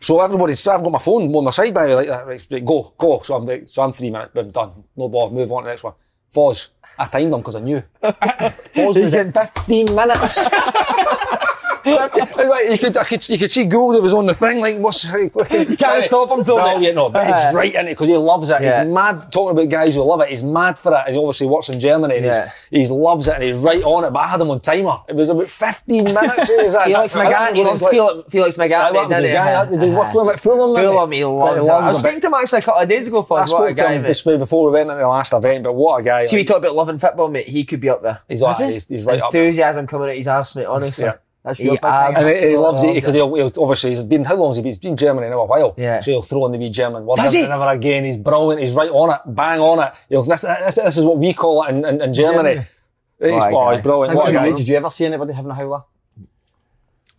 [SPEAKER 3] So everybody's. I've got my phone on my side by way, like that. Right, right, go, go. So I'm. like- So I'm three minutes. Boom, done. No ball. Move on to the next one. Foz. I timed them because I knew. Foz was at 15 minutes. Like, you could, I could, you could see Gould that was on the thing. Like, what's you
[SPEAKER 1] can't stop him, though, mate.
[SPEAKER 3] Brilliant, no, but he's right in it because he loves it.
[SPEAKER 1] Yeah.
[SPEAKER 3] He's mad talking about guys who love it. He's mad for it, and he obviously works in Germany. And
[SPEAKER 1] Yeah.
[SPEAKER 3] he's, he loves it, and he's right on it. But I had him on timer. It was about 15 minutes. He was at-
[SPEAKER 1] Felix
[SPEAKER 3] I
[SPEAKER 1] Magath, he loves
[SPEAKER 3] like-
[SPEAKER 1] Felix, Felix Magath,
[SPEAKER 3] that was his
[SPEAKER 1] didn't
[SPEAKER 3] guy.
[SPEAKER 1] he?
[SPEAKER 3] Did he work with him at Fulham?
[SPEAKER 1] Fulham, he loves it. I was
[SPEAKER 3] it.
[SPEAKER 1] speaking to him actually a couple of days ago,
[SPEAKER 3] I.
[SPEAKER 1] What a
[SPEAKER 3] spoke to
[SPEAKER 1] guy,
[SPEAKER 3] him this way before we went into the last event, but what a guy.
[SPEAKER 1] See, we
[SPEAKER 3] like,
[SPEAKER 1] talk about loving football, mate. He could be up there.
[SPEAKER 3] he's, like, he's, he's right up there.
[SPEAKER 1] Enthusiasm coming out his arse, mate, honestly.
[SPEAKER 3] Yeah.
[SPEAKER 4] That's
[SPEAKER 1] He
[SPEAKER 4] your big.
[SPEAKER 3] And he, he loves it because he'll, he'll obviously he's been how long has he been? He's been in Germany now a while.
[SPEAKER 1] Yeah.
[SPEAKER 3] So he'll throw in the wee German word
[SPEAKER 1] Does
[SPEAKER 3] never,
[SPEAKER 1] he?
[SPEAKER 3] never again. He's brilliant. He's right on it, bang on it. He'll, this, this, this is what we call it in, in, in Germany.
[SPEAKER 1] Germany.
[SPEAKER 3] He's,
[SPEAKER 4] What a
[SPEAKER 3] oh,
[SPEAKER 4] guy.
[SPEAKER 3] he's brilliant. What a guy.
[SPEAKER 4] Did you ever see anybody having a howler?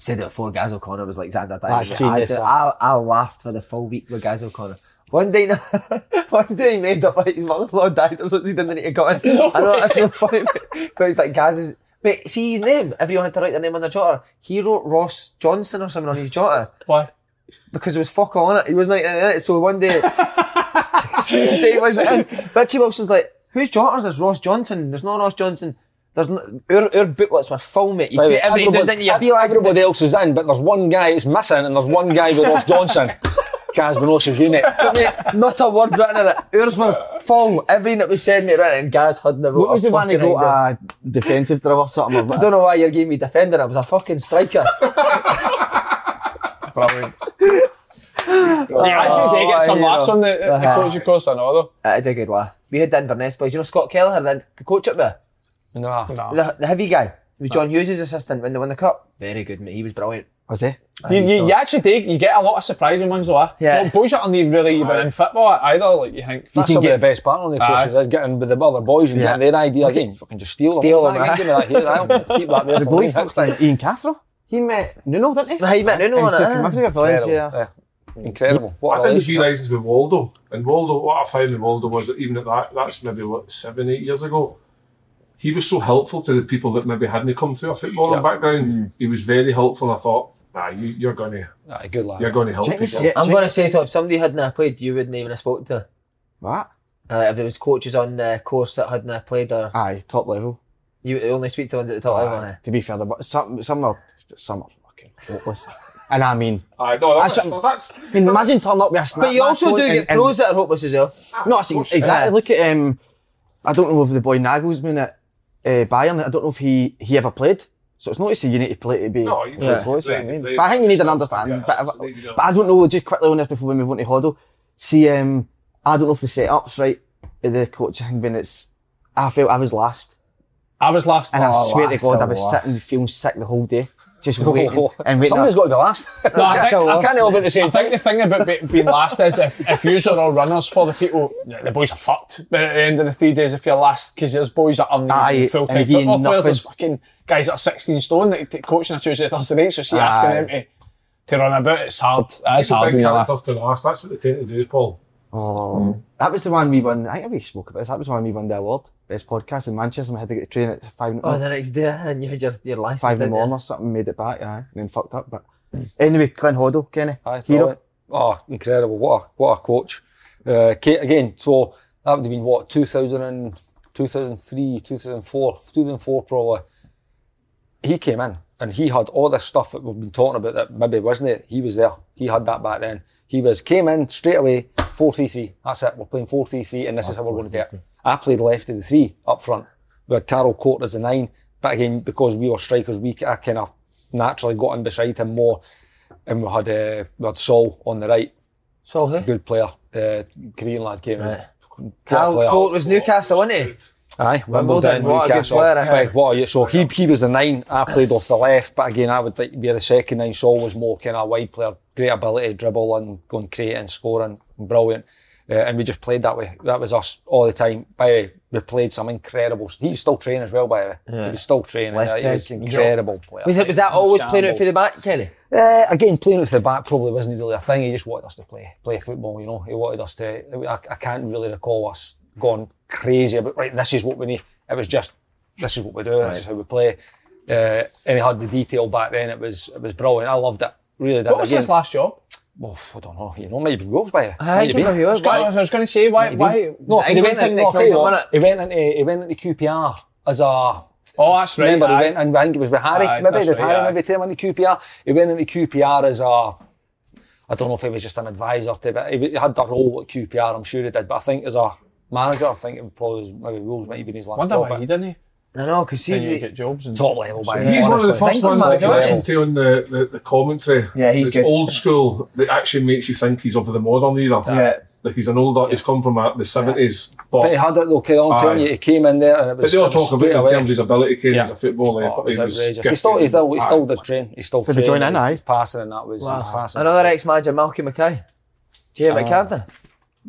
[SPEAKER 1] Said it before Gaz O'Connor was like Zander
[SPEAKER 4] That's
[SPEAKER 1] Dyer. I,
[SPEAKER 4] genius.
[SPEAKER 1] I, I laughed for the full week with Gaz O'Connor. One day, one day he made up like his mother-in-law died or something. He didn't need to go in. I know that's not funny, but- but it's like Gaz's. But see his name. Everyone had to write their name on the jotter. He wrote Ross Johnson or something on his jotter
[SPEAKER 5] Why?
[SPEAKER 1] because there was fuck all on it. He was like, in it. so one day, one day he was in. Richie Wilson's like, whose jotters is Ross Johnson? There's not Ross Johnson. There's no, our, our booklets were full, mate. You
[SPEAKER 3] By
[SPEAKER 1] put everything,
[SPEAKER 3] everybody,
[SPEAKER 1] didn't you? You realise that-
[SPEAKER 3] everybody else is in, but there's one guy that's missing, and there's one guy with Ross Johnson. Gaz Benos's unit.
[SPEAKER 1] mate, not a word written in it. Ours was full. Everything that was said, mate, written, and Gaz hadn't
[SPEAKER 4] What was the one he
[SPEAKER 1] fucking
[SPEAKER 4] got a defensive drill or something?
[SPEAKER 1] I don't know why you're giving me defender. I was a fucking striker.
[SPEAKER 5] Brilliant. yeah, actually, they get some laughs
[SPEAKER 1] know.
[SPEAKER 5] on the, the
[SPEAKER 1] Uh-huh.
[SPEAKER 5] coaching course, I know though.
[SPEAKER 1] That is a good one. We had the Inverness boys. You know Scott Kellacher, the, the coach up there?
[SPEAKER 3] No.
[SPEAKER 1] The, the heavy guy. He was John Hughes' assistant when they won the cup. Very good, mate. He was brilliant.
[SPEAKER 4] Was he?
[SPEAKER 5] You, you, you actually take, you get a lot of surprising ones though. eh?
[SPEAKER 1] Yeah.
[SPEAKER 5] Well, boys that aren't even really even in football either, like you think.
[SPEAKER 3] That's some of the best part on the
[SPEAKER 5] Aye.
[SPEAKER 3] courses is getting with the other boys and
[SPEAKER 4] Yeah.
[SPEAKER 3] getting their idea again. You fucking just steal them.
[SPEAKER 1] Steal
[SPEAKER 3] What's
[SPEAKER 1] them,
[SPEAKER 3] that? Give me that here. I'll keep that there
[SPEAKER 4] The
[SPEAKER 3] for
[SPEAKER 4] belief
[SPEAKER 3] me.
[SPEAKER 4] like Ian Cathro. He met Nuno, didn't he?
[SPEAKER 1] Nah, he met Nuno
[SPEAKER 4] And
[SPEAKER 1] on it,
[SPEAKER 4] took him everywhere, Valencia.
[SPEAKER 3] Incredible. Yeah. Incredible. What
[SPEAKER 2] I
[SPEAKER 3] a
[SPEAKER 2] think the
[SPEAKER 3] relationship.
[SPEAKER 2] realises with Waldo. And Waldo, what I found in Waldo was that even at that, that's maybe what, seven, eight years ago, he was so helpful to the people that maybe hadn't come through a footballing
[SPEAKER 3] Yeah.
[SPEAKER 2] background. He was very helpful. I thought, nah, you, you're going to,
[SPEAKER 3] Aye, good lad.
[SPEAKER 2] you're going to help
[SPEAKER 4] Check
[SPEAKER 2] people.
[SPEAKER 4] this.
[SPEAKER 1] I'm going to say to him, if somebody hadn't played, you wouldn't even have spoken to.
[SPEAKER 4] What?
[SPEAKER 1] Uh, if there was coaches on the course that hadn't played, or
[SPEAKER 4] Aye, top level.
[SPEAKER 1] you only speak to ones at the top level.
[SPEAKER 4] Aye,
[SPEAKER 1] eh?
[SPEAKER 4] to be fair, there- some some are some are fucking hopeless. And I mean,
[SPEAKER 2] Aye, no, that's,
[SPEAKER 4] That's
[SPEAKER 2] that's, that's,
[SPEAKER 4] I mean, imagine turning up with a snap.
[SPEAKER 1] But you also do get pros that are hopeless as well.
[SPEAKER 4] No, I see, exactly.
[SPEAKER 1] Yeah.
[SPEAKER 4] Look at um, I don't know if the boy Nagelsmann at uh, Bayern. I don't know if he he ever played. So it's not to say you need to play to be
[SPEAKER 2] No, you
[SPEAKER 4] yeah.
[SPEAKER 2] need
[SPEAKER 4] close.
[SPEAKER 2] to
[SPEAKER 4] I
[SPEAKER 2] play,
[SPEAKER 4] mean.
[SPEAKER 2] play,
[SPEAKER 4] but I think you need an
[SPEAKER 2] play,
[SPEAKER 4] understanding.
[SPEAKER 2] yeah,
[SPEAKER 4] But,
[SPEAKER 2] absolutely.
[SPEAKER 4] but I don't know. Just quickly on this before we move on to Hoddle. See, um, I don't know if the setups right. The coaching when it's, I felt I was last,
[SPEAKER 5] I was last.
[SPEAKER 4] and I
[SPEAKER 5] oh,
[SPEAKER 4] swear to God, I was
[SPEAKER 5] last.
[SPEAKER 4] sitting feeling sick the whole day. Just waiting and waiting.
[SPEAKER 3] Somebody's got to be last.
[SPEAKER 5] No, I, think, I,
[SPEAKER 3] can't help it the same
[SPEAKER 5] I think the thing about be, being last is if, if you are all runners for the people, the boys are fucked. But at the end of the three days, if you're last, because there's boys that are
[SPEAKER 4] Aye,
[SPEAKER 5] full time
[SPEAKER 4] and again,
[SPEAKER 5] football players,
[SPEAKER 4] nothing.
[SPEAKER 5] there's fucking guys that are 16 stone that t- coaching a Tuesday, Thursday night. So see, asking
[SPEAKER 4] Aye.
[SPEAKER 5] them to, to run about, it's hard. It's hard
[SPEAKER 2] big
[SPEAKER 5] last.
[SPEAKER 2] to last. That's what they tend to do, Paul.
[SPEAKER 4] Oh, that was the one we won. I think we spoke about this. That was the one we won the award. Best podcast in Manchester. and We had to get the train at five, in-
[SPEAKER 1] Oh, the next day, and you had your, your license.
[SPEAKER 4] five in the morning or something. Made it back, yeah, and then fucked up. But anyway, Glenn Hoddle, Kenny,
[SPEAKER 3] Aye,
[SPEAKER 4] hero.
[SPEAKER 3] brilliant. Oh, incredible. What a, what a coach. Uh, Kate, again, so that would have been what, 2000 and, 2003, 2004, 2004 probably. He came in and he had all this stuff that we've been talking about that maybe wasn't it? He was there. He had that back then. He was, came in straight away, 4-3-3. That's it. We're playing 4-3-3 and this is how we're going to do it. I played left of the three up front. We had Carl Cort as the nine. But again, because we were strikers, we I kind of naturally got in beside him more. And we had, uh, we had Seol on the right
[SPEAKER 1] So who?
[SPEAKER 3] good player. Uh, Korean lad came in.
[SPEAKER 1] Right.
[SPEAKER 3] What a
[SPEAKER 1] Cort was Newcastle, wasn't he?
[SPEAKER 3] Aye,
[SPEAKER 1] Wimbledon,
[SPEAKER 3] Wimbledon,
[SPEAKER 1] what a good
[SPEAKER 3] Newcastle. Big, so he, he was the nine. I played off the left, but again, I would like to be the second nine. Seol was more kind of a wide player, great ability, dribble and going creating, scoring, brilliant. Uh, and we just played that way. That was us all the time. By the way, we played some incredible. He's still training as well. By the way, he was still training.
[SPEAKER 1] Left
[SPEAKER 3] Uh, he was an incredible player.
[SPEAKER 1] Was, it, was that always playing out
[SPEAKER 3] Shambles.
[SPEAKER 1] for the back, Kenny?
[SPEAKER 3] Uh, again, playing with the back probably wasn't really a thing. He just wanted us to play play football, you know. He wanted us to. I, I can't really recall us going crazy about right. This is what we need. It was just this is what we do. This is how we play. Uh, and he had the detail back then. It was it was brilliant. I loved it. Really did.
[SPEAKER 5] What was
[SPEAKER 3] Again,
[SPEAKER 5] his last job?
[SPEAKER 3] Oh, I don't know. You know, maybe Wolves by it.
[SPEAKER 1] I
[SPEAKER 3] Might have
[SPEAKER 1] think
[SPEAKER 3] been.
[SPEAKER 1] he was.
[SPEAKER 5] I was going to say, why? why?
[SPEAKER 3] No, 'cause he went, in,
[SPEAKER 1] they
[SPEAKER 3] no, I'll tell
[SPEAKER 1] called
[SPEAKER 3] you
[SPEAKER 1] it,
[SPEAKER 3] what,
[SPEAKER 1] wasn't
[SPEAKER 3] he went into he went into QPR as a
[SPEAKER 5] Oh, that's right.
[SPEAKER 3] Remember,
[SPEAKER 5] aye.
[SPEAKER 3] he went and I think it was with Harry.
[SPEAKER 5] Aye,
[SPEAKER 3] maybe
[SPEAKER 5] that's
[SPEAKER 3] did
[SPEAKER 5] right,
[SPEAKER 3] Harry
[SPEAKER 5] aye.
[SPEAKER 3] maybe take him into QPR? He went into QPR as a, I don't know if he was just an advisor to, but he, he had that role at QPR. I'm sure he did, but I think as a manager, I think it probably was maybe Wolves might have been his last
[SPEAKER 5] Wonder
[SPEAKER 3] job.
[SPEAKER 5] why
[SPEAKER 3] but
[SPEAKER 5] he didn't.
[SPEAKER 1] I know, because
[SPEAKER 5] Then you
[SPEAKER 1] he.
[SPEAKER 5] get jobs and
[SPEAKER 3] top level by
[SPEAKER 2] He's one of the first ones that you listen to on the, the, the commentary.
[SPEAKER 1] Yeah, he's
[SPEAKER 2] it's
[SPEAKER 1] good.
[SPEAKER 2] old school that actually makes you think he's of the modern era.
[SPEAKER 1] Yeah.
[SPEAKER 2] Like he's an older, he's come from uh, the 70s. But,
[SPEAKER 3] But he had it though, okay, I'm telling
[SPEAKER 2] Aye.
[SPEAKER 3] you, he came in there and it
[SPEAKER 2] but
[SPEAKER 3] was,
[SPEAKER 2] they all
[SPEAKER 3] it was
[SPEAKER 2] talk about
[SPEAKER 3] straight
[SPEAKER 2] him in
[SPEAKER 3] away.
[SPEAKER 2] terms of his ability, Kane,
[SPEAKER 5] Yeah.
[SPEAKER 2] as a footballer.
[SPEAKER 3] Oh, it was
[SPEAKER 2] he was
[SPEAKER 3] outrageous. He
[SPEAKER 2] gifted.
[SPEAKER 3] still, he still, he still
[SPEAKER 2] Aye.
[SPEAKER 3] did train. He still
[SPEAKER 4] So they
[SPEAKER 3] trained.
[SPEAKER 4] join in,
[SPEAKER 3] His,
[SPEAKER 4] aye.
[SPEAKER 3] his passing and that was his passing.
[SPEAKER 1] Another ex-manager, Malky Mackay. Jay. McCarthy.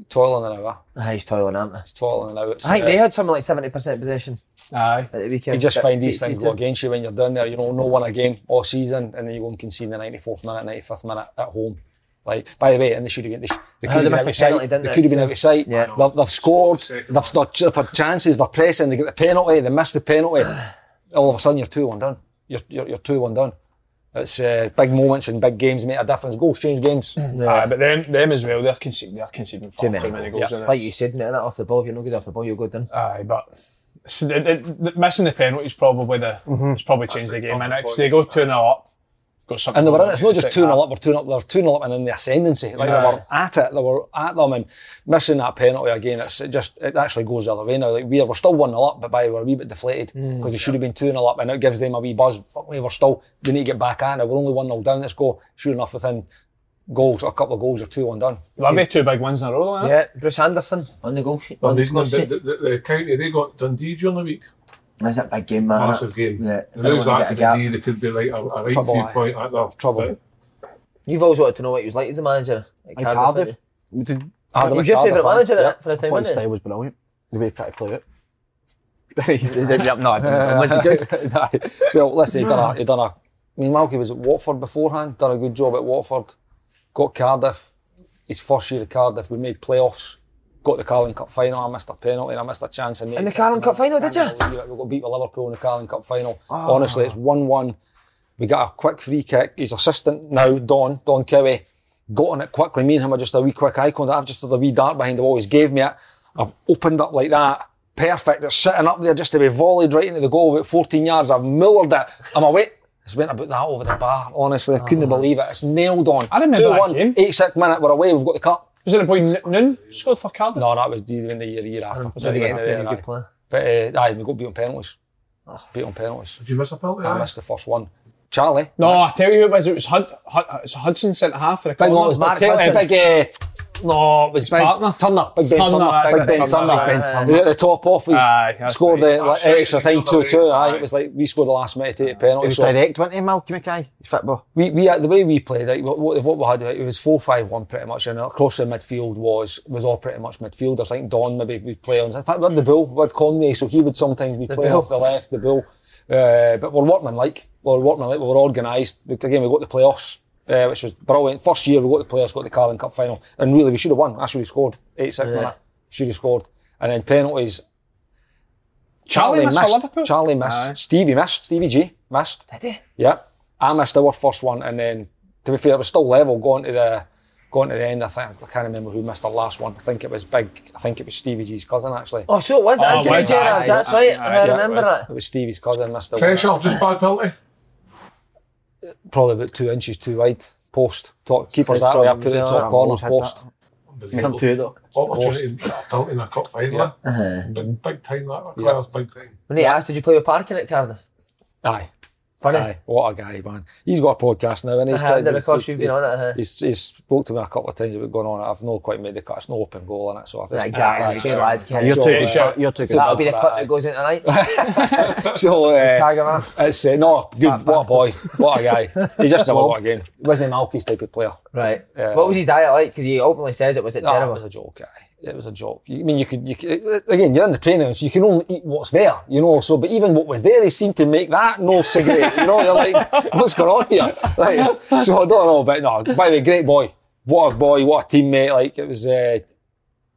[SPEAKER 3] Toiling and out.
[SPEAKER 1] Ah, he's toiling, aren't they?
[SPEAKER 3] He's toiling and out. It's,
[SPEAKER 1] I think
[SPEAKER 3] uh,
[SPEAKER 1] they had something like 70% possession
[SPEAKER 5] Aye.
[SPEAKER 1] at the weekend.
[SPEAKER 3] You just
[SPEAKER 1] But
[SPEAKER 3] find these things go against you when you're down there. You know, no one a game all season, and then you go and concede the 94th minute, 95th minute at home. Like, by the way, and they should have been, they, sh- they could have been
[SPEAKER 1] missed
[SPEAKER 3] out
[SPEAKER 1] the
[SPEAKER 3] of sight. They
[SPEAKER 1] didn't they?
[SPEAKER 3] could have been out of sight.
[SPEAKER 1] Yeah.
[SPEAKER 3] They've, they've scored, they've, they've, for chances, they're pressing, they get the penalty, they miss the penalty. All of a sudden, you're 2 1 done. You're, you're, you're 2 1 done. It's uh, big moments and big games make a difference. Goals change games.
[SPEAKER 5] Aye, but them, them as well, they're conceding, they're conceding far too
[SPEAKER 1] many
[SPEAKER 5] many,
[SPEAKER 1] goals.
[SPEAKER 5] goals. in
[SPEAKER 1] Like you said, mate, off the ball, if you're not good off the ball, you're good then.
[SPEAKER 5] Aye, but so the, the, the, missing the penalties probably the it's probably changed the game. And because they go two 0 up, got something.
[SPEAKER 3] And they were in, it's not just 2 0
[SPEAKER 5] half.
[SPEAKER 3] up, we're 2 0 up, they were 2 0 up and in the ascendancy. Like they were at it, they were at them and missing that penalty again, it's, it just, it actually goes the other way now. Like we are, we're still 1 0 up, but by we're a wee bit deflated hmm. because we should have been 2 0 up and it gives them a wee buzz. Fuck me, we're still, we need to get back at it. We're only 1 0 down, let's go. Sure enough, within goals, or a couple of goals, you're 2 1 done.
[SPEAKER 5] Livi two big wins in a row. though.
[SPEAKER 1] Yeah, Bruce Anderson on the goal sheet. On the
[SPEAKER 2] the,
[SPEAKER 1] sheet.
[SPEAKER 2] the, the, the county, they got Dundee during the week.
[SPEAKER 1] That's a big game, man.
[SPEAKER 2] Massive game.
[SPEAKER 1] Yeah.
[SPEAKER 2] They lose that to
[SPEAKER 1] get a
[SPEAKER 2] they could be like a, a right
[SPEAKER 3] Trouble,
[SPEAKER 2] few
[SPEAKER 3] aye.
[SPEAKER 2] point at their
[SPEAKER 3] Trouble.
[SPEAKER 1] You've always wanted to know what he was like as a manager at
[SPEAKER 4] In
[SPEAKER 1] Cardiff.
[SPEAKER 4] Cardiff.
[SPEAKER 1] haven't
[SPEAKER 4] We did-
[SPEAKER 1] you?
[SPEAKER 3] Adam
[SPEAKER 1] He was your favourite
[SPEAKER 3] aye.
[SPEAKER 1] manager
[SPEAKER 4] Yeah.
[SPEAKER 1] for the
[SPEAKER 4] I
[SPEAKER 1] time,
[SPEAKER 4] thought his
[SPEAKER 1] wasn't
[SPEAKER 4] style
[SPEAKER 1] he?
[SPEAKER 4] was brilliant. The way he tried to play it. He's- he's ended up- no, I didn't. Was he good?
[SPEAKER 3] Aye. well, listen, he done a, he done a, I mean, Malky was at Watford beforehand, done a good job at Watford, got Cardiff, his first year at Cardiff, we made playoffs, got the Carling Cup final, I missed a penalty and I missed a chance. And
[SPEAKER 1] In the Carling Cup final, did you?
[SPEAKER 3] We got beat with Liverpool in the Carling Cup final. Ah. Honestly, it's 1-1. We got a quick free kick. His assistant now, Don, Don Cowie, got on it quickly. Me and him are just a wee quick contact. I've just had a wee dart behind the wall. He's gave me it. I've opened up like that. Perfect. It's sitting up there just to be volleyed right into the goal about 14 yards. I've mullered it. I'm away. It's went about that over the bar. Honestly, I couldn't ah. believe it. It's nailed on.
[SPEAKER 5] I remember that
[SPEAKER 3] 2-1,
[SPEAKER 5] game.
[SPEAKER 3] 86 minute. We're away. We've got the cup.
[SPEAKER 5] Was it the boy Noon scored for Cardiff?
[SPEAKER 3] No, that was even the year, year after.
[SPEAKER 1] Was it against
[SPEAKER 3] Yeah,
[SPEAKER 1] good player?
[SPEAKER 3] But uh, aye, we got beat on penalties. Beat on penalties.
[SPEAKER 2] Did you miss a penalty?
[SPEAKER 3] I
[SPEAKER 2] aye?
[SPEAKER 3] missed the first one. Charlie.
[SPEAKER 5] No,
[SPEAKER 3] missed.
[SPEAKER 5] I tell you who it was. It was Hud, Hud, it's Hudson centre half for the
[SPEAKER 3] Big
[SPEAKER 5] corner.
[SPEAKER 3] one was
[SPEAKER 1] Mark
[SPEAKER 3] big,
[SPEAKER 1] Hudson.
[SPEAKER 3] big uh, No, it was big
[SPEAKER 5] partner?
[SPEAKER 3] Turner, Big Ben
[SPEAKER 5] Turner,
[SPEAKER 3] Turner,
[SPEAKER 5] that's
[SPEAKER 3] Big
[SPEAKER 5] it,
[SPEAKER 3] Ben
[SPEAKER 5] Turner,
[SPEAKER 3] Turner.
[SPEAKER 5] aye.
[SPEAKER 3] He hit the top off. He
[SPEAKER 5] Aye,
[SPEAKER 3] scored the like, extra time two two. Aye,
[SPEAKER 2] Aye.
[SPEAKER 3] it was like we scored the last minute to take a penalty.
[SPEAKER 4] It was
[SPEAKER 3] so
[SPEAKER 4] direct, wasn't he, Malky Mackay? Football.
[SPEAKER 3] we, we the way we played it, what, what what we had it was four five one pretty much, and across the midfield was was all pretty much midfielders. I think Don maybe would play on. In fact, we had the bull, we had Conway, so he would sometimes be playing
[SPEAKER 1] Bull.
[SPEAKER 3] off the left, the bull. Uh, but we're workman like, we're workman like, we were organised. Again, we got the playoffs. Uh, which was brilliant. First year we got the players, got the Carling Cup final, and really we should have won. That's where we scored. 86 minute. Should have scored. And then penalties.
[SPEAKER 5] Charlie missed for Liverpool?
[SPEAKER 3] Charlie missed.
[SPEAKER 5] Aye.
[SPEAKER 3] Stevie missed. Stevie G missed.
[SPEAKER 1] Did he?
[SPEAKER 3] Yeah. I missed our first one and then to be fair it was still level going to the going to the end I think I can't remember who missed the last one. I think it was big I think it was Stevie G's cousin actually.
[SPEAKER 1] Oh, so it was
[SPEAKER 5] Oh,
[SPEAKER 1] Anthony
[SPEAKER 5] was it?
[SPEAKER 1] Gerrard. That's
[SPEAKER 5] aye,
[SPEAKER 1] right.
[SPEAKER 5] aye,
[SPEAKER 1] I
[SPEAKER 5] yeah, it
[SPEAKER 1] remember
[SPEAKER 5] was.
[SPEAKER 1] that.
[SPEAKER 3] It was Stevie's cousin missed the one.
[SPEAKER 2] Pressure, just bad penalty.
[SPEAKER 3] Probably about two inches too wide. Post. Top, keeper's that way, I put it in top
[SPEAKER 4] I've
[SPEAKER 3] corner,
[SPEAKER 4] always had
[SPEAKER 3] post.
[SPEAKER 4] Him too, though.
[SPEAKER 2] Opportunity to put a penalty in a cup final. Uh-huh. Big, big time that.
[SPEAKER 3] Yeah.
[SPEAKER 2] Yeah. Big time.
[SPEAKER 1] When he asked, did you play with Parkin at Cardiff?
[SPEAKER 3] Aye.
[SPEAKER 1] Funny.
[SPEAKER 3] Aye, what a guy, man. He's got a podcast now, and he's
[SPEAKER 1] Uh-huh,
[SPEAKER 3] tried.
[SPEAKER 1] then of
[SPEAKER 3] he's-
[SPEAKER 1] course you've been on it, uh-huh.
[SPEAKER 3] He's, he's spoke to me a couple of times about going on it. I've not quite made the cut. It's no open goal in it, so I think
[SPEAKER 1] Yeah, exactly.
[SPEAKER 3] it's
[SPEAKER 1] Good lad, Ken.
[SPEAKER 4] You're
[SPEAKER 3] So,
[SPEAKER 4] too
[SPEAKER 3] uh,
[SPEAKER 4] good. You're too good.
[SPEAKER 1] That'll be the
[SPEAKER 3] for
[SPEAKER 1] clip
[SPEAKER 3] that,
[SPEAKER 1] that goes in tonight.
[SPEAKER 3] so uh,
[SPEAKER 1] Tag him up.
[SPEAKER 3] it's uh, no good. What a boy! What a guy! He just never got a game. He wasn't a Malky's type of player.
[SPEAKER 1] Right.
[SPEAKER 3] Yeah.
[SPEAKER 1] What was his diet like? Because he openly says it was it
[SPEAKER 3] No, it was a joke, guy. It was a joke. I mean, you could, you could, again, you're in the training, so you can only eat what's there, you know. So, but even what was there, they seemed to make that no cigarette. You know, you're like, what's going on here? Like, so I don't know, but no. By the way, great boy. What a boy. What a teammate. Like it was uh,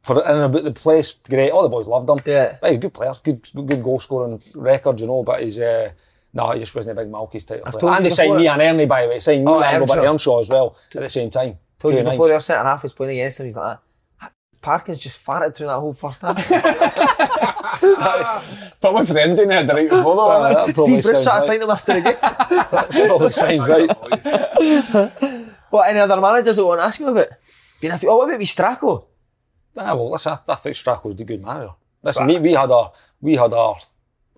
[SPEAKER 3] for in and about the place. Great. All the boys loved him.
[SPEAKER 1] Yeah.
[SPEAKER 3] But he was a good player. Good, good goal scoring record, you know. But he's. Uh, no, he just wasn't a big Malky's type of player. And they signed
[SPEAKER 1] before-
[SPEAKER 3] me and Ernie, by the way. Signed me
[SPEAKER 1] Oh,
[SPEAKER 3] and Robert
[SPEAKER 1] Earnshaw.
[SPEAKER 3] As well at the same time.
[SPEAKER 1] Told you
[SPEAKER 3] nights.
[SPEAKER 1] before your centre half was playing against him, he's like, "Ah, Parkins just farted through that whole first half.
[SPEAKER 5] But with the ending there the night before though,
[SPEAKER 3] Uh,
[SPEAKER 5] wasn't
[SPEAKER 3] that probably
[SPEAKER 1] Steve Bruce
[SPEAKER 3] sounds
[SPEAKER 1] tried to sign him after the game.
[SPEAKER 3] Probably sounds right.
[SPEAKER 1] what, any other managers that want to ask him about? Been a few, oh, what about with Stracco?
[SPEAKER 3] Ah, well, listen, I, I think Strack was the good manager. Listen, we, we had our, we had our,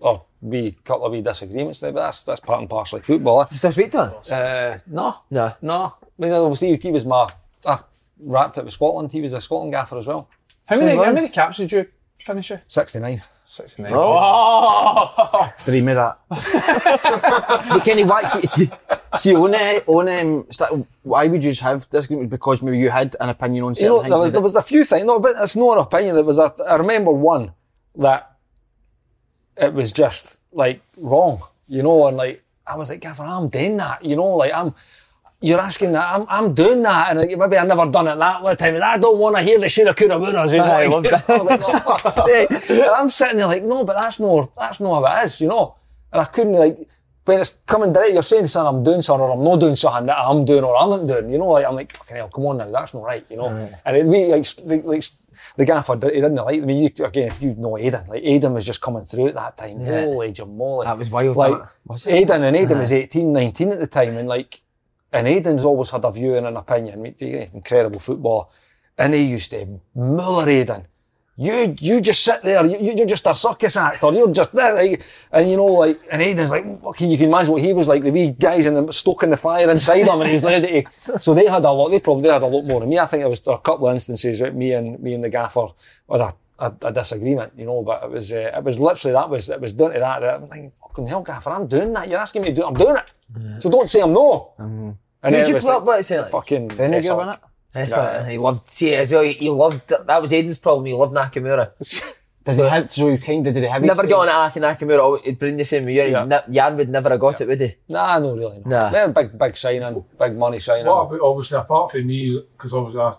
[SPEAKER 3] our wee couple of wee disagreements there, but that's that's part and parcel of football. eh?
[SPEAKER 1] You still speak to him?
[SPEAKER 3] Uh, no,
[SPEAKER 1] No.
[SPEAKER 3] no. I mean, obviously he was my, I wrapped it with Scotland. He was a Scotland gaffer as well.
[SPEAKER 5] How many, how many caps did you finish with?
[SPEAKER 3] Sixty nine.
[SPEAKER 5] 69. Oh!
[SPEAKER 4] Dream of that. but Kenny, why, see, see, see on, uh, on um, why would you just have this? Because maybe you had an opinion on
[SPEAKER 3] You know,
[SPEAKER 4] things.
[SPEAKER 3] there was there was a few things. No, but it's not an opinion. There was a. I remember one that it was just like wrong. You know, and like I was like, Gavin, I'm doing that. You know, like I'm. You're asking that I'm, I'm doing that, and like, maybe I never done it that one time. And I don't want to hear the shoulda, coulda, woulda. So
[SPEAKER 1] I
[SPEAKER 3] like,
[SPEAKER 1] that.
[SPEAKER 3] I'm like, "Oh, and I'm sitting there like, no, but that's no, that's not how it is, you know. And I couldn't like when it's coming direct. You're saying something, I'm doing something, or I'm not doing something that I'm doing, or I'm not doing. You know, like I'm like, fucking hell, come on now, that's not right, you know. And it we like, like, like the gaffer, he didn't like. I mean, you, again, if you know Aidan, like Aidan was just coming through at that time.
[SPEAKER 1] Yeah.
[SPEAKER 3] Holy jamoly.
[SPEAKER 1] That was wild,
[SPEAKER 3] Like
[SPEAKER 1] wasn't it? Was it? Uh-huh.
[SPEAKER 3] Aidan and Aidan was 18, 19 at the time, and like, and Aidan's always had a view and an opinion. I mean, he's an incredible footballer, and he used to muller Aidan. You, you just sit there. You, you- you're just a circus actor. You're just there, like, and you know, like, and Aidan's like, you can imagine what he was like. The wee guys in the stoking the fire inside him, and he's ready to. So they had a lot. They probably had a lot more than me. I think it was a couple of instances with me and me and the gaffer with a, a, a disagreement, you know. But it was, uh, it was literally that was it was down to that. that I'm thinking, fucking hell, gaffer, I'm doing that. You're asking me to do it. I'm doing it. So don't say I'm no. And
[SPEAKER 1] Who'd you
[SPEAKER 3] was
[SPEAKER 1] put
[SPEAKER 3] like,
[SPEAKER 1] up with, say, like?
[SPEAKER 3] fucking
[SPEAKER 4] Vennegoor,
[SPEAKER 3] Hesselink.
[SPEAKER 4] wasn't it?
[SPEAKER 1] That's like, he loved, see it as well, he, he loved, that was Aiden's problem, he loved Nakamura.
[SPEAKER 4] Does he have, so he kind of did he have
[SPEAKER 1] Never got on at Aki Nakamura, always- he'd bring the same with you,
[SPEAKER 3] Yeah.
[SPEAKER 1] yeah. Jan would never have got it, would he?
[SPEAKER 3] Nah, no, really. No.
[SPEAKER 1] Nah.
[SPEAKER 3] They're big, big signing, big money signing.
[SPEAKER 2] What about, obviously, apart from me, because obviously I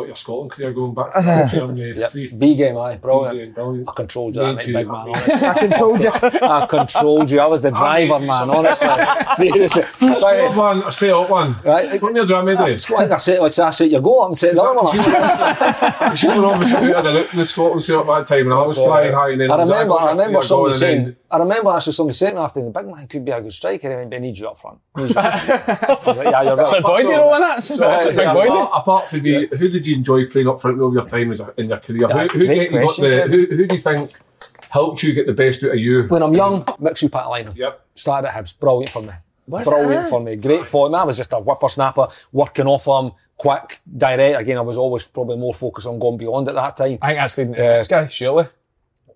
[SPEAKER 2] got your Scotland career going back
[SPEAKER 1] Uh-huh.
[SPEAKER 2] to Germany.
[SPEAKER 3] Yep.
[SPEAKER 2] three-
[SPEAKER 3] B game, aye, brilliant.
[SPEAKER 2] Brilliant, brilliant.
[SPEAKER 3] I controlled you that night,
[SPEAKER 2] you
[SPEAKER 3] big man.
[SPEAKER 1] I controlled you.
[SPEAKER 3] I controlled you. I was the driver, man. Honestly, seriously.
[SPEAKER 2] Say
[SPEAKER 3] Right.
[SPEAKER 2] up one, I say up one.
[SPEAKER 3] Right.
[SPEAKER 2] Put me a drama
[SPEAKER 3] I
[SPEAKER 2] day.
[SPEAKER 3] just like I said, like I said, your goal up and set the other one up.
[SPEAKER 2] You were obviously out of the in the Scotland set up that time, and I was
[SPEAKER 3] So,
[SPEAKER 2] flying high. And then
[SPEAKER 3] I remember, I remember
[SPEAKER 2] clear
[SPEAKER 3] somebody saying,
[SPEAKER 2] then-
[SPEAKER 3] I remember actually somebody saying after the big man could be a good striker, and I need you up front. Needs you up front. I was like, yeah, you're
[SPEAKER 5] So
[SPEAKER 3] right.
[SPEAKER 5] boy, do you know what that?
[SPEAKER 2] So,
[SPEAKER 5] That's a big
[SPEAKER 2] apart,
[SPEAKER 5] boy.
[SPEAKER 2] apart from me, who did you enjoy playing up front with your time as a, in your career?
[SPEAKER 3] Yeah,
[SPEAKER 2] who, who,
[SPEAKER 4] great
[SPEAKER 2] you got
[SPEAKER 4] question,
[SPEAKER 2] the, who, who do you think helped you get the best out of you?
[SPEAKER 3] When I'm young, Mixu Paatelainen.
[SPEAKER 2] Yep.
[SPEAKER 3] Started at Hibs, brilliant for me. brilliant for me. Great for him. I was just a whippersnapper, working off him, quick, direct. Again, I was always probably more focused on going beyond at that time.
[SPEAKER 5] I think that's leading to the next guy, surely.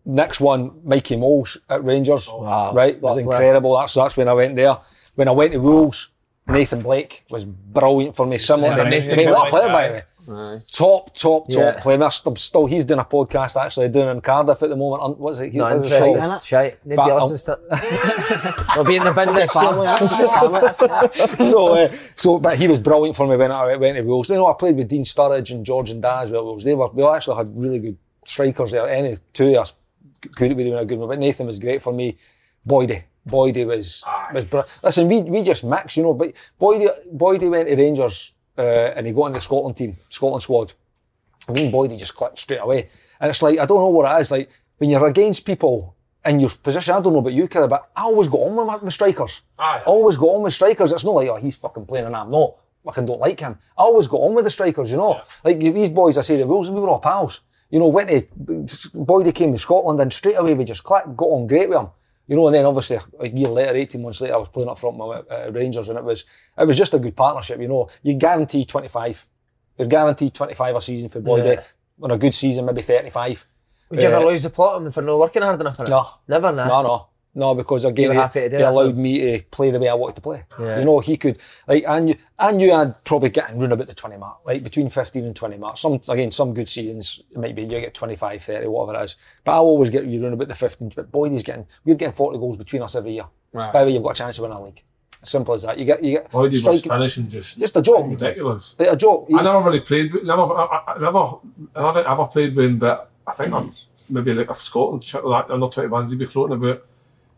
[SPEAKER 3] Next one, Mikey Mols at Rangers. Right, was
[SPEAKER 1] What
[SPEAKER 3] incredible. That's that's when I went there. When I went to Wolves, Nathan Blake was brilliant for me. Similar
[SPEAKER 5] Yeah,
[SPEAKER 3] to
[SPEAKER 5] Nathan
[SPEAKER 3] Mate, what a player by the way. Top, top, top
[SPEAKER 1] Yeah.
[SPEAKER 3] player. I'm still, still, he's doing a podcast actually doing in Cardiff at the moment. Un- What's it?
[SPEAKER 1] Not
[SPEAKER 3] his
[SPEAKER 1] interested.
[SPEAKER 3] show?
[SPEAKER 1] Shite. Nobody
[SPEAKER 3] But
[SPEAKER 1] listens to it. We'll be in the bin next year.
[SPEAKER 3] so, uh, so, but he was brilliant for me when I went to Wolves. You know, I played with Dean Sturridge and George and Daz. Well, They were, we actually had really good strikers there. Any two of us could be doing a good one, but Nathan was great for me. Boydie, Boydie was was. Br- Listen, we we just mixed, you know. But Boydie, Boydie went to Rangers uh, and he got in the Scotland team, Scotland squad. Me and Boydie just clicked straight away. And it's like, I don't know what it is. Like, when you're against people in your position, I don't know about you, Kerry, but I always got on with the strikers.
[SPEAKER 2] Aye.
[SPEAKER 3] Always got on with strikers. It's not like, oh, he's fucking playing and I'm not. Fucking don't like him. I always got on with the strikers, you know. Like, these boys, I say, the Wolves, we were all pals. You know, went to, came to Scotland and straight away we just clicked, got on great with him. You know, and then obviously a year later, 18 months later, I was playing up front with uh, Rangers and it was, it was just a good partnership, you know. You guarantee 25. You're guaranteed 25 a season for Boydie.
[SPEAKER 1] Yeah.
[SPEAKER 3] On a good season, maybe 35.
[SPEAKER 1] Would you ever
[SPEAKER 3] Uh,
[SPEAKER 1] lose the plot him for not working hard enough for it?
[SPEAKER 3] No.
[SPEAKER 1] Never, nah.
[SPEAKER 3] No, no. No, because again,
[SPEAKER 1] You were
[SPEAKER 3] he,
[SPEAKER 1] happy to do
[SPEAKER 3] he allowed me to play the way I wanted to play.
[SPEAKER 1] Yeah.
[SPEAKER 3] You know, he could, like, I knew, I knew I'd probably get in round about the 20 mark, like between 15 and 20 mark. Some, again, some good seasons, it might be you get 25, 30, whatever it is. But I always get you round about the 15. But Boydie's getting, we're getting 40 goals between us every year.
[SPEAKER 5] Right.
[SPEAKER 3] By the way, you've got a chance to win a league. Simple as that. You get, you get,
[SPEAKER 2] Boydie was
[SPEAKER 3] striking-
[SPEAKER 2] finishing just
[SPEAKER 3] just a joke.
[SPEAKER 2] ridiculous.
[SPEAKER 3] Like a joke.
[SPEAKER 2] I never really played with, never, I, I, I never, I never ever played with him, but I think I'm maybe like a Scotland shit like that under 21s he'd be floating about.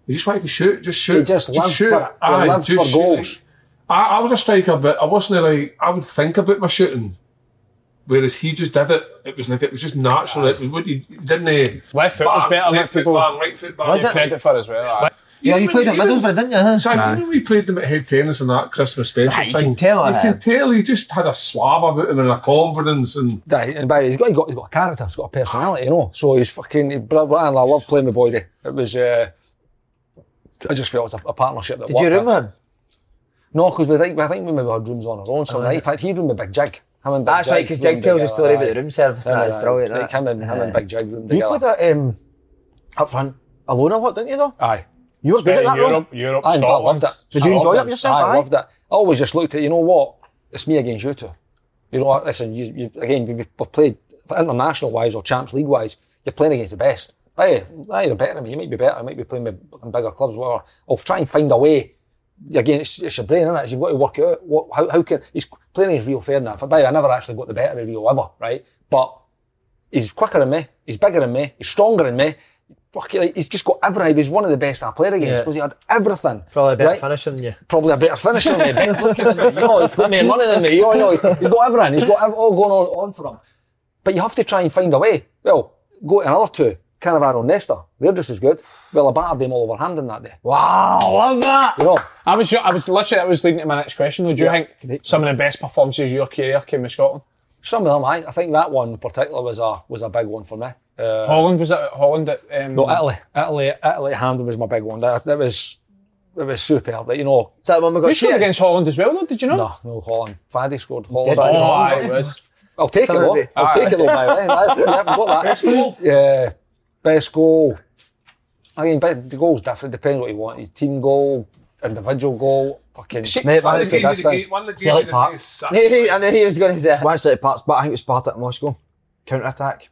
[SPEAKER 2] He just wanted to shoot, just shoot.
[SPEAKER 3] He just lived
[SPEAKER 2] shoot.
[SPEAKER 3] for it. He
[SPEAKER 2] Aye,
[SPEAKER 3] lived
[SPEAKER 2] just
[SPEAKER 3] for goals.
[SPEAKER 2] I, I was a striker, but I wasn't like, I would think about my shooting. Whereas he just did it. It was like, it was just natural. It was what he didn't he?
[SPEAKER 5] Left foot was better,
[SPEAKER 2] left
[SPEAKER 5] left
[SPEAKER 2] foot
[SPEAKER 5] people.
[SPEAKER 2] bang, right foot bang.
[SPEAKER 1] Was
[SPEAKER 5] Give
[SPEAKER 1] it?
[SPEAKER 5] credit for as well. aye.
[SPEAKER 1] Yeah, you played at
[SPEAKER 2] Even-
[SPEAKER 1] Middlesbrough, didn't you? huh?
[SPEAKER 2] So I when we played them at head tennis and that Christmas special
[SPEAKER 1] Aye, you
[SPEAKER 2] thing.
[SPEAKER 1] can tell
[SPEAKER 2] You
[SPEAKER 1] have.
[SPEAKER 2] can tell he just had a swab about him and a confidence and
[SPEAKER 3] Right, and by he's got, he's got, he's got a character, he's got a personality, you know. So he's fucking, he, br- br- and I love playing with Boydie. It was, uh, I just felt it was a, a partnership that
[SPEAKER 1] Did you
[SPEAKER 3] worked.
[SPEAKER 1] room with him?
[SPEAKER 3] No, because we think, I think we maybe had rooms on our own. So, in fact, he roomed with Big Jig. Him and Big
[SPEAKER 1] That's right, because Jig tells a story about the room service.
[SPEAKER 3] Him
[SPEAKER 1] That
[SPEAKER 3] I-
[SPEAKER 1] brilliant.
[SPEAKER 3] Like
[SPEAKER 1] that.
[SPEAKER 3] him and, him and Big Jig roomed together.
[SPEAKER 4] You
[SPEAKER 3] together.
[SPEAKER 4] played at um, up front alone a lot, didn't you? Though
[SPEAKER 3] Aye.
[SPEAKER 4] you were good at that. Ron.
[SPEAKER 5] Europe, Europe,
[SPEAKER 3] I, I
[SPEAKER 5] Scotland.
[SPEAKER 3] loved it.
[SPEAKER 4] Did you
[SPEAKER 3] I
[SPEAKER 4] enjoy it yourself,
[SPEAKER 3] I
[SPEAKER 4] aye?
[SPEAKER 3] loved it. I always just looked at, you know what? It's me against you two. You know, listen, you, you again, we- we've played international wise or Champs League wise, you're playing against the best. Aye, aye, you're better than me. You might be better. You might be playing with bigger clubs, whatever. I'll try and find a way. Again, it's, it's your brain, innit? You've got to work it out. What, how, how can he's playing against Rio Ferdinand? By the way, I never actually got the better of Rio ever, right? But he's quicker than me. He's bigger than me. He's stronger than me. Like, he's just got everything. He's one of the best I played against
[SPEAKER 1] Yeah.
[SPEAKER 3] because he had everything.
[SPEAKER 1] Probably a better
[SPEAKER 3] right?
[SPEAKER 1] finisher than you.
[SPEAKER 3] probably a better finisher than me, better looking than me. You he's put more money than me. You know, he's, he's got everything. He's got all going on, on for him. But you have to try and find a way. Well, go to another two. Cannavaro and Nesta. They're just as good. Well, I battered them all over Hampden that day.
[SPEAKER 1] Wow, love that.
[SPEAKER 3] You know,
[SPEAKER 5] I was, I was literally, I was leading to my next question. though. Do you think some of the best performances of your career came with Scotland?
[SPEAKER 3] some of them, I, I think that one in particular was a was a big one for me. Uh,
[SPEAKER 5] Holland was it? Holland at um,
[SPEAKER 3] no, Italy, Italy, Italy, at Hampden was my big one. That, that was it was superb. Like, you know,
[SPEAKER 1] Is that the one we got
[SPEAKER 5] You scored
[SPEAKER 1] cheated?
[SPEAKER 5] against Holland as well, though. Did you know?
[SPEAKER 3] no, no Holland. Faddy scored Holland.
[SPEAKER 1] Did?
[SPEAKER 5] Oh, aye, it was.
[SPEAKER 3] I'll take
[SPEAKER 1] Some
[SPEAKER 3] it
[SPEAKER 1] of
[SPEAKER 3] though. I'll take it though, by the way. I haven't got that.
[SPEAKER 2] Best goal?
[SPEAKER 3] Yeah, best goal. I mean, but the goal's different, depending what you want. Your team goal, individual goal, fucking.
[SPEAKER 4] shit, Mate,
[SPEAKER 2] One
[SPEAKER 4] that's
[SPEAKER 2] that
[SPEAKER 4] the
[SPEAKER 2] gave you the
[SPEAKER 3] distance.
[SPEAKER 2] game- one that gave you the
[SPEAKER 4] Park.
[SPEAKER 1] I knew he was going to say
[SPEAKER 4] One side parts, but I think it was Spartak Moscow. Counter attack.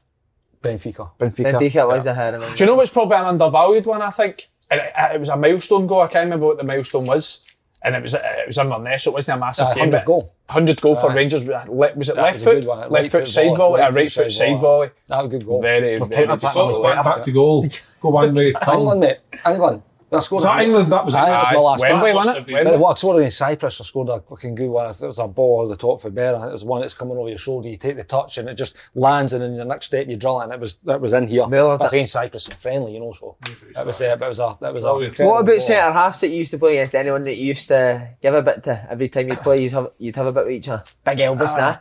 [SPEAKER 3] Benfica.
[SPEAKER 4] Benfica.
[SPEAKER 1] Benfica was ahead of him.
[SPEAKER 5] Do you know what's probably an undervalued one? I think and it, it was a milestone goal. I can't remember what the milestone was, and it was uh, it was Inverness, so it wasn't a massive
[SPEAKER 3] Aye,
[SPEAKER 5] game.
[SPEAKER 3] 100th
[SPEAKER 5] but
[SPEAKER 3] goal.
[SPEAKER 5] 100 goal for
[SPEAKER 3] uh,
[SPEAKER 5] Rangers. Was it
[SPEAKER 3] That
[SPEAKER 5] left
[SPEAKER 3] was
[SPEAKER 5] foot,
[SPEAKER 3] good one.
[SPEAKER 5] left,
[SPEAKER 3] Right
[SPEAKER 5] foot
[SPEAKER 3] foot
[SPEAKER 5] side
[SPEAKER 3] volley,
[SPEAKER 5] volley,
[SPEAKER 3] right
[SPEAKER 5] a right
[SPEAKER 3] foot
[SPEAKER 5] foot
[SPEAKER 3] side
[SPEAKER 5] side volley.
[SPEAKER 3] That was a good goal.
[SPEAKER 5] Very,
[SPEAKER 4] For
[SPEAKER 5] very
[SPEAKER 4] counter-attack,
[SPEAKER 5] solid.
[SPEAKER 2] Went back to goal. Go one way.
[SPEAKER 3] England, mate. England. I scored
[SPEAKER 2] Was that England? That was it.
[SPEAKER 3] That was my
[SPEAKER 5] Aye,
[SPEAKER 3] last
[SPEAKER 5] Wembley,
[SPEAKER 3] game.
[SPEAKER 5] wasn't it?
[SPEAKER 2] been-
[SPEAKER 5] Wembley.
[SPEAKER 3] Well, I scored against Cyprus. I scored a fucking good one. It was a ball over the top for Berra. It was one that's coming over your shoulder. You take the touch and it just lands, and then the next step you drill it. And it was that was in here.
[SPEAKER 1] Miller,
[SPEAKER 3] That's
[SPEAKER 1] that-
[SPEAKER 3] against Cyprus and friendly, you know. So that was uh, that was a that was a.
[SPEAKER 2] Brilliant.
[SPEAKER 3] incredible
[SPEAKER 1] What about centre halves that you used to play against? Anyone that you used to give a bit to every time you'd play? You'd have you'd have a bit with each other. Big Elvis, nah.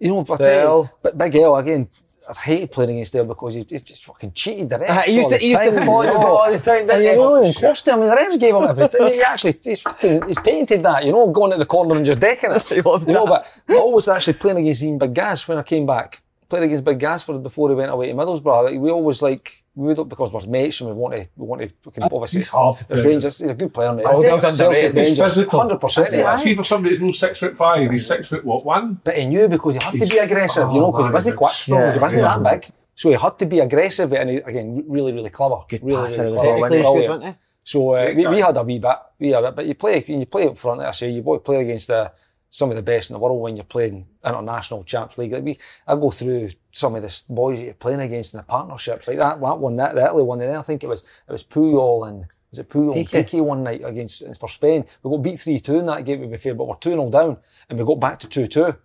[SPEAKER 3] You know, I tell you,
[SPEAKER 1] Well-
[SPEAKER 3] but Big L again. I hated playing against Dale because he, he just fucking cheated the refs.
[SPEAKER 1] Uh, he used to-
[SPEAKER 3] the
[SPEAKER 1] he used to
[SPEAKER 3] time,
[SPEAKER 1] point the all the time, didn't
[SPEAKER 3] And
[SPEAKER 1] he?
[SPEAKER 3] you know, and cost him. I mean, the refs gave him everything. he actually, he's fucking, he's painted that, you know, going to the corner and just decking it. you know, but I was actually playing against Ian Big Gas when I came back. Played against Big Gas for before he went away to Middlesbrough. Like, we always like we would because we're mates and we want to we want to fucking obviously
[SPEAKER 2] He's hard to
[SPEAKER 3] it's. Rangers. He's a good player, mate.
[SPEAKER 1] Oh, Dale's underrated.
[SPEAKER 3] Celtic
[SPEAKER 2] He's
[SPEAKER 3] Rangers,
[SPEAKER 2] physical.
[SPEAKER 3] hundred percent.
[SPEAKER 2] See, for somebody who's no six foot five, he's six foot what one?
[SPEAKER 3] But he knew because he had to be aggressive, you know, because
[SPEAKER 2] Oh,
[SPEAKER 3] he wasn't
[SPEAKER 2] man,
[SPEAKER 3] quite strong,
[SPEAKER 1] yeah,
[SPEAKER 3] he wasn't
[SPEAKER 2] yeah.
[SPEAKER 3] that big. So he had to be aggressive and he, again, really, really clever. really,
[SPEAKER 4] passer
[SPEAKER 3] really
[SPEAKER 4] as
[SPEAKER 3] clever.
[SPEAKER 4] Technically, he's good,
[SPEAKER 3] Brilliant.
[SPEAKER 4] wasn't he?
[SPEAKER 3] So uh,
[SPEAKER 2] Great
[SPEAKER 3] we, we had a wee bit, we had a bit, but you play, when you play up front, I say, you both play against the, some of the best in the world when you're playing international champs league. Like we, I go through some of the boys that you're playing against in the partnerships, like that, that one, that the Italy one, and then I think it was it was Puyol and was it Puyol and
[SPEAKER 1] Piqué.
[SPEAKER 3] Piqué one night against for Spain. We got beat three two in that game to be fair, but we're two 0 down, and we got back to two two.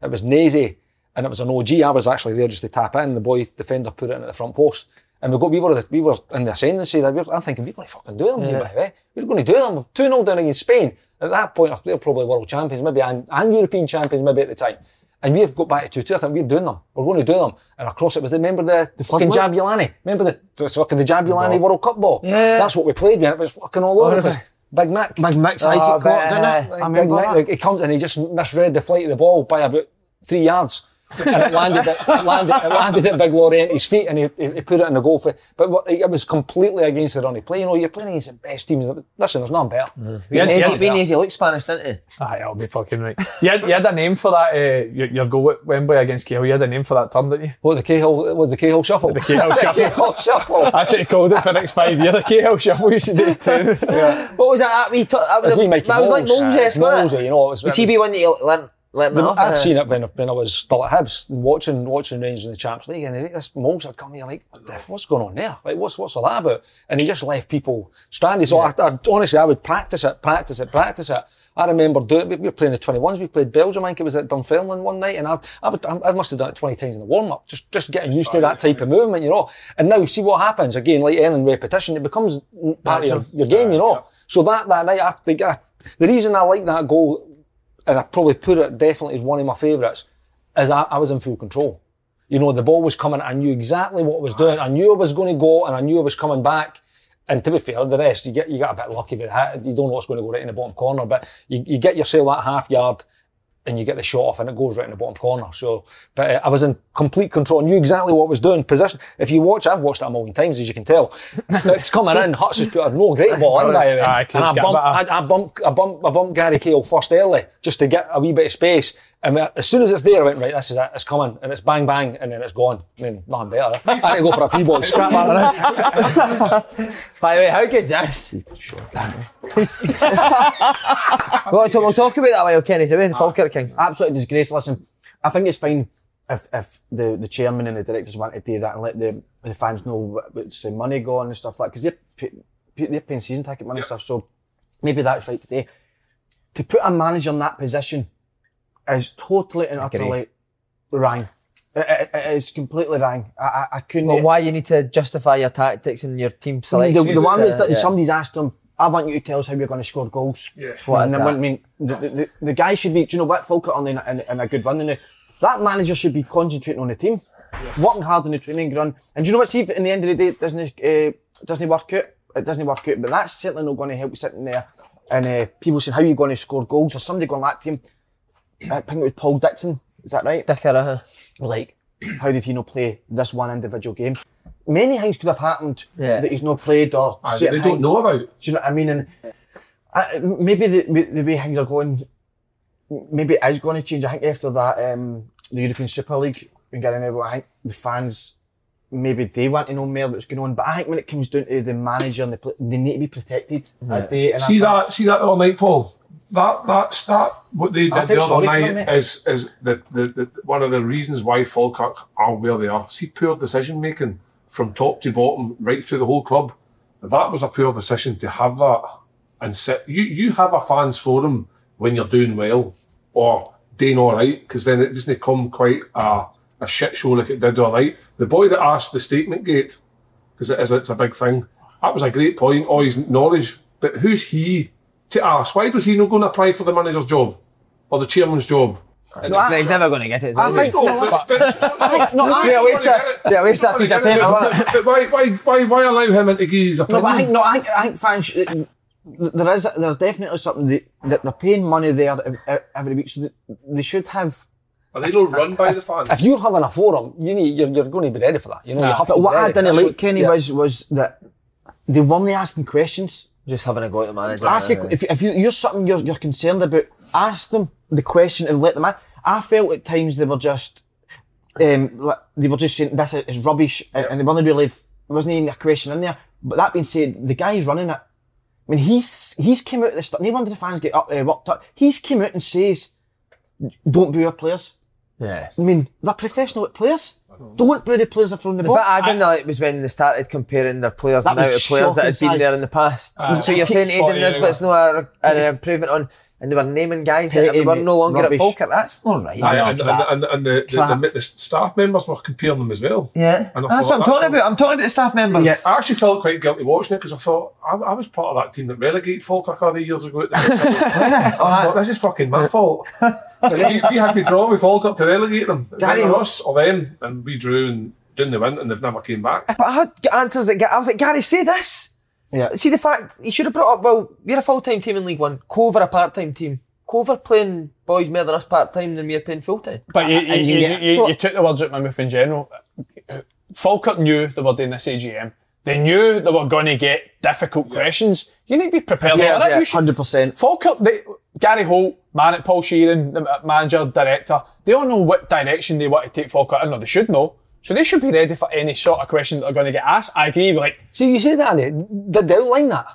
[SPEAKER 3] It was Nazy, and it was an OG. I was actually there just to tap in. The boy defender put it in at the front post. And we got we were the- we were in the ascendancy. That we were, I'm thinking we're going to fucking do them. here, by the way. We're going to do them. Two 0 down against Spain. At that point, they're probably world champions, maybe and, and European champions, maybe at the time. And we've got back to two two. I think we're doing them. We're going to do them. And across it was the remember the, the fucking? Jabulani. Remember the, the fucking the Jabulani World Cup ball.
[SPEAKER 1] Yeah.
[SPEAKER 3] That's what we played with. It was fucking all over the place. Big Mac.
[SPEAKER 4] Big
[SPEAKER 1] Oh,
[SPEAKER 4] Isaac
[SPEAKER 1] but,
[SPEAKER 4] caught, didn't it? I
[SPEAKER 3] Big
[SPEAKER 4] that.
[SPEAKER 3] like, he comes and he just misread the flight of the ball by about three yards. And it landed, it, it landed, it landed at Big Laurenti's feet and he, he, he put it in the goal. For, but what- it was completely against the run he play. You know, you're playing against the best teams. Listen, there's none better.
[SPEAKER 1] We
[SPEAKER 5] Yeah,
[SPEAKER 1] Nazy,
[SPEAKER 5] yeah.
[SPEAKER 1] we Nazy look Spanish, didn't he?
[SPEAKER 5] Aye, I'll be fucking right. You had, you had a name for that, uh, your, your goal at Wembley against Cahill. You had a name for that turn, didn't you?
[SPEAKER 3] What, the Cahill, was the Cahill shuffle?
[SPEAKER 5] The Cahill shuffle.
[SPEAKER 3] Cahill shuffle.
[SPEAKER 5] That's what he called it for the next five years. The Cahill shuffle used to do it too.
[SPEAKER 1] What was that? That, wee t- that was,
[SPEAKER 3] It was
[SPEAKER 1] a, that was like
[SPEAKER 3] Mols.
[SPEAKER 1] Mols,
[SPEAKER 3] Uh,
[SPEAKER 1] yes, wasn't Mols,
[SPEAKER 3] you know, it was-
[SPEAKER 1] Was
[SPEAKER 3] it
[SPEAKER 1] he be one that you let, let me
[SPEAKER 3] The-
[SPEAKER 1] off?
[SPEAKER 3] I'd seen it when, when I was still at Hibs, watching watching Rangers in the Champions League, and this Mols had come here like, what the f- what's going on there? Like, what's what's all that about? And he just left people stranded. So I, I, honestly, I would practice it, practice it, practice it. I remember doing. We were playing the 21s. We played Belgium. I think it was at Dunfermline one night, and I, I, would, I must have done it 20 times in the warm up, just just getting used to that type of movement, you know. And now see what happens again, like any repetition, it becomes part of your, your game, you know. So that that night, I think I, the reason I like that goal and I probably put it definitely as one of my favourites, is I, I was in full control. You know, the ball was coming, I knew exactly what I was doing. I knew I was going to go and I knew I was coming back. And to be fair, the rest, you get you get a bit lucky with it. You don't know what's going to go right in the bottom corner, but you, you get yourself that half yard and you get the shot off and it goes right in the bottom corner. So, but uh, I was in complete control. I knew exactly what I was doing. Position. If you watch, I've watched it a million times, as you can tell. it's coming in. Hutch has put a no great ball in, by the way. And I bumped, I, I bumped, I bumped, I bumped Gary Cahill first early just to get a wee bit of space. And we- as soon as it's there, I went right. This is it. It's coming, and it's bang bang, and then it's gone. I mean, nothing better. Eh? I had to go for a P-ball. Scrap that eh? around.
[SPEAKER 1] By the way, how good's this? we'll, talk, we'll talk about that while Kenny's away, the Falkirk King.
[SPEAKER 4] absolutely disgrace. Listen, I think it's fine if if the, the chairman and the directors want to do that and let the, the fans know what- what's the money going and stuff like because they're pay, pay- they're paying season ticket money and stuff. So maybe that's right today. To put a manager in that position is totally and utterly wrong. It, it, it is completely wrong. I, I, I couldn't.
[SPEAKER 1] Well, why you need to justify your tactics and your team
[SPEAKER 4] the,
[SPEAKER 1] selection.
[SPEAKER 4] the one is that
[SPEAKER 1] Yeah.
[SPEAKER 4] somebody's asked him, I want you to tell us how you're going to score goals.
[SPEAKER 2] Yeah.
[SPEAKER 1] What
[SPEAKER 4] and
[SPEAKER 1] is
[SPEAKER 4] then
[SPEAKER 1] that?
[SPEAKER 4] I mean, the, the, the, the guy should be, do you know what, Falkirk on in, in, in a good run. And that manager should be concentrating on the team, working hard in the training ground. And do you know what, see, if in the end of the day, it doesn't, uh, doesn't work out, it doesn't work out, but that's certainly not going to help sitting there and uh, people saying, how are you going to score goals? Or somebody going like to him, I think it was Paul Dixon, is that right?
[SPEAKER 1] Dicker, uh,
[SPEAKER 4] like, how did he not play this one individual game? Many things could have happened
[SPEAKER 1] Yeah.
[SPEAKER 4] that he's not played or
[SPEAKER 2] Aye,
[SPEAKER 4] certain
[SPEAKER 2] they don't
[SPEAKER 4] things-
[SPEAKER 2] know about.
[SPEAKER 4] do you know what I mean? And uh, maybe the, the way things are going, maybe it is going to change. I think after that, um, the European Super League, and getting everyone, I think the fans, maybe they want to know more what's going on. But I think when it comes down to the manager and the pla- they need to be protected. that day. And I
[SPEAKER 2] See that? See that the other night, Paul. That that's that. What they did the other
[SPEAKER 4] sorry for them,
[SPEAKER 2] night is is the, the, the one of the reasons why Falkirk are where they are. See poor decision making from top to bottom, right through the whole club. That was a poor decision to have that and sit. You you have a fans forum when you're doing well or doing all right because then it doesn't come quite a, a shit show like it did all night. The boy that asked the statement gate because it is it's a big thing. That was a great point. Oh, all his knowledge, but who's he to ah, ask? Why was he not going to apply for the manager's job or the chairman's job?
[SPEAKER 4] No, I-
[SPEAKER 1] But he's never going to get it.
[SPEAKER 4] I
[SPEAKER 1] he?
[SPEAKER 4] think-
[SPEAKER 2] No, but- but-
[SPEAKER 4] no, I,
[SPEAKER 1] Yeah, waste that- yeah, waste that piece of paper,
[SPEAKER 2] But- but Why, why, why, why allow him into give his
[SPEAKER 4] no, but I think no, I think, I think fans. There is, there's definitely something that, that they're paying money there every week, so they should have.
[SPEAKER 2] Are they not run by the fans?
[SPEAKER 3] If you're having a forum, you need, you're, you're going to be ready for that. You know, you have to
[SPEAKER 4] But
[SPEAKER 3] be
[SPEAKER 4] what I
[SPEAKER 3] ready.
[SPEAKER 4] didn't
[SPEAKER 3] That's
[SPEAKER 4] like,
[SPEAKER 3] what-
[SPEAKER 4] Kenny,
[SPEAKER 3] yeah.
[SPEAKER 4] was was that they weren't asking questions.
[SPEAKER 1] Just having a go at the manager.
[SPEAKER 4] Ask if, if you, you're something you're, you're concerned about, ask them the question and let them. I felt at times they were just, um, they were just saying this is rubbish, and- and they weren't really. There wasn't even a question in there. But that being said, the guy's running it. I mean, he's he's came out at the start. No wonder the fans get up, uh, worked up. He's came out and says, "Don't boo our players."
[SPEAKER 1] Yeah.
[SPEAKER 4] I mean, they're professional players. Don't boo the players that are throwing the
[SPEAKER 1] The
[SPEAKER 4] ball.
[SPEAKER 1] bit I didn't like was when they started comparing their players
[SPEAKER 4] That
[SPEAKER 1] now to players that had been
[SPEAKER 4] Si.
[SPEAKER 1] there in the past.
[SPEAKER 5] Aye.
[SPEAKER 1] so you're saying
[SPEAKER 5] Forty
[SPEAKER 1] Aiden
[SPEAKER 5] years
[SPEAKER 1] Nisbet's
[SPEAKER 5] ago.
[SPEAKER 1] no uh, an improvement on, and they were naming guys that
[SPEAKER 4] Hey,
[SPEAKER 1] they were no longer
[SPEAKER 4] rubbish.
[SPEAKER 1] at Falkirk. That's not right.
[SPEAKER 2] Aye, and, and, and, and the, the, the, the staff members were comparing them as well.
[SPEAKER 1] Yeah,
[SPEAKER 2] And I
[SPEAKER 1] that's
[SPEAKER 2] thought
[SPEAKER 1] what I'm talking
[SPEAKER 2] that's-
[SPEAKER 1] about. I'm talking about the staff members.
[SPEAKER 4] Yeah.
[SPEAKER 2] I actually felt quite guilty watching it because I thought I, I was part of that team that relegated Falkirk a couple of years ago. At the, I thought, this is fucking my fault. So we, we had to draw with Falkirk to relegate them.
[SPEAKER 4] Gary-
[SPEAKER 2] wasn't us or them, and we drew and didn't they win, and they've never came back.
[SPEAKER 1] But I had answers that Ga- I was like, Gary, say this.
[SPEAKER 4] Yeah.
[SPEAKER 1] See the fact he should have brought up. Well, we're a full time team in League One. Cover a part time team. Cover playing boys more than us part time than we're playing full time.
[SPEAKER 5] But you, you,
[SPEAKER 1] And
[SPEAKER 5] you,
[SPEAKER 1] get-
[SPEAKER 5] you,
[SPEAKER 1] so-
[SPEAKER 5] you took the words out my mouth in general. Falkirk knew they were doing this AGM. They knew they were going to get difficult questions. You need to be prepared
[SPEAKER 4] Yeah,
[SPEAKER 5] for that.
[SPEAKER 4] yeah,
[SPEAKER 5] You
[SPEAKER 4] 100%.
[SPEAKER 5] Falkirk, they, Gary Holt, man, at Paul Sheerin, the manager, director, they all know what direction they want to take Falkirk in, or they should know. So they should be ready for any sort of questions that are going to get asked. I agree with like,
[SPEAKER 3] See, you say that, Andy. Did they outline that?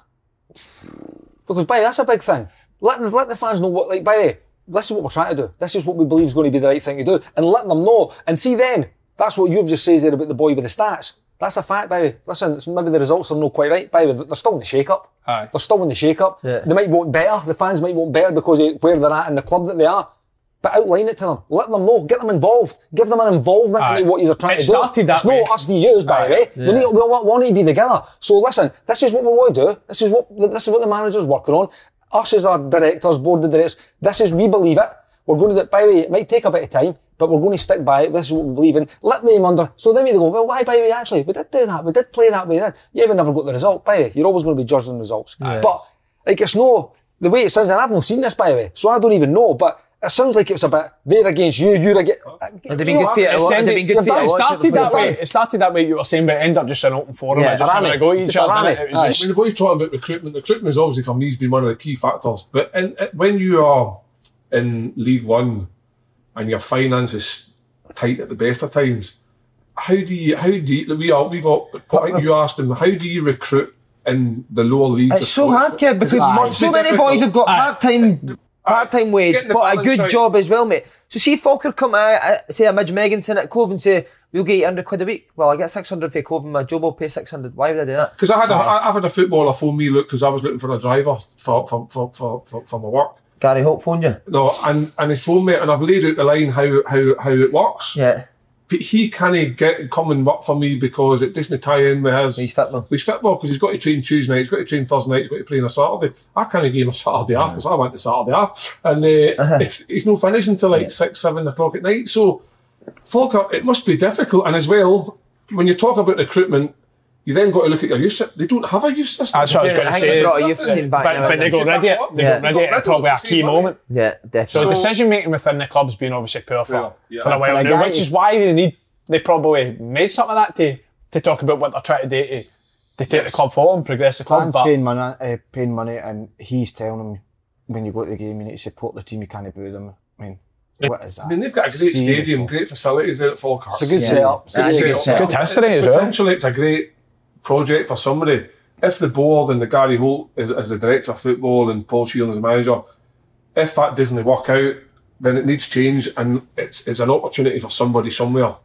[SPEAKER 3] Because, by the that's a big thing. Let, the- let the fans know what, like, by the way, this is what we're trying to do. This is what we believe is going to be the right thing to do. And let them know. And see then, that's what you've just said there about the boy with the stats. That's a fact, by the way. Listen, it's- maybe the results are not quite right. By the way, they're still in the shake-up.
[SPEAKER 5] Aye.
[SPEAKER 3] They're still in the shake-up.
[SPEAKER 1] Yeah.
[SPEAKER 3] They might want better. The fans might want better because of where they're at in the club that they are. But outline it to them. Let them know. Get them involved. Give them an involvement
[SPEAKER 5] Aye.
[SPEAKER 3] into what you're trying
[SPEAKER 5] It
[SPEAKER 3] to do.
[SPEAKER 5] started that
[SPEAKER 3] it's
[SPEAKER 5] way.
[SPEAKER 3] not us v yous, by the way. We, need, we want, to be together. So listen, this is what we want to do. This is what this is what the manager's working on. Us as our directors, board of directors, this is we believe it. We're going to do it. By the way, it might take a bit of time, but we're going to stick by it. This is what we believe in. Let them under. So then we go, well, why by the way? Actually, we did do that. We did play that way. Then yeah, we never got the result. By the way, you're always going to be judged on results. But like it's no the way it sounds, and I've not seen this by the way, so I don't even know. But it sounds like it's a bit they're against you, you're against.
[SPEAKER 1] Would have been good for you
[SPEAKER 5] It
[SPEAKER 1] watch- have been good for you
[SPEAKER 5] it started that way. It started that way. You were saying, but it ended up just an open forum.
[SPEAKER 1] Yeah,
[SPEAKER 5] and just having
[SPEAKER 3] Rami.
[SPEAKER 5] a go at each other.
[SPEAKER 3] Rami.
[SPEAKER 5] It was
[SPEAKER 3] Aye.
[SPEAKER 5] just-
[SPEAKER 2] I mean, the boys talking about recruitment. Recruitment has obviously for me has been one of the key factors. But in, in- when you are in League One and your finances is tight at the best of times, how do you? How do you? We are. We've all. I think you asked them. How do you recruit in the lower leagues?
[SPEAKER 1] It's so hard, kid, because
[SPEAKER 2] It
[SPEAKER 1] so many
[SPEAKER 2] difficult.
[SPEAKER 1] boys have got part-time, part-time wage, but a good
[SPEAKER 2] right.
[SPEAKER 1] job as well, mate. So see if Falkirk come, uh, uh, say a Mitch Megginson at Cove and say, we'll get 800 quid a week. Well, I get 600 for Cove and my job will pay 600. Why would I do that?
[SPEAKER 2] Because I had a, I, I've had a footballer phone me look because I was looking for a driver for for, for, for, for, for my work.
[SPEAKER 1] Gary Hope phoned you?
[SPEAKER 2] No, and and he phoned me and I've laid out the line how how how it works.
[SPEAKER 1] Yeah.
[SPEAKER 2] He can't get come and work for me because it doesn't tie in with his
[SPEAKER 1] He's football.
[SPEAKER 2] with football because he's got to train Tuesday night, he's got to train Thursday night, he's got to play on a Saturday. I can't give him a Saturday off because I went to Saturday off, and uh, it's, he's no finishing till like six, seven o'clock at night. So, Falkirk, it must be difficult. And as well, when you talk about recruitment, you then got to look at your youth. They don't have a youth system.
[SPEAKER 5] That's what I was going to say.
[SPEAKER 1] they've brought a youth team back
[SPEAKER 5] But,
[SPEAKER 1] now,
[SPEAKER 5] but they got
[SPEAKER 1] think.
[SPEAKER 5] ready it. They
[SPEAKER 1] Yeah.
[SPEAKER 5] got ready it at probably a key moment.
[SPEAKER 1] Yeah, definitely.
[SPEAKER 5] So,
[SPEAKER 1] definitely.
[SPEAKER 5] decision making within the club's been obviously poor for,
[SPEAKER 2] Yeah, yeah.
[SPEAKER 5] for a while
[SPEAKER 4] For
[SPEAKER 5] now, which is why they need they probably made something of that to to talk about what they're trying to do to, to take the club forward and progress the club.
[SPEAKER 4] Fans
[SPEAKER 5] But
[SPEAKER 4] paying money, uh, paying money, and he's telling them when you go to the game, you need to support the team. You can't boo them. I mean, what is that?
[SPEAKER 2] I mean, they've got a great
[SPEAKER 4] Seriously.
[SPEAKER 2] stadium, great facilities there at Falkirk.
[SPEAKER 3] It's a good setup. It's a
[SPEAKER 1] That's a
[SPEAKER 3] good
[SPEAKER 1] good
[SPEAKER 3] setup.
[SPEAKER 5] good history as well.
[SPEAKER 2] Potentially, it's a great project for somebody. If the board and the Gary Holt as, the director of football and Paul Sheerin as manager, if that doesn't work out, then it needs change and it's it's an opportunity for somebody somewhere.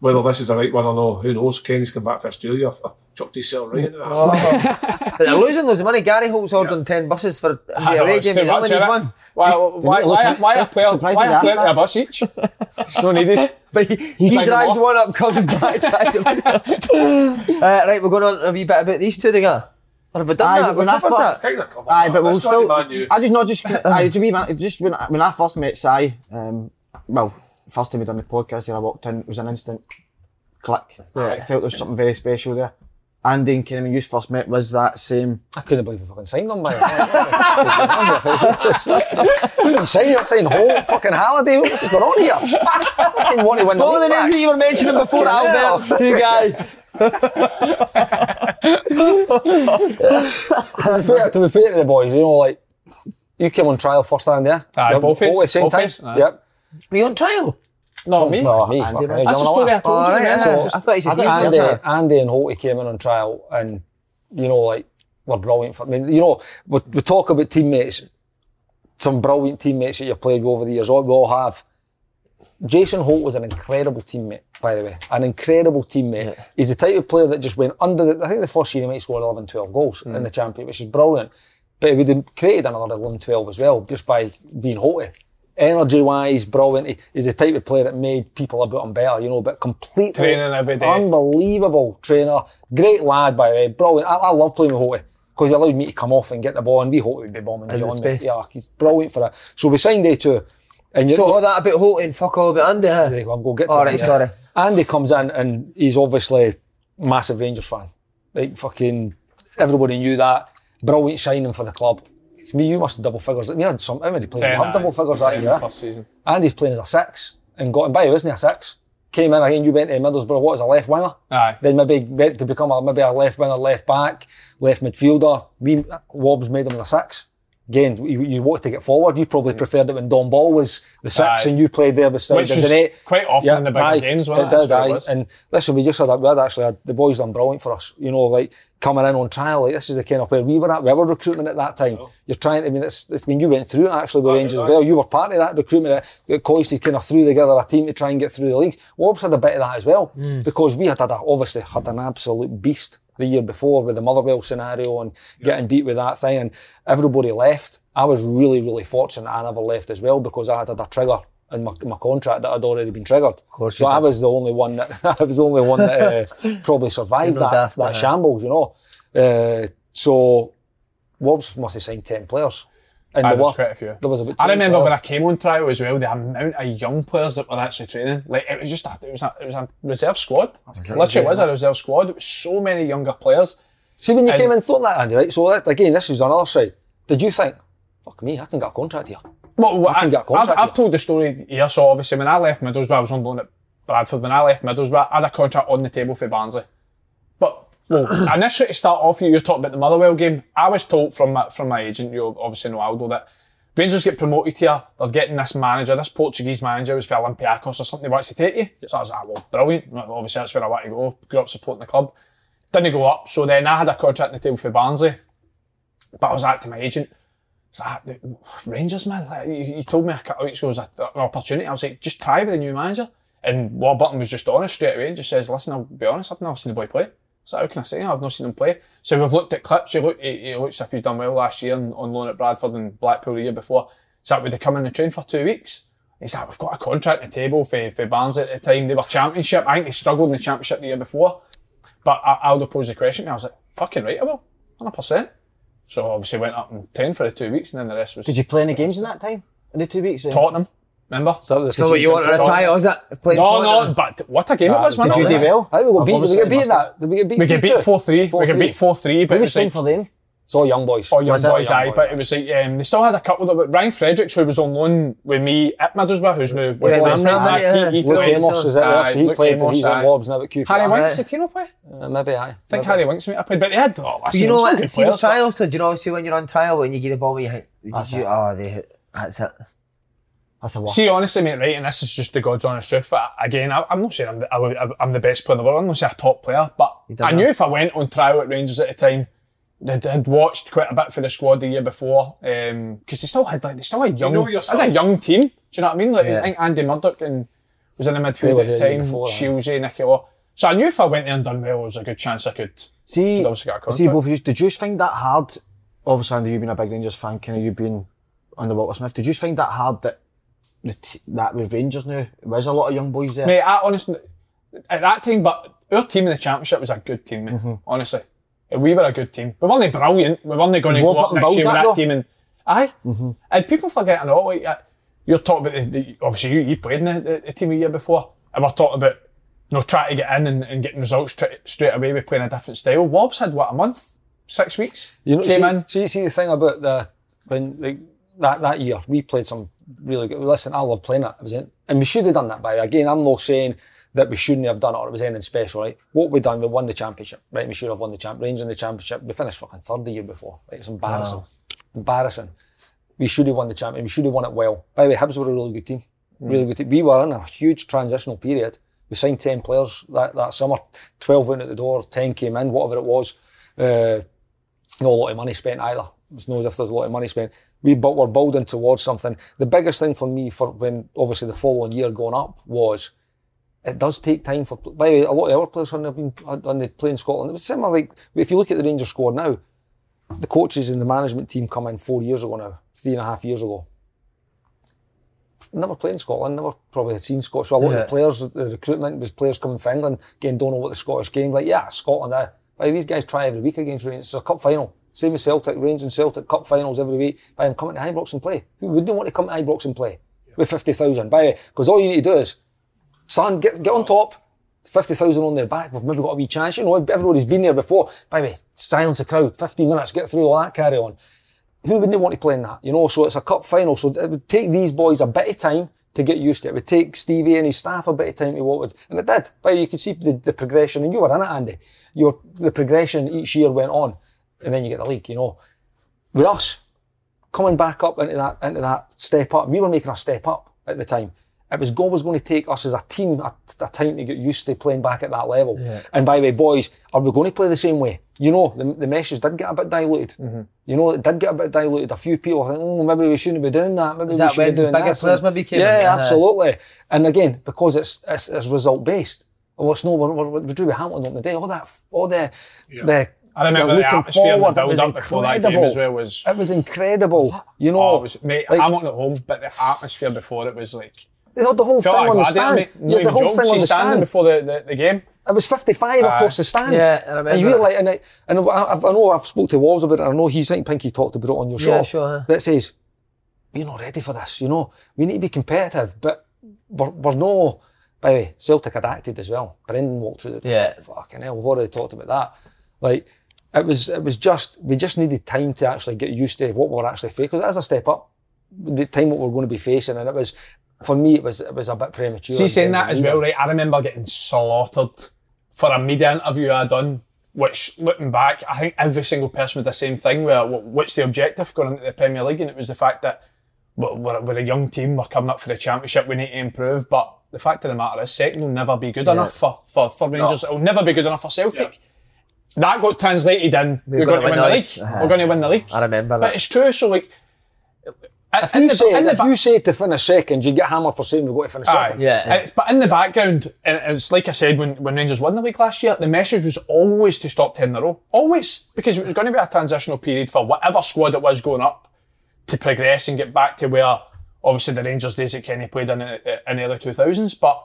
[SPEAKER 2] Whether this is the right one or not, who knows? Kenny's come back for Australia. Chucked his cell right into that.
[SPEAKER 1] But they're losing loads of money. Gary Holt's ordering 10 buses for the
[SPEAKER 5] I know,
[SPEAKER 1] away
[SPEAKER 5] it's
[SPEAKER 1] game.
[SPEAKER 5] too
[SPEAKER 1] He only
[SPEAKER 5] much,
[SPEAKER 1] needs
[SPEAKER 5] innit?
[SPEAKER 1] one.
[SPEAKER 5] Why, why, why, why a player,
[SPEAKER 4] Surprised
[SPEAKER 5] why a
[SPEAKER 4] at
[SPEAKER 5] player
[SPEAKER 4] that.
[SPEAKER 5] to a bus each? no needed.
[SPEAKER 1] But he, he
[SPEAKER 5] driving
[SPEAKER 1] drives
[SPEAKER 5] more.
[SPEAKER 1] one up, comes back. drives him. uh, right, we're going on a wee bit about these two together. Or have we done
[SPEAKER 4] Aye,
[SPEAKER 1] that?
[SPEAKER 4] but
[SPEAKER 1] Have we
[SPEAKER 4] when I
[SPEAKER 1] covered
[SPEAKER 4] first-
[SPEAKER 1] that?
[SPEAKER 2] Kind of covered
[SPEAKER 4] Aye,
[SPEAKER 2] that.
[SPEAKER 4] but we'll
[SPEAKER 2] Let's go
[SPEAKER 4] still.
[SPEAKER 2] to Man U.
[SPEAKER 4] I just not just. aye, to be man, just when I, when I first met Si, um, well, first time we done the podcast, here I walked in, it was an instant click. Yeah. I felt there was something very special there. Andy and Kenny, when you first met, was that same?
[SPEAKER 3] I couldn't believe we fucking signed them by the Signing, signing whole fucking holiday. What's going on here? fucking want to win the
[SPEAKER 1] What were the
[SPEAKER 3] league
[SPEAKER 1] names that
[SPEAKER 3] back.
[SPEAKER 1] you were mentioning before,
[SPEAKER 3] Yeah.
[SPEAKER 1] Albert? Two guys.
[SPEAKER 3] to be fair, to be fair to the boys, you know, like you came on trial first time, yeah?
[SPEAKER 5] Aye,
[SPEAKER 3] Yep,
[SPEAKER 5] both
[SPEAKER 3] all at the
[SPEAKER 5] ways,
[SPEAKER 3] same
[SPEAKER 5] both
[SPEAKER 3] time.
[SPEAKER 5] aye.
[SPEAKER 3] Yep.
[SPEAKER 1] Were you on trial?
[SPEAKER 5] Not me.
[SPEAKER 3] No, me.
[SPEAKER 4] Andy,
[SPEAKER 3] fucking
[SPEAKER 4] that's
[SPEAKER 5] the story I told you.
[SPEAKER 1] Alright, oh,
[SPEAKER 5] yeah.
[SPEAKER 1] yeah.
[SPEAKER 5] So-
[SPEAKER 1] I thought you said
[SPEAKER 4] I
[SPEAKER 1] you
[SPEAKER 4] don't-
[SPEAKER 1] were
[SPEAKER 3] Andy, Andy and Holty came in on trial and, you know, like, were brilliant. For, I mean, you know, we, we talk about teammates, some brilliant teammates that you've played with over the years, all- we all have. Jason Holt was an incredible teammate, by the way. An incredible teammate. He's the type of player that just went under the, I think the first year he might score 11, 12 goals in mm. the championship, which is brilliant. But he would have created another 11, 12 as well, just by being Holty. Energy wise, brilliant. He- He's the type of player that made people about him better, you know, but completely
[SPEAKER 5] Training every day.
[SPEAKER 3] unbelievable trainer. Great lad, by the way, brilliant. I, I love playing with Holty because he allowed me to come off and get the ball, and we Holty would be bombing
[SPEAKER 1] In
[SPEAKER 3] beyond me. Yeah, he's brilliant for that. So we signed day two. And you
[SPEAKER 1] So all that about Holt and fuck all about Andy, huh?
[SPEAKER 3] there you go, I'm going to get to
[SPEAKER 1] All
[SPEAKER 3] that,
[SPEAKER 1] right,
[SPEAKER 3] yeah.
[SPEAKER 1] sorry.
[SPEAKER 3] Andy comes in and he's obviously massive Rangers fan. Like fucking everybody knew that. Brilliant signing for the club. Me, you must have double figures. We had some. How many players have double figures that year?
[SPEAKER 5] First season.
[SPEAKER 3] Andy's playing as a six and got him by, wasn't he? A six. Came in again. You went to Middlesbrough. What as a left winger?
[SPEAKER 5] Aye.
[SPEAKER 3] Then maybe went to become a maybe a left winger, left back, left midfielder. We Wobbs made him as a six. Again, you, you wanted to get forward. You probably mm. preferred it when Don Ball was the six
[SPEAKER 5] Aye.
[SPEAKER 3] and you played there beside
[SPEAKER 5] Which was quite often in the bigger games, wasn't it?
[SPEAKER 3] it? Did,
[SPEAKER 5] what it
[SPEAKER 3] And listen, we just had that. We had actually had, the boys done brilliant for us. You know, like coming in on trial. Like this is the kind of where we were at. We were recruiting at that time. Oh. You're trying. to I mean, it's, it's been you went through it actually with Rangers as well. You were part of that recruitment that, Coisty kind of threw together a team to try and get through the leagues. Wobbs had a bit of that as well mm. because we had, had a, obviously had an absolute beast the year before with the Motherwell scenario and getting beat with that thing and everybody left. I was really, really fortunate I never left as well because I had a trigger in my, my contract that had already been triggered. so I was the only one that I was the only one that uh, probably survived
[SPEAKER 1] No
[SPEAKER 3] that, that
[SPEAKER 1] uh-huh.
[SPEAKER 3] shambles, you know. Uh, so Wolves must have signed ten players. And
[SPEAKER 5] Aye,
[SPEAKER 3] there were
[SPEAKER 5] was quite a few.
[SPEAKER 3] There was about
[SPEAKER 5] I
[SPEAKER 3] 10
[SPEAKER 5] remember when I came on trial as well, the amount of young players that were actually training. Like it was just a, it was a, it was a reserve squad. Literally, it was a reserve squad. It was so many younger players.
[SPEAKER 3] See, when you
[SPEAKER 5] And-
[SPEAKER 3] came in, thought that, Andy, right? So, that, again, this is on our side. Did you think, fuck me, I can get a contract here?
[SPEAKER 5] Well,
[SPEAKER 3] I can get a
[SPEAKER 5] I've,
[SPEAKER 3] contract
[SPEAKER 5] I've
[SPEAKER 3] here.
[SPEAKER 5] told the story here. So obviously, when I left Middlesbrough, I was on loan at Bradford. When I left Middlesbrough, I had a contract on the table for Barnsley. But well, initially to start off, you you're talking about the Motherwell game. I was told from my, from my agent, you obviously know Aldo, that Rangers get promoted here. They're getting this manager, this Portuguese manager, who's for Olympiacos or something. He wants to take you. So I was like, well, brilliant. Obviously, that's where I want to go. Grew up supporting the club. Didn't go up. So then I had a contract on the table for Barnsley. But I was like to my agent, it's like, Rangers, man, like, you, you told me a couple weeks ago was a, an opportunity. I was like, just try with the new manager. And Warburton was just honest straight away and just says, listen, I'll be honest, I've never seen the boy play. So how can I say I've not seen him play? So we've looked at clips. He, look, he, he looks as if he's done well last year on, on loan at Bradford and Blackpool the year before. So would they come in the train for two weeks? He's like, we've got a contract on the table for, for Barnes at the time. They were championship. I think they struggled in the championship the year before. But I, Aldo posed the question. I was like, fucking right, I will. 100%. So obviously went up and trained for the two weeks and then the rest was
[SPEAKER 4] Did you play any games in that time? In the two weeks?
[SPEAKER 5] Tottenham. Remember?
[SPEAKER 3] So, the
[SPEAKER 1] So what you want to retire, is it? Playing
[SPEAKER 5] No,
[SPEAKER 1] Tottenham?
[SPEAKER 5] no, but what a game it was, man.
[SPEAKER 4] Did you do well?
[SPEAKER 3] I think we got beat. Did we
[SPEAKER 4] Obviously
[SPEAKER 3] get beat in that? Did we get beat
[SPEAKER 5] We get beat 4 3. We get beat 4 3, but
[SPEAKER 4] Who
[SPEAKER 5] it
[SPEAKER 4] was
[SPEAKER 5] was
[SPEAKER 4] playing
[SPEAKER 5] like,
[SPEAKER 4] for them?
[SPEAKER 3] It's all young boys.
[SPEAKER 5] all young
[SPEAKER 4] Was it?
[SPEAKER 5] boys,
[SPEAKER 3] Young
[SPEAKER 5] aye,
[SPEAKER 3] boys,
[SPEAKER 5] but
[SPEAKER 3] aye.
[SPEAKER 5] it was like, um, they still had a couple of them. Ryan Fredericks, who was on loan with me at Middlesbrough, who's now West
[SPEAKER 1] West
[SPEAKER 5] Ham,
[SPEAKER 1] Ham,
[SPEAKER 5] right
[SPEAKER 1] yeah.
[SPEAKER 5] back, he, he
[SPEAKER 3] Luke
[SPEAKER 5] played.
[SPEAKER 3] Amos is out there, so he
[SPEAKER 5] Luke
[SPEAKER 3] played and
[SPEAKER 5] Amos,
[SPEAKER 3] he's in
[SPEAKER 5] aye.
[SPEAKER 3] Wobbs now at QPR.
[SPEAKER 5] Harry Winks, did Tino play?
[SPEAKER 3] Uh, maybe aye.
[SPEAKER 5] I think Harry Winks might have played, but they had, oh, listen,
[SPEAKER 1] You know
[SPEAKER 5] they're still
[SPEAKER 1] what?
[SPEAKER 5] good
[SPEAKER 1] See the trial, so do you know obviously when you're on trial when you get the ball, you hit, you,
[SPEAKER 4] That's
[SPEAKER 1] oh, they hit, that's it.
[SPEAKER 4] That's a lot.
[SPEAKER 5] See, honestly, mate, right, and this is just the God's honest truth. But again, I, I'm not saying I'm the, I, I'm the best player in the world. I'm not saying a top player, but I
[SPEAKER 1] that.
[SPEAKER 5] knew if I went on trial at Rangers at the time, they'd, I'd watched quite a bit for the squad the year before um, because they still had like they still had young,
[SPEAKER 2] know
[SPEAKER 5] had a young team. Do you know what I mean? Like
[SPEAKER 1] Yeah.
[SPEAKER 5] I think Andy Murdoch and was in the midfield at the time.
[SPEAKER 3] before, aye.
[SPEAKER 5] Shieldsy, Nicky Law. So I knew if I went there and done well, there was a good chance I could.
[SPEAKER 4] See,
[SPEAKER 5] obviously get a
[SPEAKER 4] see both of you, did you find that hard? Obviously, Andy, you being a big Rangers fan, kind of you being on the Walter Smith, did you find that hard that the t- that was Rangers now? There was a lot of young boys there.
[SPEAKER 5] Mate, I honestly, at that time, but our team in the championship was a good team, mate.
[SPEAKER 4] Mm-hmm.
[SPEAKER 5] Honestly, We were a good team. We weren't brilliant. We weren't going to go up next year with
[SPEAKER 4] that,
[SPEAKER 5] that
[SPEAKER 4] though.
[SPEAKER 5] team. And aye, and people forget or not. Like uh, you're talking about the, the obviously you, you played in the, the, the team a year before, and we're talking about you know trying to get in and, and getting results tra- straight away with playing a different style. Wobbs had what a month, six weeks.
[SPEAKER 3] You know,
[SPEAKER 5] came
[SPEAKER 3] see,
[SPEAKER 5] in.
[SPEAKER 3] see, see the thing about the when like, that that year we played some really good. Listen, I love playing it. It was in, and we should have done that. By the way. again, I'm not saying that we shouldn't have done it or it was anything special. Right? What we done, we won the championship. Right? We should have won the champ. Rangers in the championship. We finished fucking third the year before. Like, it's embarrassing. Embarrassing. We should have won the championship. We should have won it well. By the way, Hibs were a really good team. Really good team. We were in a huge transitional period. We signed 10 players that, that summer. 12 went out the door, 10 came in, whatever it was. Uh, no a lot of money spent either. It's not as if there's a lot of money spent. We but we're building towards something. The biggest thing for me for when obviously the following year going up was it does take time for. By the way, a lot of our players hadn't been on the play in Scotland. It was similar like if you look at the Rangers squad now, the coaches and the management team come in four years ago now, three and a half years ago. Never played in Scotland, never probably had seen Scotland. So a lot of the players, the recruitment was players coming from England, again, don't know what the Scottish game like. Yeah, Scotland. Uh, but these guys try every week against Rangers. It's a cup final. Same as Celtic, Rangers and Celtic cup finals every week. By them coming to Ibrox and play. Who wouldn't want to come to Ibrox and play with fifty thousand? By because all you need to do is, son, get get on top. Fifty thousand on their back. We've maybe got a wee chance. You know, everybody's been there before. By the way, silence the crowd. Fifteen minutes. Get through all that. Carry on who wouldn't want to play in that? You know, so it's a cup final. So it would take these boys a bit of time to get used to it. It would take Stevie and his staff a bit of time to what was, and it did. But you could see the, the progression, and you were in it, Andy. You were, the progression each year went on, and then you get the league. You know, with us coming back up into that into that step up, we were making a step up at the time. It was God was going to take us as a team a, a time to get used to playing back at that level. And by the way, boys, are we going to play the same way? You know, the, the message did get a bit diluted. You know, it did get a bit diluted. A few people think, oh, maybe we shouldn't be doing that. Maybe
[SPEAKER 1] Is
[SPEAKER 3] we
[SPEAKER 1] that
[SPEAKER 3] should be doing
[SPEAKER 1] bigger
[SPEAKER 3] this.
[SPEAKER 1] players
[SPEAKER 3] And-
[SPEAKER 1] maybe came in?
[SPEAKER 3] Yeah,
[SPEAKER 1] Uh-huh.
[SPEAKER 3] absolutely. And again, because it's it's, it's result based. Well, it's no, we're, we're, we drew with Hamilton on the day. All that, all the, the.
[SPEAKER 5] I remember the
[SPEAKER 3] looking
[SPEAKER 5] atmosphere and the
[SPEAKER 3] forward, it was
[SPEAKER 5] build-up before that game
[SPEAKER 3] incredible.
[SPEAKER 5] as well was-
[SPEAKER 3] It was incredible. You know,
[SPEAKER 5] Oh, it was, mate,
[SPEAKER 3] like-
[SPEAKER 5] Hamilton at home, but the atmosphere before it was like.
[SPEAKER 3] They had the whole thing
[SPEAKER 5] like
[SPEAKER 3] on the stand.
[SPEAKER 5] mate.
[SPEAKER 3] You had the whole thing on the stand.
[SPEAKER 5] before the, the, the game.
[SPEAKER 3] It was 55 across the stand.
[SPEAKER 1] Yeah, I remember
[SPEAKER 3] And you were
[SPEAKER 1] that.
[SPEAKER 3] like, and I, and I, I've- know I've spoke to Wolves about it. I know he's, I think Pinky talked about it on your show.
[SPEAKER 1] Yeah, sure, huh?
[SPEAKER 3] That says, we're not ready for this, you know. We need to be competitive, but we're, we're no, by the way, Celtic had acted as well. Brendan walked through the,
[SPEAKER 1] Yeah.
[SPEAKER 3] fucking hell, we've already talked about that. Like, it was, it was just, we just needed time to actually get used to what we're actually facing, because it is a step up. The time what we're going to be facing, and it was, for me, it was, it was a bit premature.
[SPEAKER 5] See,
[SPEAKER 3] in
[SPEAKER 5] saying that as well, right? I remember getting slaughtered for a media interview I done, which looking back, I think every single person with the same thing. Where what's the objective going into the Premier League? And it was the fact that we're, we're, a young team, we're coming up for the Championship, we need to improve. But the fact of the matter is, second will never be good enough for, for, for Rangers. It'll never be good enough for Celtic. That got translated in. We're, going to win the league. We're going to win the league.
[SPEAKER 1] I remember that.
[SPEAKER 5] But
[SPEAKER 1] that.
[SPEAKER 5] it's true. So like,
[SPEAKER 3] If
[SPEAKER 5] in
[SPEAKER 3] you,
[SPEAKER 5] the-
[SPEAKER 3] say,
[SPEAKER 5] in the
[SPEAKER 3] if
[SPEAKER 5] ba-
[SPEAKER 3] you say to finish second, you get hammered for saying we've got to finish
[SPEAKER 5] Aye.
[SPEAKER 3] second.
[SPEAKER 1] Yeah.
[SPEAKER 5] It's, but in the background, and it's like I said when, when Rangers won the league last year, the message was always to stop 10 in a row. Always. Because it was going to be a transitional period for whatever squad it was going up to progress and get back to where obviously the Rangers days that Kenny played in, the- in the early 2000s. But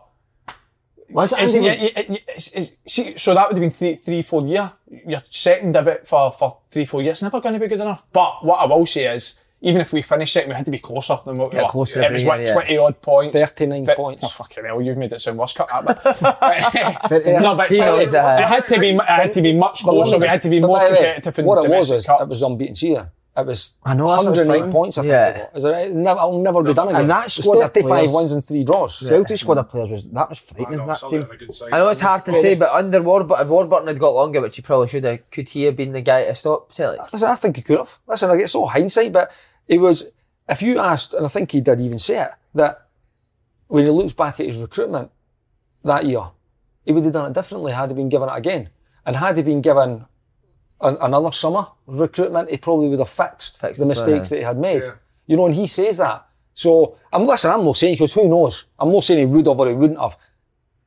[SPEAKER 4] Was it
[SPEAKER 5] it's,
[SPEAKER 4] Andy?
[SPEAKER 5] yeah, yeah, yeah, it's, it's, see, so that would have been three, three, four year. Your second divot for, for three, four years. It's never going to be good enough. But what I will say is, even if we finish second, we had to be closer than what we
[SPEAKER 1] Yeah,
[SPEAKER 5] were.
[SPEAKER 1] closer
[SPEAKER 5] It was what,
[SPEAKER 1] year, yeah.
[SPEAKER 5] 20 odd points.
[SPEAKER 3] 39 points.
[SPEAKER 5] Oh, fucking hell, you've made it sound worse. Cut that bit. no, but
[SPEAKER 1] He
[SPEAKER 5] sorry,
[SPEAKER 1] knows
[SPEAKER 5] it had to be, it had to be much
[SPEAKER 3] But let
[SPEAKER 5] closer. We had to be more
[SPEAKER 3] by the way,
[SPEAKER 5] competitive in
[SPEAKER 3] What it was
[SPEAKER 5] domestic
[SPEAKER 3] is,
[SPEAKER 5] cup.
[SPEAKER 3] it was unbeaten season. It was
[SPEAKER 4] I know,
[SPEAKER 3] 108 points, I think
[SPEAKER 1] Yeah.
[SPEAKER 3] it was. Is it, never, it'll never be done again.
[SPEAKER 4] And that
[SPEAKER 3] It was
[SPEAKER 4] squad of
[SPEAKER 3] 35
[SPEAKER 4] players-
[SPEAKER 3] wins and three draws.
[SPEAKER 4] Celtic squad of players was that was frightening. that team.
[SPEAKER 1] I know it's hard to say, but under Warburton, if Warburton had got longer, which he probably should have, could he have been the guy to stop Celtic?
[SPEAKER 3] Listen, I think he could have. Listen, like, it's all hindsight, but it was, if you asked, and I think he did even say it, that when he looks back at his recruitment that year, he would have done it differently had he been given it again. And had he been given an, another summer recruitment, he probably would have fixed,
[SPEAKER 1] Fixed
[SPEAKER 3] the mistakes that he had made. You know, and he says that. So, I'm listen, I'm not saying, because who knows? I'm not saying he would have or he wouldn't have.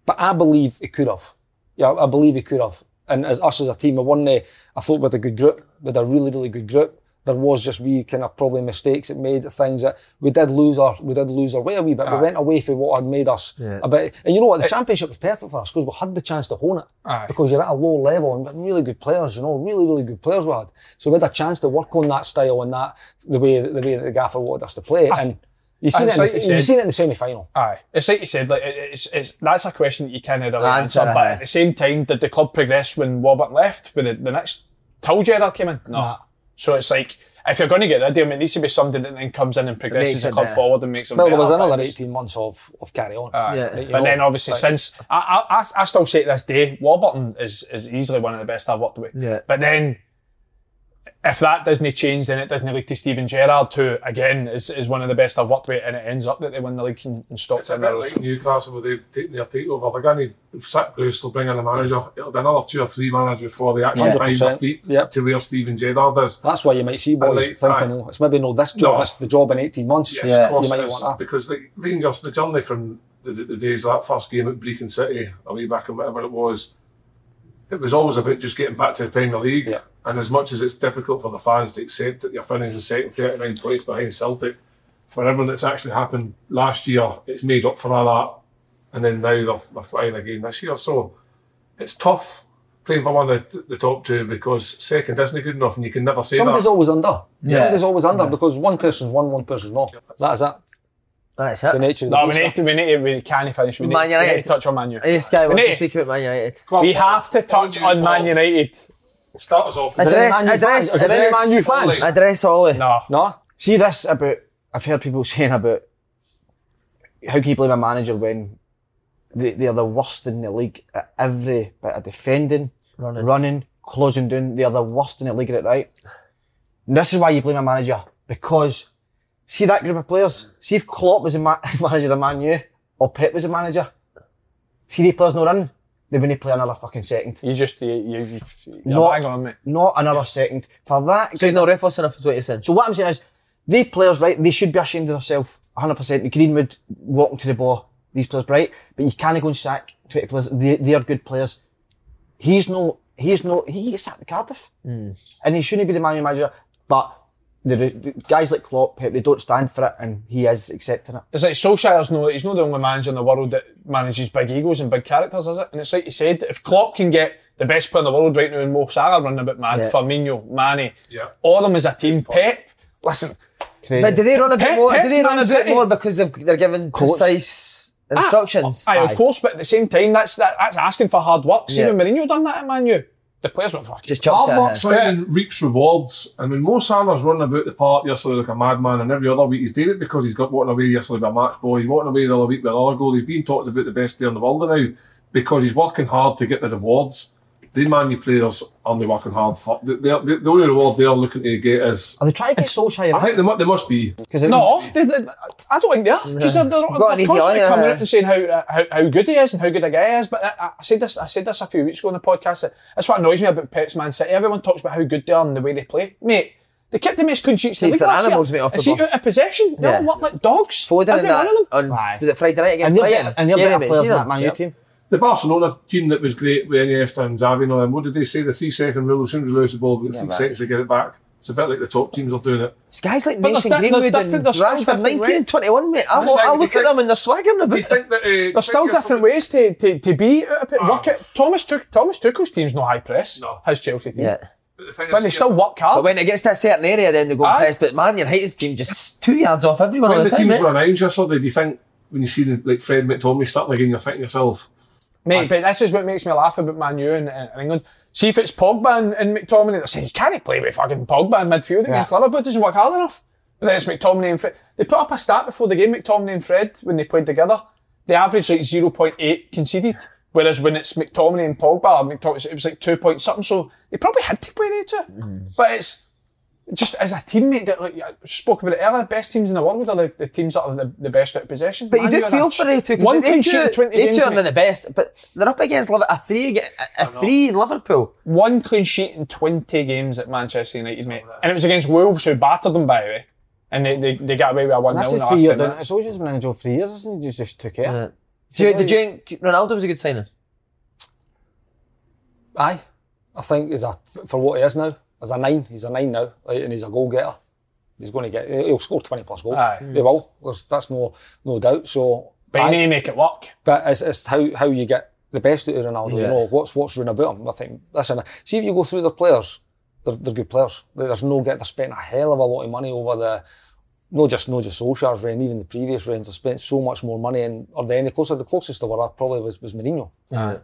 [SPEAKER 3] But I believe he could have. Yeah, I believe he could have. And as us as a team, we won the, eh, I thought with a good group, with a really, really good group. There was just wee kind of probably mistakes that made things that we did lose our we did lose our way a wee bit. We went away from what had made us
[SPEAKER 5] Yeah.
[SPEAKER 3] a bit. And you know what? The championship was perfect for us because we had the chance to hone it.
[SPEAKER 5] Aye.
[SPEAKER 3] Because you're at a low level and we had really good players. You know, really really good players we had. So we had a chance to work on that style and that the way the way that the gaffer wanted us to play.
[SPEAKER 5] I-
[SPEAKER 3] and you seen it.
[SPEAKER 5] it's
[SPEAKER 3] In
[SPEAKER 5] like
[SPEAKER 3] the,
[SPEAKER 5] you
[SPEAKER 3] you seen it in the semi final.
[SPEAKER 5] Aye, it's like you said. Like it's, it's that's a question that you can't really
[SPEAKER 1] Answer,
[SPEAKER 5] answer. But at the same time, did the club progress when Warburton left? When the, the next till Gerrard came in? No. So it's like if you're going to get rid of him, it needs to be somebody that then comes in and progresses
[SPEAKER 1] makes
[SPEAKER 5] the club
[SPEAKER 1] better.
[SPEAKER 5] forward and makes them.
[SPEAKER 3] Well, there was another 18 months of, of carry on.
[SPEAKER 5] Aye.
[SPEAKER 1] Yeah.
[SPEAKER 3] Like,
[SPEAKER 5] But
[SPEAKER 3] know,
[SPEAKER 5] then obviously
[SPEAKER 3] like-
[SPEAKER 5] since I, I, I, I still say to this day, Warburton is, is easily one of the best I've worked with.
[SPEAKER 1] Yeah.
[SPEAKER 5] But then if that doesn't change, then it doesn't lead to Steven Gerrard, who again is, is one of the best I've worked with, and it ends up that they win the league and, and stop
[SPEAKER 2] It's a bit like Newcastle where they've taken their takeover. They're going to sack Bruce, they'll bring in a manager. It'll be another two or three managers before they actually find their
[SPEAKER 3] 100%.
[SPEAKER 2] feet
[SPEAKER 3] Yep.
[SPEAKER 2] to where Steven Gerrard is.
[SPEAKER 3] That's why you might see boys
[SPEAKER 2] like,
[SPEAKER 3] thinking,
[SPEAKER 2] aye.
[SPEAKER 3] oh, it's maybe no this job,
[SPEAKER 2] No.
[SPEAKER 3] it's the job in 18 months.
[SPEAKER 2] Yes,
[SPEAKER 1] Yeah.
[SPEAKER 2] of course
[SPEAKER 3] You might
[SPEAKER 2] it is.
[SPEAKER 3] want that.
[SPEAKER 2] Because like Rangers, the journey from the, the, the days of that first game at Brechin City, a way back in whatever it was, it was always about just getting back to the Premier League.
[SPEAKER 3] Yeah.
[SPEAKER 2] And as much as it's difficult for the fans to accept that you're finishing second, 39 points behind Celtic, for everything that's actually happened last year, it's made up for all that. And then now they're, they're flying again this year. So it's tough playing for one of the, the top two because second isn't good enough and you can never say
[SPEAKER 3] Somebody's
[SPEAKER 2] that.
[SPEAKER 3] always under.
[SPEAKER 1] Yeah.
[SPEAKER 3] Somebody's always under because one person's won, one person's not. That's it.
[SPEAKER 1] That's
[SPEAKER 3] It's the
[SPEAKER 1] it.
[SPEAKER 3] nature of the
[SPEAKER 5] No, we need to, we need to, we can't finish. We need,
[SPEAKER 1] Man
[SPEAKER 5] we need to touch on Man U.
[SPEAKER 1] This guy wants to
[SPEAKER 5] to-
[SPEAKER 1] speak about Man United.
[SPEAKER 2] On,
[SPEAKER 5] We have to touch
[SPEAKER 2] Paul,
[SPEAKER 5] on Man United.
[SPEAKER 2] Start us off.
[SPEAKER 1] Address, address,
[SPEAKER 3] fans? Is there any Man U fans?
[SPEAKER 1] address Ollie.
[SPEAKER 5] No.
[SPEAKER 3] No?
[SPEAKER 4] See this about, I've heard people saying about how can you blame a manager when they, they are the worst in the league at every bit of defending,
[SPEAKER 1] Running.
[SPEAKER 4] running, closing down. They are the worst in the league at it, right? And this is why you blame a manager because see that group of players. See if Klopp was a ma- manager of Man U or Pep was a manager. See the players not running. They wouldn't play another fucking second.
[SPEAKER 5] You just, you, you, you, you're
[SPEAKER 4] Not,
[SPEAKER 5] bang on, mate.
[SPEAKER 4] not another second. For that,
[SPEAKER 1] So he's not ruthless enough, is what you're saying.
[SPEAKER 4] so what I'm saying is, the players, right, they should be ashamed of themselves, 100%. Greenwood walking to the ball, these players, right? But you can't go and sack 20 players. They, they are good players. He's no, he's no, he gets sacked at Cardiff. Hmm. And he shouldn't be the man manager. But the, the guys like Klopp, Pep, they don't stand for it, and he is accepting it.
[SPEAKER 5] It's like Solskjaer's no, he's not the only manager in the world that manages big egos and big characters, is it? And it's like you said, if Klopp can get the best player in the world right now in Mo Salah running a bit mad,
[SPEAKER 1] Yeah.
[SPEAKER 5] Firmino, Mane,
[SPEAKER 2] Yeah.
[SPEAKER 5] all of them as a team, Pep, listen,
[SPEAKER 4] Crazy.
[SPEAKER 1] But do they run a bit
[SPEAKER 5] Pep-
[SPEAKER 1] more? Do they run a bit
[SPEAKER 5] City.
[SPEAKER 1] more because they've, they're given precise ah, instructions?
[SPEAKER 5] Aye, of course, but at the same time, that's that, that's asking for hard work. See
[SPEAKER 1] Yeah.
[SPEAKER 5] when Mourinho done that at Man U, the players were fucking
[SPEAKER 1] Just chucked
[SPEAKER 2] Hard
[SPEAKER 1] it.
[SPEAKER 2] work
[SPEAKER 1] in.
[SPEAKER 2] Simon reaps rewards, and when Mo Salah's running about the park yesterday like a madman, and every other week he's doing it because he's got walking away yesterday by a match ball, he's walking away the other week with another goal. He's being talked about the best player in the world now because he's working hard to get the rewards. The Man U players aren't working hard for. The, the, the only reward they're looking to get is.
[SPEAKER 4] Are they trying to get Solskjaer
[SPEAKER 2] I think they, mu- they must be.
[SPEAKER 4] Because
[SPEAKER 5] No, they, they, I don't think they are because they're, they're, they're constantly coming
[SPEAKER 1] uh,
[SPEAKER 5] out and saying how, how how good he is and how good a guy is. But I, I said this I said this a few weeks ago on the podcast. That that's what annoys me about Pep's Man City. Everyone talks about how good they are and the way they play, mate. They kept the most clean sheets in the
[SPEAKER 1] Jeez,
[SPEAKER 5] league
[SPEAKER 1] they're
[SPEAKER 5] last year.
[SPEAKER 1] animals, mate, off
[SPEAKER 5] And
[SPEAKER 1] the
[SPEAKER 5] see
[SPEAKER 1] ball.
[SPEAKER 5] out of possession, they
[SPEAKER 1] Yeah.
[SPEAKER 5] all look like dogs.
[SPEAKER 1] Foden
[SPEAKER 5] Every
[SPEAKER 1] and
[SPEAKER 5] one
[SPEAKER 1] that
[SPEAKER 5] of them.
[SPEAKER 1] on, was it Friday night against
[SPEAKER 4] and they're
[SPEAKER 1] Brighton?
[SPEAKER 4] better, and they're
[SPEAKER 1] Scary,
[SPEAKER 4] better players than that Man U team.
[SPEAKER 2] The Barcelona team that was great with Iniesta and Xavi and all them, what did they say? The three second rule, as soon as you lose the ball, we've got six
[SPEAKER 1] right.
[SPEAKER 2] seconds to get it back. It's a bit like the top teams are doing it.
[SPEAKER 1] It's guys like
[SPEAKER 5] But
[SPEAKER 1] Mason Greenwood and
[SPEAKER 5] different- there's still
[SPEAKER 1] Rashford, 19
[SPEAKER 5] way-
[SPEAKER 1] and 21, mate. I,
[SPEAKER 2] Listen,
[SPEAKER 1] I
[SPEAKER 2] do you
[SPEAKER 1] look at them and they're swaggering a
[SPEAKER 2] Do you
[SPEAKER 1] bit.
[SPEAKER 2] think that. Uh, do you
[SPEAKER 5] There's still
[SPEAKER 2] think you're
[SPEAKER 5] different ways to, to, to be out of it.
[SPEAKER 2] Ah.
[SPEAKER 5] Work it. Thomas Tuch, Thomas Tuchel's team's no high press.
[SPEAKER 2] No.
[SPEAKER 5] His Chelsea team.
[SPEAKER 1] Yeah.
[SPEAKER 2] But the thing
[SPEAKER 5] But
[SPEAKER 2] is,
[SPEAKER 5] they still work hard.
[SPEAKER 1] But when it gets to a certain area, then they go
[SPEAKER 5] Aye.
[SPEAKER 1] press. But man, your United's team just two yards off everyone all
[SPEAKER 2] When
[SPEAKER 1] the
[SPEAKER 2] the
[SPEAKER 1] time,
[SPEAKER 2] teams
[SPEAKER 1] mate.
[SPEAKER 2] were announced yesterday, do you think when you see the, like Fred McTominay starting again, you're thinking to yourself,
[SPEAKER 5] Mate, but this is what makes me laugh about Man U and, and England. See if it's Pogba and, and McTominay, they're saying, you can't play with fucking Pogba in midfield against Liverpool, it doesn't work hard enough. But then it's McTominay and Fred. They put up a stat before the game, McTominay and Fred, when they played together. They averaged like 0.8 conceded. Whereas when it's McTominay and Pogba, McTominay, it was like 2 point something, so they probably had to play the two. Mm. But it's just as a teammate, that, like, I spoke about it earlier, best teams in the world are the, the teams that are the, the best out of possession.
[SPEAKER 1] But you do
[SPEAKER 5] U
[SPEAKER 1] feel
[SPEAKER 5] that-
[SPEAKER 1] for they two. 'cause
[SPEAKER 5] One
[SPEAKER 1] they
[SPEAKER 5] clean
[SPEAKER 1] two-
[SPEAKER 5] sheet in 20
[SPEAKER 1] they
[SPEAKER 5] games.
[SPEAKER 1] two are
[SPEAKER 5] mate.
[SPEAKER 1] the best, but they're up against a three, a, a three in Liverpool.
[SPEAKER 5] One clean sheet in 20 games at Manchester United, mate. And it was against Wolves, who battered them, by the way. And they, they, they got away with a 1
[SPEAKER 4] That's
[SPEAKER 5] 0 in
[SPEAKER 4] his
[SPEAKER 5] the
[SPEAKER 4] three
[SPEAKER 5] last
[SPEAKER 4] years.
[SPEAKER 5] 10
[SPEAKER 4] done it.
[SPEAKER 5] minutes.
[SPEAKER 4] It's always been in for three years, isn't he? Just, just took it.
[SPEAKER 1] Yeah. Do you, did you think Ronaldo was a good signing?
[SPEAKER 3] Aye. I think is a, for what he is now. As a nine. He's a nine now, right, and he's a goal getter. He's going to get. He'll score twenty plus goals.
[SPEAKER 5] Aye.
[SPEAKER 3] He will. There's, that's no no doubt. So,
[SPEAKER 5] But
[SPEAKER 3] I-
[SPEAKER 5] need make it work.
[SPEAKER 3] but it's, it's how, how you get the best out of Ronaldo. You know what's what's run about him. I think listen. See if you go through the players, they're, they're good players. There's no get. They're spending a hell of a lot of money over the. Not just not just Solskjaer's reign, even the previous reigns. They've spent so much more money, and are they any closer? The closest they were probably was was Mourinho.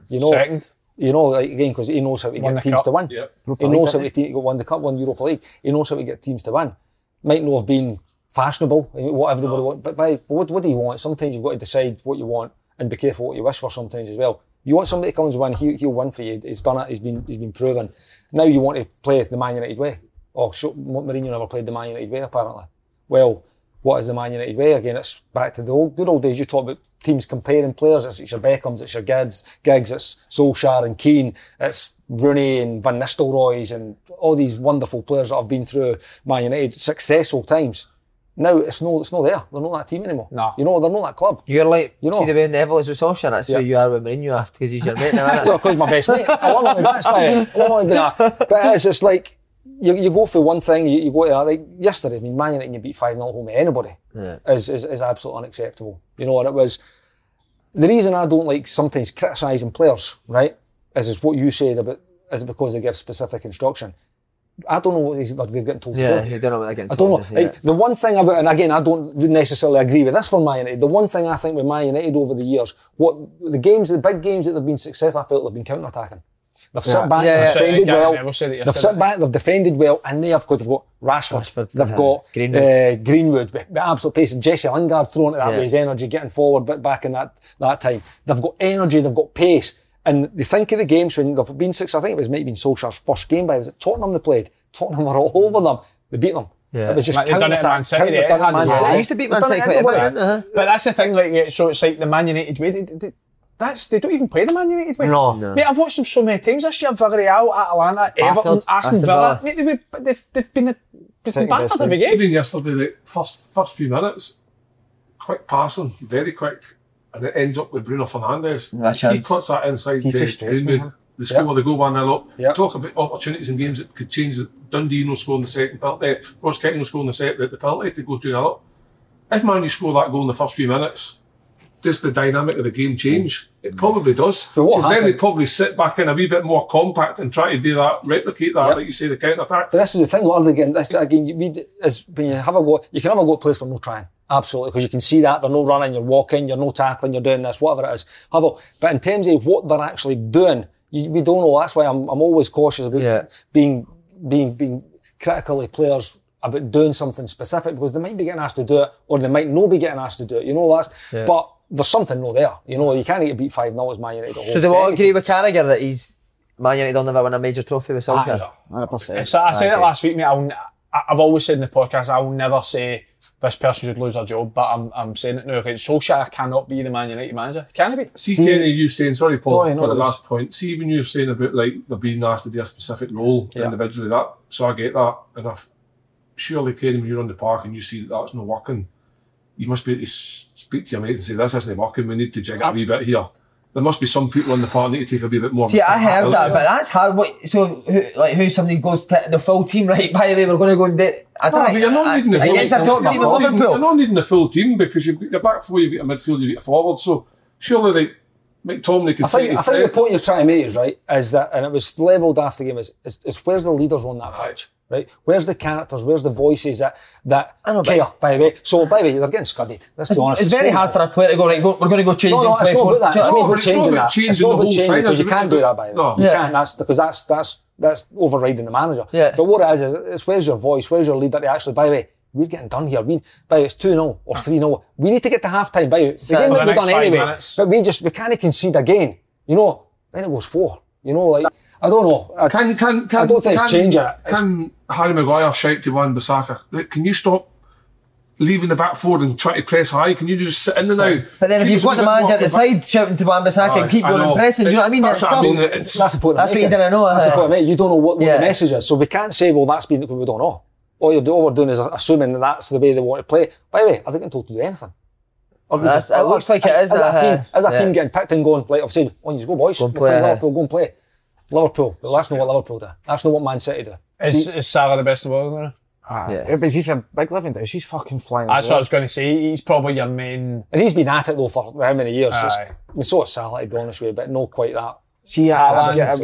[SPEAKER 3] You know,
[SPEAKER 5] Second.
[SPEAKER 3] You know, like, again, because he knows how to
[SPEAKER 5] Won
[SPEAKER 3] get teams
[SPEAKER 5] cup.
[SPEAKER 3] to win.
[SPEAKER 2] Yep.
[SPEAKER 3] He knows how to te- won the cup, won Europa League. He knows how to get teams to win. Might not have been fashionable, what everybody wants. but by, what, what do you want? Sometimes you've got to decide what you want and be careful what you wish for sometimes as well. You want somebody that comes and win, he, he'll win for you. He's done it, he's been, he's been proven. Now you want to play the Man United way. Oh, so, Mourinho never played the Man United way apparently. Well, what is the Man United way? Again, it's back to the old good old days. You talk about teams comparing players. It's, it's your Beckhams, it's your Gigs, Giggs, it's Solskjaer and Keane, it's Rooney and Van Nistelrooy's and all these wonderful players that have been through Man United, successful times. Now it's no, it's not there. They're not that team anymore.
[SPEAKER 5] No.
[SPEAKER 3] You know, they're not that club.
[SPEAKER 1] You're like,
[SPEAKER 3] You know.
[SPEAKER 1] see the way Neville is with Solskjaer, that's
[SPEAKER 3] Yeah.
[SPEAKER 1] who you are with Mourinho after because he's your mate now, isn't
[SPEAKER 3] Yeah,
[SPEAKER 1] it?
[SPEAKER 3] because my best mate. I love him, that's why. I love him, but it's just like, you, you go for one thing, you, you go to like yesterday. I mean, Man United, you beat five 0 home to anybody
[SPEAKER 1] Yeah.
[SPEAKER 3] is, is is absolutely unacceptable. You know, and it was the reason I don't like sometimes criticising players. Right, is is what you said about is it because they give specific instruction. I don't know what they're getting told
[SPEAKER 1] Yeah,
[SPEAKER 3] to do.
[SPEAKER 1] you don't know what they're
[SPEAKER 3] I don't know.
[SPEAKER 1] yeah.
[SPEAKER 3] Like, the one thing about, and again, I don't necessarily agree with this for Man United. The one thing I think with Man United over the years, what the games, the big games that they've been successful, I felt they've been counter attacking. They've sit back,
[SPEAKER 1] Yeah,
[SPEAKER 3] they've
[SPEAKER 1] yeah.
[SPEAKER 3] defended
[SPEAKER 5] Gary
[SPEAKER 3] well.
[SPEAKER 5] Neville said
[SPEAKER 3] They've
[SPEAKER 5] yesterday.
[SPEAKER 3] sit back, they've defended well, and they have because they've got Rashford,
[SPEAKER 1] Rashford,
[SPEAKER 3] they've
[SPEAKER 1] uh,
[SPEAKER 3] got
[SPEAKER 1] Greenwood.
[SPEAKER 3] uh, Greenwood with, with absolute pace, and Jesse Lingard throwing it that
[SPEAKER 1] Yeah.
[SPEAKER 3] with his energy, getting forward, but back in that that time, they've got energy, they've got pace, and they think of the games when they've been six. I think it was maybe been Solskjaer's first game, but it was at Tottenham they played. Tottenham were all over them. They beat them.
[SPEAKER 1] Yeah.
[SPEAKER 3] It was just
[SPEAKER 5] Like they've done it at Man
[SPEAKER 3] counter-attack,
[SPEAKER 5] City,
[SPEAKER 3] counter-attack, Man
[SPEAKER 5] Yeah.
[SPEAKER 1] I used to beat Man
[SPEAKER 3] They've done
[SPEAKER 1] City
[SPEAKER 3] it
[SPEAKER 1] quite a bit. Uh-huh.
[SPEAKER 5] But that's the thing, like, so it's like the Man United way. They, they, that's they don't even play the Man United way.
[SPEAKER 4] No.
[SPEAKER 1] No.
[SPEAKER 5] Mate, I've watched them so many times this year. Villarreal, Atalanta, Everton,
[SPEAKER 4] Battered.
[SPEAKER 5] Aston
[SPEAKER 1] Aston
[SPEAKER 5] Villa.
[SPEAKER 1] Villa.
[SPEAKER 5] Mate, they've, been- they've, they've been, they've been
[SPEAKER 4] Second
[SPEAKER 5] battered
[SPEAKER 4] best
[SPEAKER 5] every
[SPEAKER 4] league.
[SPEAKER 5] game.
[SPEAKER 2] Even yesterday, the first first few minutes, quick passing, very quick, and it ends up with Bruno Fernandes.
[SPEAKER 1] No
[SPEAKER 2] he
[SPEAKER 1] chance.
[SPEAKER 2] cuts that inside
[SPEAKER 4] He
[SPEAKER 2] to
[SPEAKER 4] frustrates
[SPEAKER 2] Greenwood. The score, they go 1 0 up.
[SPEAKER 3] Yeah.
[SPEAKER 2] Talk about opportunities in games that could change. The Dundee no scoring the second penalty. Ross Keating no scoring the second the, the penalty to go 2 0 up. If Man you score that goal in the first few minutes, does the dynamic of the game change? It mm. probably does.
[SPEAKER 3] But what
[SPEAKER 2] Because then they probably sit back in a wee bit more compact and try to do that, replicate that,
[SPEAKER 3] Yep.
[SPEAKER 2] like you say, the counter attack.
[SPEAKER 3] But this is the thing, what are they getting? This, again, you, we, is when you have a go, you can have a go at players for no trying. Absolutely, because you can see that they're no running, you're walking, you're no tackling, you're doing this, whatever it is. Have a, but in terms of what they're actually doing, you, we don't know. That's why I'm, I'm always cautious about
[SPEAKER 1] Yeah.
[SPEAKER 3] being, being, being critical of players about doing something specific because they might be getting asked to do it or they might not be getting asked to do it. You know, that's, but there's something no there. You know, you can't get beat 5 0 as Man United. at home.
[SPEAKER 1] So do we all agree with Carragher that he's Man United will never win a major trophy with Solskjaer?
[SPEAKER 4] 100%.
[SPEAKER 5] So I said it
[SPEAKER 1] Okay.
[SPEAKER 5] last week, mate. I'll, n- I- I've always said in the podcast, I'll never say this person should lose their job, but I'm, I'm saying it now. Like, Solskjaer cannot be the Man United manager. Can he be?
[SPEAKER 2] See, Kenny, you saying, sorry, Paul,
[SPEAKER 3] Sorry, no,
[SPEAKER 2] for the last point. See, when you're saying about like they're being asked to do a specific role
[SPEAKER 3] Yeah.
[SPEAKER 2] individually, that so I get that. And if surely, Kenny, when you're on the park and you see that that's not working, you must be able to s- speak to your mates and say, "This isn't working. We need to jig it a wee bit here." There must be some people on the need to take a wee bit more.
[SPEAKER 1] See, I heard that, but that's hard. What, so, who, like, who somebody goes to the full team, right? By the way, we're going to go and do. I
[SPEAKER 2] No,
[SPEAKER 1] don't
[SPEAKER 2] but you're not needing the full
[SPEAKER 1] against a top team in
[SPEAKER 2] You're not needing the full team because you've got your back four, you've got a midfield, you've got a forward. So surely, like McTominay could
[SPEAKER 3] I think, I think the point you're trying to make is right, is that, and it was levelled after the game, is, is, is where's the leaders on that pitch, right? Where's the characters, where's the voices that, that
[SPEAKER 1] I know,
[SPEAKER 3] care, by the way. So, by the way, they're getting scudded. Let's be honest.
[SPEAKER 1] It's very hard for a player to go right. Go, we're going to go change
[SPEAKER 3] No, no, it's not
[SPEAKER 1] for.
[SPEAKER 3] about that. It's not about
[SPEAKER 1] what I mean?
[SPEAKER 2] but it's not
[SPEAKER 3] changing
[SPEAKER 2] about
[SPEAKER 3] that. It's not about changing because you can't do that, by the way.
[SPEAKER 2] No.
[SPEAKER 3] You
[SPEAKER 1] Yeah.
[SPEAKER 3] can't. That's because that's that's that's overriding the manager.
[SPEAKER 1] Yeah.
[SPEAKER 3] But what it is is it's where's your voice, where's your leader to actually. By the way, we're getting done here. We, by it's two 0 or three 0 We need to get to half time. By the way, the
[SPEAKER 1] So
[SPEAKER 3] game
[SPEAKER 5] for
[SPEAKER 3] might
[SPEAKER 5] the
[SPEAKER 3] be done anyway,
[SPEAKER 5] minutes.
[SPEAKER 3] but we just we can't concede again. You know, then it goes four. You know, like I don't know. I,
[SPEAKER 2] Can can can
[SPEAKER 3] I don't think
[SPEAKER 2] can,
[SPEAKER 3] it's changing it. It's-
[SPEAKER 2] Can Harry Maguire shout to Wan Bissaka? Can you stop leaving the back forward and try to press high? Can you just sit in there now?
[SPEAKER 1] But then if you've got the
[SPEAKER 2] bit
[SPEAKER 1] manager at the
[SPEAKER 2] compact.
[SPEAKER 1] side shouting to Wan-Bissaka and keep
[SPEAKER 2] I
[SPEAKER 1] going and pressing, do you know what I mean?
[SPEAKER 2] It's-
[SPEAKER 1] It's
[SPEAKER 2] that's what I
[SPEAKER 1] still-
[SPEAKER 2] mean, it's-
[SPEAKER 3] That's the point. I'm
[SPEAKER 1] That's what you
[SPEAKER 3] making.
[SPEAKER 1] didn't know,
[SPEAKER 3] That's the
[SPEAKER 1] uh,
[SPEAKER 3] point. I. You don't know what, what
[SPEAKER 1] Yeah.
[SPEAKER 3] the message is, so we can't say, well, that's been we don't know. All you're do- all we're doing is assuming that that's the way they want to play. By the way, are they getting told to do anything? Or we
[SPEAKER 1] That's- it looks like it is
[SPEAKER 3] As a
[SPEAKER 1] that,
[SPEAKER 3] team,
[SPEAKER 1] uh,
[SPEAKER 3] as a
[SPEAKER 1] yeah.
[SPEAKER 3] team getting picked and going, like I've said, on you go, boys.
[SPEAKER 1] Go and play, uh,
[SPEAKER 3] Liverpool, go and play. Liverpool. Well, that's not what Liverpool do. That's not what Man City do.
[SPEAKER 5] Is, is Salah the best of all? Now?
[SPEAKER 4] Ah,
[SPEAKER 1] Yeah.
[SPEAKER 4] yeah. But if you're big living down, she's fucking flying.
[SPEAKER 5] That's what I was going to say. He's probably your main.
[SPEAKER 3] And he's been at it though for how many years? It's-
[SPEAKER 5] Aye.
[SPEAKER 3] I mean, so is Salah to be honest with you, but no quite that.
[SPEAKER 4] She, uh,
[SPEAKER 1] Haaland.
[SPEAKER 4] yeah,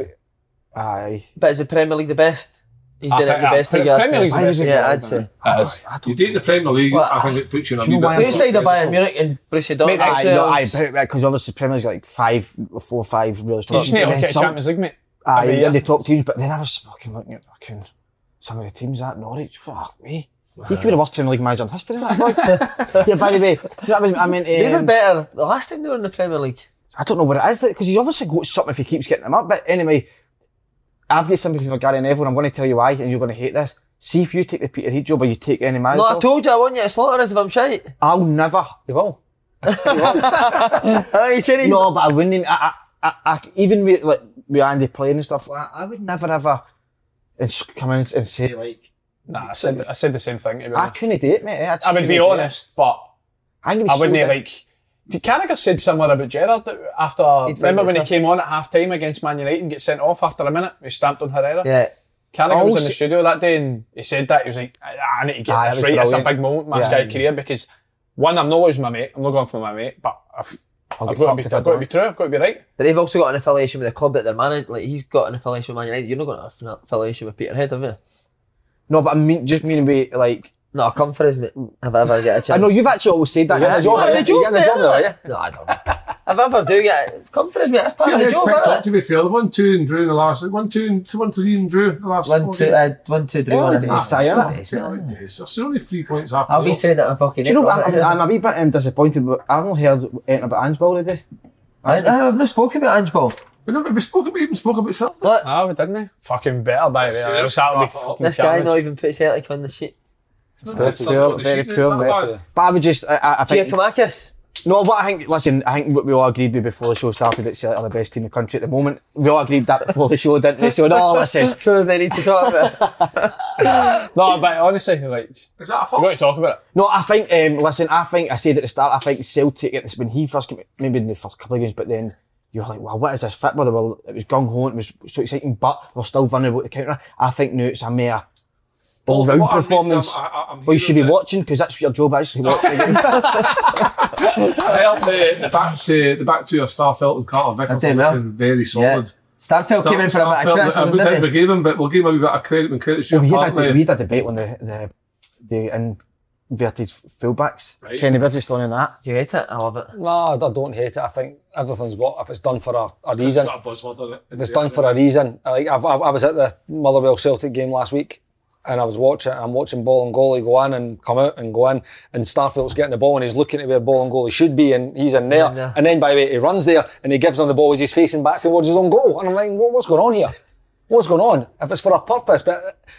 [SPEAKER 4] aye.
[SPEAKER 1] But is the Premier League the best? He's
[SPEAKER 5] I
[SPEAKER 1] doing it the best
[SPEAKER 5] Pre-
[SPEAKER 1] league. I'd
[SPEAKER 5] Premier
[SPEAKER 1] say.
[SPEAKER 5] League's the best
[SPEAKER 1] Yeah,
[SPEAKER 5] league,
[SPEAKER 1] I'd say.
[SPEAKER 5] It is.
[SPEAKER 2] You date the Premier League,
[SPEAKER 1] Well,
[SPEAKER 2] I think it puts you in a
[SPEAKER 4] do you
[SPEAKER 2] wee
[SPEAKER 4] know
[SPEAKER 2] bit.
[SPEAKER 1] Outside of Bayern Munich and Borussia Dortmund,
[SPEAKER 4] Aye, aye,
[SPEAKER 1] themselves-
[SPEAKER 4] because obviously Premier League's got like five, four, five really strong.
[SPEAKER 5] You just need to
[SPEAKER 4] But
[SPEAKER 5] look
[SPEAKER 4] then
[SPEAKER 5] at
[SPEAKER 4] some-
[SPEAKER 5] Champions League, mate.
[SPEAKER 4] Aye,
[SPEAKER 5] every
[SPEAKER 4] they're
[SPEAKER 5] year.
[SPEAKER 4] the top teams, but then I was fucking looking at fucking some of the teams at Norwich. Fuck me. He could be the worst Premier League manager in history. That boy. yeah, by the way, that was, I mean,
[SPEAKER 1] They were
[SPEAKER 4] um,
[SPEAKER 1] better the last time they were in the Premier League.
[SPEAKER 4] I don't know what it is because he's obviously got something if he keeps getting them up. But anyway, I've got sympathy for Gary Neville. and I'm going to tell you why, and you're going to hate this. See if you take the Peterhead job or you take any manager.
[SPEAKER 1] No, I told you I want you to slaughter us if I'm shite.
[SPEAKER 4] I'll never.
[SPEAKER 3] You will.
[SPEAKER 1] Aye, you said he's
[SPEAKER 4] No, but I wouldn't. I, I, I, I, even with like with Andy playing and stuff like that, I would never ever come in and say like
[SPEAKER 5] Nah, I said I said the same thing.
[SPEAKER 4] I couldn't do it, mate. I,
[SPEAKER 5] I would be
[SPEAKER 4] do it.
[SPEAKER 5] honest, but
[SPEAKER 4] I, it'd be
[SPEAKER 5] I
[SPEAKER 4] so
[SPEAKER 5] wouldn't
[SPEAKER 4] di-
[SPEAKER 5] like. Carragher said similar about Gerrard after.
[SPEAKER 1] He'd
[SPEAKER 5] remember when he came on at half time against Man United and get sent off after a minute? He stamped on Herrera.
[SPEAKER 1] Yeah.
[SPEAKER 5] Carragher was in the studio that day and he said that. He was like, I, I need to get
[SPEAKER 4] Aye,
[SPEAKER 5] this right.
[SPEAKER 4] was
[SPEAKER 5] It's a big moment in my
[SPEAKER 4] Yeah.
[SPEAKER 5] Sky career because, one, I'm not losing my mate. I'm not going for my mate, but I've,
[SPEAKER 4] I'll
[SPEAKER 5] I've got, to be,
[SPEAKER 4] I
[SPEAKER 5] I've got to be true. I've got to be right.
[SPEAKER 1] But they've also got an affiliation with the club that they're managed. Like he's got an affiliation with Man United. You're not going to have an affiliation with Peterhead, have you?
[SPEAKER 4] No, but I mean, just meaning be like.
[SPEAKER 1] No, I'll come for his mate. If I ever get a chance.
[SPEAKER 4] I know you've actually always said that.
[SPEAKER 3] You get the job, are
[SPEAKER 1] the
[SPEAKER 3] you? You
[SPEAKER 1] job,
[SPEAKER 3] getting the job are you?
[SPEAKER 1] No, I don't. if I ever do get come for his mate, that's part of the job.
[SPEAKER 2] picked
[SPEAKER 1] innit?
[SPEAKER 2] up to be fair. They won two and drew in the last. One two and two, one three and drew in the last.
[SPEAKER 1] One
[SPEAKER 2] four
[SPEAKER 1] two,
[SPEAKER 2] games.
[SPEAKER 1] uh, one two, three, one. I think.
[SPEAKER 4] days, aye,
[SPEAKER 1] Early
[SPEAKER 4] innit?
[SPEAKER 1] days,
[SPEAKER 2] Early
[SPEAKER 1] mate.
[SPEAKER 2] days. There's only three points after.
[SPEAKER 1] I'll be saying that I'm fucking.
[SPEAKER 4] Do you know?
[SPEAKER 1] April,
[SPEAKER 4] I'm. I'm, I'm a wee bit um, disappointed, but I've not heard anything about Ange today.
[SPEAKER 1] I, I've not spoken about Ange Ball.
[SPEAKER 2] We never we spoke. We even spoke about Celtic.
[SPEAKER 1] What?
[SPEAKER 5] Ah, we didn't? Fucking better by the way.
[SPEAKER 2] Serious?
[SPEAKER 5] Be
[SPEAKER 2] Oh,
[SPEAKER 5] fucking
[SPEAKER 1] This guy
[SPEAKER 5] carnage.
[SPEAKER 1] not even put Celtic on the sheet.
[SPEAKER 2] It's
[SPEAKER 4] Poor,
[SPEAKER 2] not the
[SPEAKER 4] very
[SPEAKER 2] sheet,
[SPEAKER 4] poor,
[SPEAKER 2] it's not
[SPEAKER 4] mate.
[SPEAKER 2] bad.
[SPEAKER 4] But I would just, I, I, I think.
[SPEAKER 1] Giakoumakis.
[SPEAKER 4] No, but I think, listen, I think we all agreed with before the show started that Celtic are the best team in the country at the moment. We all agreed that before the show, didn't we? So, no, listen.
[SPEAKER 1] So there's no need to talk about. it.
[SPEAKER 5] No, but honestly, like,
[SPEAKER 2] Is that a
[SPEAKER 5] we've got to talk about it.
[SPEAKER 4] No, I think, um, listen, I think, I said at the start, I think Celtic, at this, when he first came, maybe in the first couple of games, but then you were like, well, what is this football? They were, it was gung ho, it was so exciting, but we're still vulnerable to counter. I think now it's a mere all round
[SPEAKER 2] What I'm um,
[SPEAKER 4] performance.
[SPEAKER 2] reading, I'm- I- I'm
[SPEAKER 4] well, you should be
[SPEAKER 2] hearing
[SPEAKER 4] watching, because that's what your job is. to watch the.
[SPEAKER 2] I helped the, the back to the back two of Starfelt and Carter Vickers.
[SPEAKER 1] That's it, well.
[SPEAKER 2] looking Very
[SPEAKER 1] Yeah.
[SPEAKER 2] solid.
[SPEAKER 1] Starfelt came in for a bit of
[SPEAKER 2] Starfelt,
[SPEAKER 1] criticism,
[SPEAKER 2] wouldn't think
[SPEAKER 1] didn't
[SPEAKER 2] we
[SPEAKER 1] he?
[SPEAKER 2] gave him, but we'll give him a wee bit of credit when credit's
[SPEAKER 4] Well,
[SPEAKER 2] due.
[SPEAKER 4] we, had a, we had a debate on the, the, the inverted fullbacks.
[SPEAKER 2] Right.
[SPEAKER 4] Kenny Burgess on in that.
[SPEAKER 1] You hate it? I love it.
[SPEAKER 3] No, I don't hate it. I think everything's got, if it's done for a, a reason,
[SPEAKER 2] Got a buzzword on it.
[SPEAKER 3] if it's done for a reason. Like I've, I, I was at the Motherwell Celtic game last week, and I was watching. I'm watching ball and goalie go in and come out and go in, and Starfelt's getting the ball and he's looking at where ball and goalie should be, and he's in there.
[SPEAKER 1] Yeah.
[SPEAKER 3] And then by the way, he runs there and he gives on the ball as he's facing back towards his own goal, and I'm like, what, what's going on here? What's going on? If it's for a purpose, but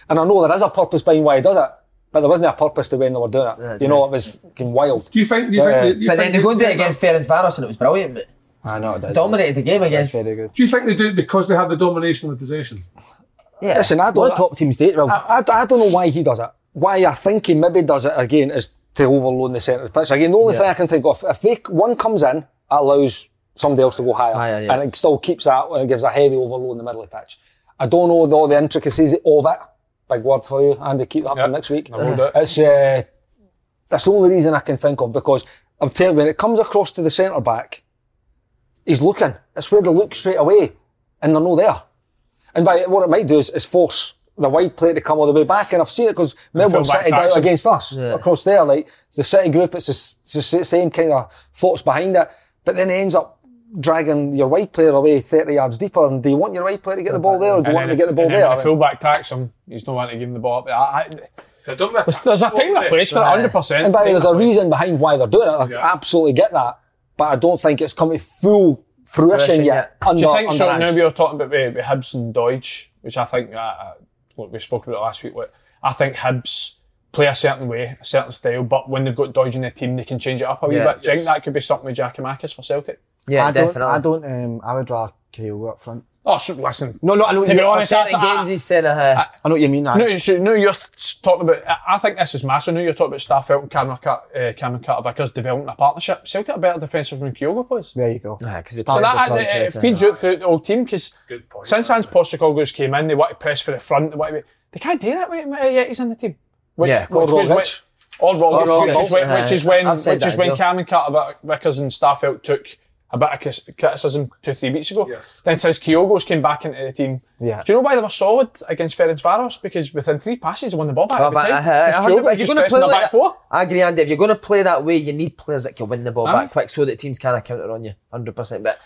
[SPEAKER 3] and I know there is a purpose behind why he does it, but there wasn't a purpose to when they were doing it.
[SPEAKER 1] Yeah,
[SPEAKER 3] you know, it was fucking wild.
[SPEAKER 2] Do you think? Do you
[SPEAKER 3] Yeah.
[SPEAKER 2] think? Do you
[SPEAKER 1] But
[SPEAKER 2] think
[SPEAKER 1] then they go and do it against Ferencvaros and it was brilliant. But
[SPEAKER 4] I know it did.
[SPEAKER 1] dominated the game against.
[SPEAKER 4] Very good.
[SPEAKER 2] Do you think they do it because they have the domination of the possession?
[SPEAKER 1] Yeah.
[SPEAKER 3] Listen, I
[SPEAKER 4] A lot
[SPEAKER 3] don't.
[SPEAKER 4] top teams do it. Well,
[SPEAKER 3] I, I, I don't know why he does it. Why I think he maybe does it again is to overload the centre of the pitch. Again, the only thing I can think of, if they, one comes in, it allows somebody else to go higher.
[SPEAKER 1] Higher, yeah.
[SPEAKER 3] And it still keeps that, and it gives a heavy overload in the middle of the pitch. I don't know the, all the intricacies of it. Big word for you, Andy. Keep that for next week.
[SPEAKER 5] I will do it.
[SPEAKER 3] It's, uh, that's the only reason I can think of because I'm telling you, when it comes across to the centre back, he's looking. It's where they look straight away, and they're not there. And by what it might do is, is force the wide player to come all the way back. And I've seen it because Melbourne
[SPEAKER 5] full back
[SPEAKER 3] City did it
[SPEAKER 5] taxi.
[SPEAKER 3] against us
[SPEAKER 1] Yeah.
[SPEAKER 3] across there. Like the City group, it's the, it's the same kind of thoughts behind it. But then it ends up dragging your wide player away 30 yards deeper. And do you want your wide player to get the ball there, or do you want him to get the ball
[SPEAKER 5] and then
[SPEAKER 3] there?
[SPEAKER 5] when the fullback tax him, he's not wanting to give him the ball up. I, I,
[SPEAKER 2] I don't know.
[SPEAKER 5] there's, there's a time and a place for it, 100%.
[SPEAKER 3] And by the way, there's a
[SPEAKER 5] Time and a place.
[SPEAKER 3] reason behind why they're doing it. I
[SPEAKER 2] Yeah.
[SPEAKER 3] absolutely get that. But I don't think it's come to full fruition,
[SPEAKER 1] Fruition
[SPEAKER 3] yet.
[SPEAKER 1] yet.
[SPEAKER 3] Under,
[SPEAKER 5] Do you think
[SPEAKER 3] under
[SPEAKER 5] so? Now we were talking about with, with Hibs and Doidge, which I think, uh, uh, what we spoke about last week. What I think Hibs play a certain way, a certain style, but when they've got Doidge in the team, they can change it up a wee
[SPEAKER 1] Yeah.
[SPEAKER 5] bit. Do you think that could be something with Giakoumakis for Celtic?
[SPEAKER 1] Yeah,
[SPEAKER 4] I don't,
[SPEAKER 1] definitely.
[SPEAKER 4] I don't, um, I would rather Kyle up front.
[SPEAKER 5] Oh, so listen.
[SPEAKER 4] No, no, I know what
[SPEAKER 5] To be honest,
[SPEAKER 1] Certain
[SPEAKER 5] I-
[SPEAKER 1] games he's said, uh,
[SPEAKER 4] I know what you mean. aye.
[SPEAKER 5] No, so, no, you're talking about. I- I think this is massive. Now you're talking about Starfelt and Cameron, Cut, uh, Cameron Carter Vickers developing a partnership. Celtic are better defensive than Kyogo plays.
[SPEAKER 4] There you go.
[SPEAKER 1] Yeah, because
[SPEAKER 5] So
[SPEAKER 4] Start
[SPEAKER 5] that
[SPEAKER 4] with the
[SPEAKER 5] uh, it, feeds
[SPEAKER 4] aye.
[SPEAKER 5] out through the whole team because
[SPEAKER 2] Good point.
[SPEAKER 5] since Ange Postecoglou's came in, they want to press for the front. They want to be, they can't do that with, with Yetis in the team. Which,
[SPEAKER 1] Yeah,
[SPEAKER 5] which
[SPEAKER 3] or
[SPEAKER 5] was when- Or Rogic,
[SPEAKER 1] Or
[SPEAKER 5] which is when, which is when, which is when. Cameron Carter Vickers and Starfelt took a bit of criticism two, three weeks ago.
[SPEAKER 2] Yes.
[SPEAKER 5] Then since Kyogo's came back into the team,
[SPEAKER 4] Yeah.
[SPEAKER 5] do you know why they were solid against Ferencvaros? Because within three passes, they won the ball back
[SPEAKER 1] Well,
[SPEAKER 5] every time.
[SPEAKER 1] uh,
[SPEAKER 5] Because
[SPEAKER 1] I- I-
[SPEAKER 5] Kyogo
[SPEAKER 1] if you're
[SPEAKER 5] just
[SPEAKER 1] going to play like
[SPEAKER 5] back
[SPEAKER 1] that,
[SPEAKER 5] four.
[SPEAKER 1] I agree, Andy. If you're going to play that way, you need players that can win the ball
[SPEAKER 5] Aye.
[SPEAKER 1] back quick so that teams can't counter on you, hundred percent. But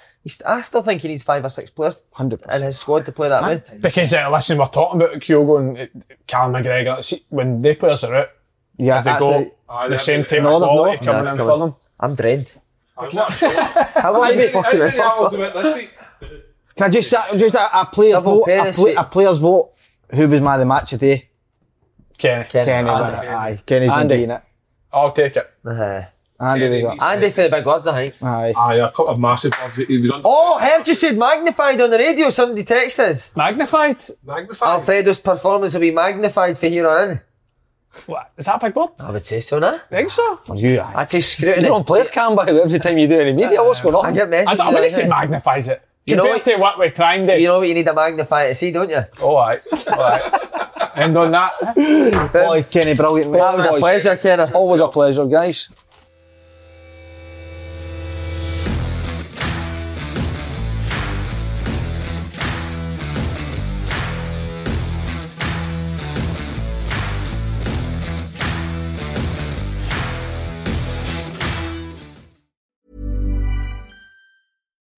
[SPEAKER 1] I still think he needs five or six players
[SPEAKER 4] 100%.
[SPEAKER 1] in his squad to play that way.
[SPEAKER 5] Because uh, listen, we're talking about Kyogo and uh, Callum McGregor. See, when they players are out,
[SPEAKER 4] Yeah,
[SPEAKER 5] they go
[SPEAKER 4] it.
[SPEAKER 2] Aye,
[SPEAKER 5] the same type
[SPEAKER 4] No,
[SPEAKER 5] of
[SPEAKER 4] they've
[SPEAKER 5] quality
[SPEAKER 4] not.
[SPEAKER 5] coming
[SPEAKER 1] Nah,
[SPEAKER 5] in
[SPEAKER 1] come
[SPEAKER 5] for
[SPEAKER 1] on.
[SPEAKER 5] them.
[SPEAKER 1] I'm drained.
[SPEAKER 2] I'm not sure.
[SPEAKER 1] How long have fucking
[SPEAKER 2] How many hours
[SPEAKER 1] with?
[SPEAKER 2] have it this week?
[SPEAKER 4] Can I just uh, just a, a player's
[SPEAKER 1] Double
[SPEAKER 4] vote?
[SPEAKER 1] pay
[SPEAKER 4] A,
[SPEAKER 1] this
[SPEAKER 4] play,
[SPEAKER 1] week.
[SPEAKER 4] a player's vote. Who was man of the match today?
[SPEAKER 5] Kenny.
[SPEAKER 1] Kenny.
[SPEAKER 4] Kenny.
[SPEAKER 1] Andy.
[SPEAKER 4] Aye, Kenny's been
[SPEAKER 3] Andy.
[SPEAKER 4] beating it.
[SPEAKER 5] I'll take it.
[SPEAKER 1] Uh-huh.
[SPEAKER 4] Andy was up.
[SPEAKER 1] Andy for the big words, I think.
[SPEAKER 4] Aye.
[SPEAKER 2] Aye, a couple of massive ones. He was on
[SPEAKER 1] Oh, heard you said magnified on the radio. Somebody texted us.
[SPEAKER 5] Magnified?
[SPEAKER 2] magnified.
[SPEAKER 1] Alfredo's performance will be magnified for here on in.
[SPEAKER 5] What? Is that a big word?
[SPEAKER 1] I would say so, nah.
[SPEAKER 5] think so.
[SPEAKER 4] For you, aye.
[SPEAKER 1] I'd say scrutiny.
[SPEAKER 3] You're on player cam by the way, every time you do any media. What's going on?
[SPEAKER 1] I get messages.
[SPEAKER 5] I, don't, I wouldn't say
[SPEAKER 1] like
[SPEAKER 5] magnifies it.
[SPEAKER 1] You know what-
[SPEAKER 5] to what we try and do.
[SPEAKER 1] You know what you need a magnifier to see, don't you?
[SPEAKER 5] oh, aye. Oh. End on that.
[SPEAKER 4] Boy, Kenny, brilliant. mate.
[SPEAKER 1] That was a pleasure, Kenna.
[SPEAKER 3] Always a pleasure, guys.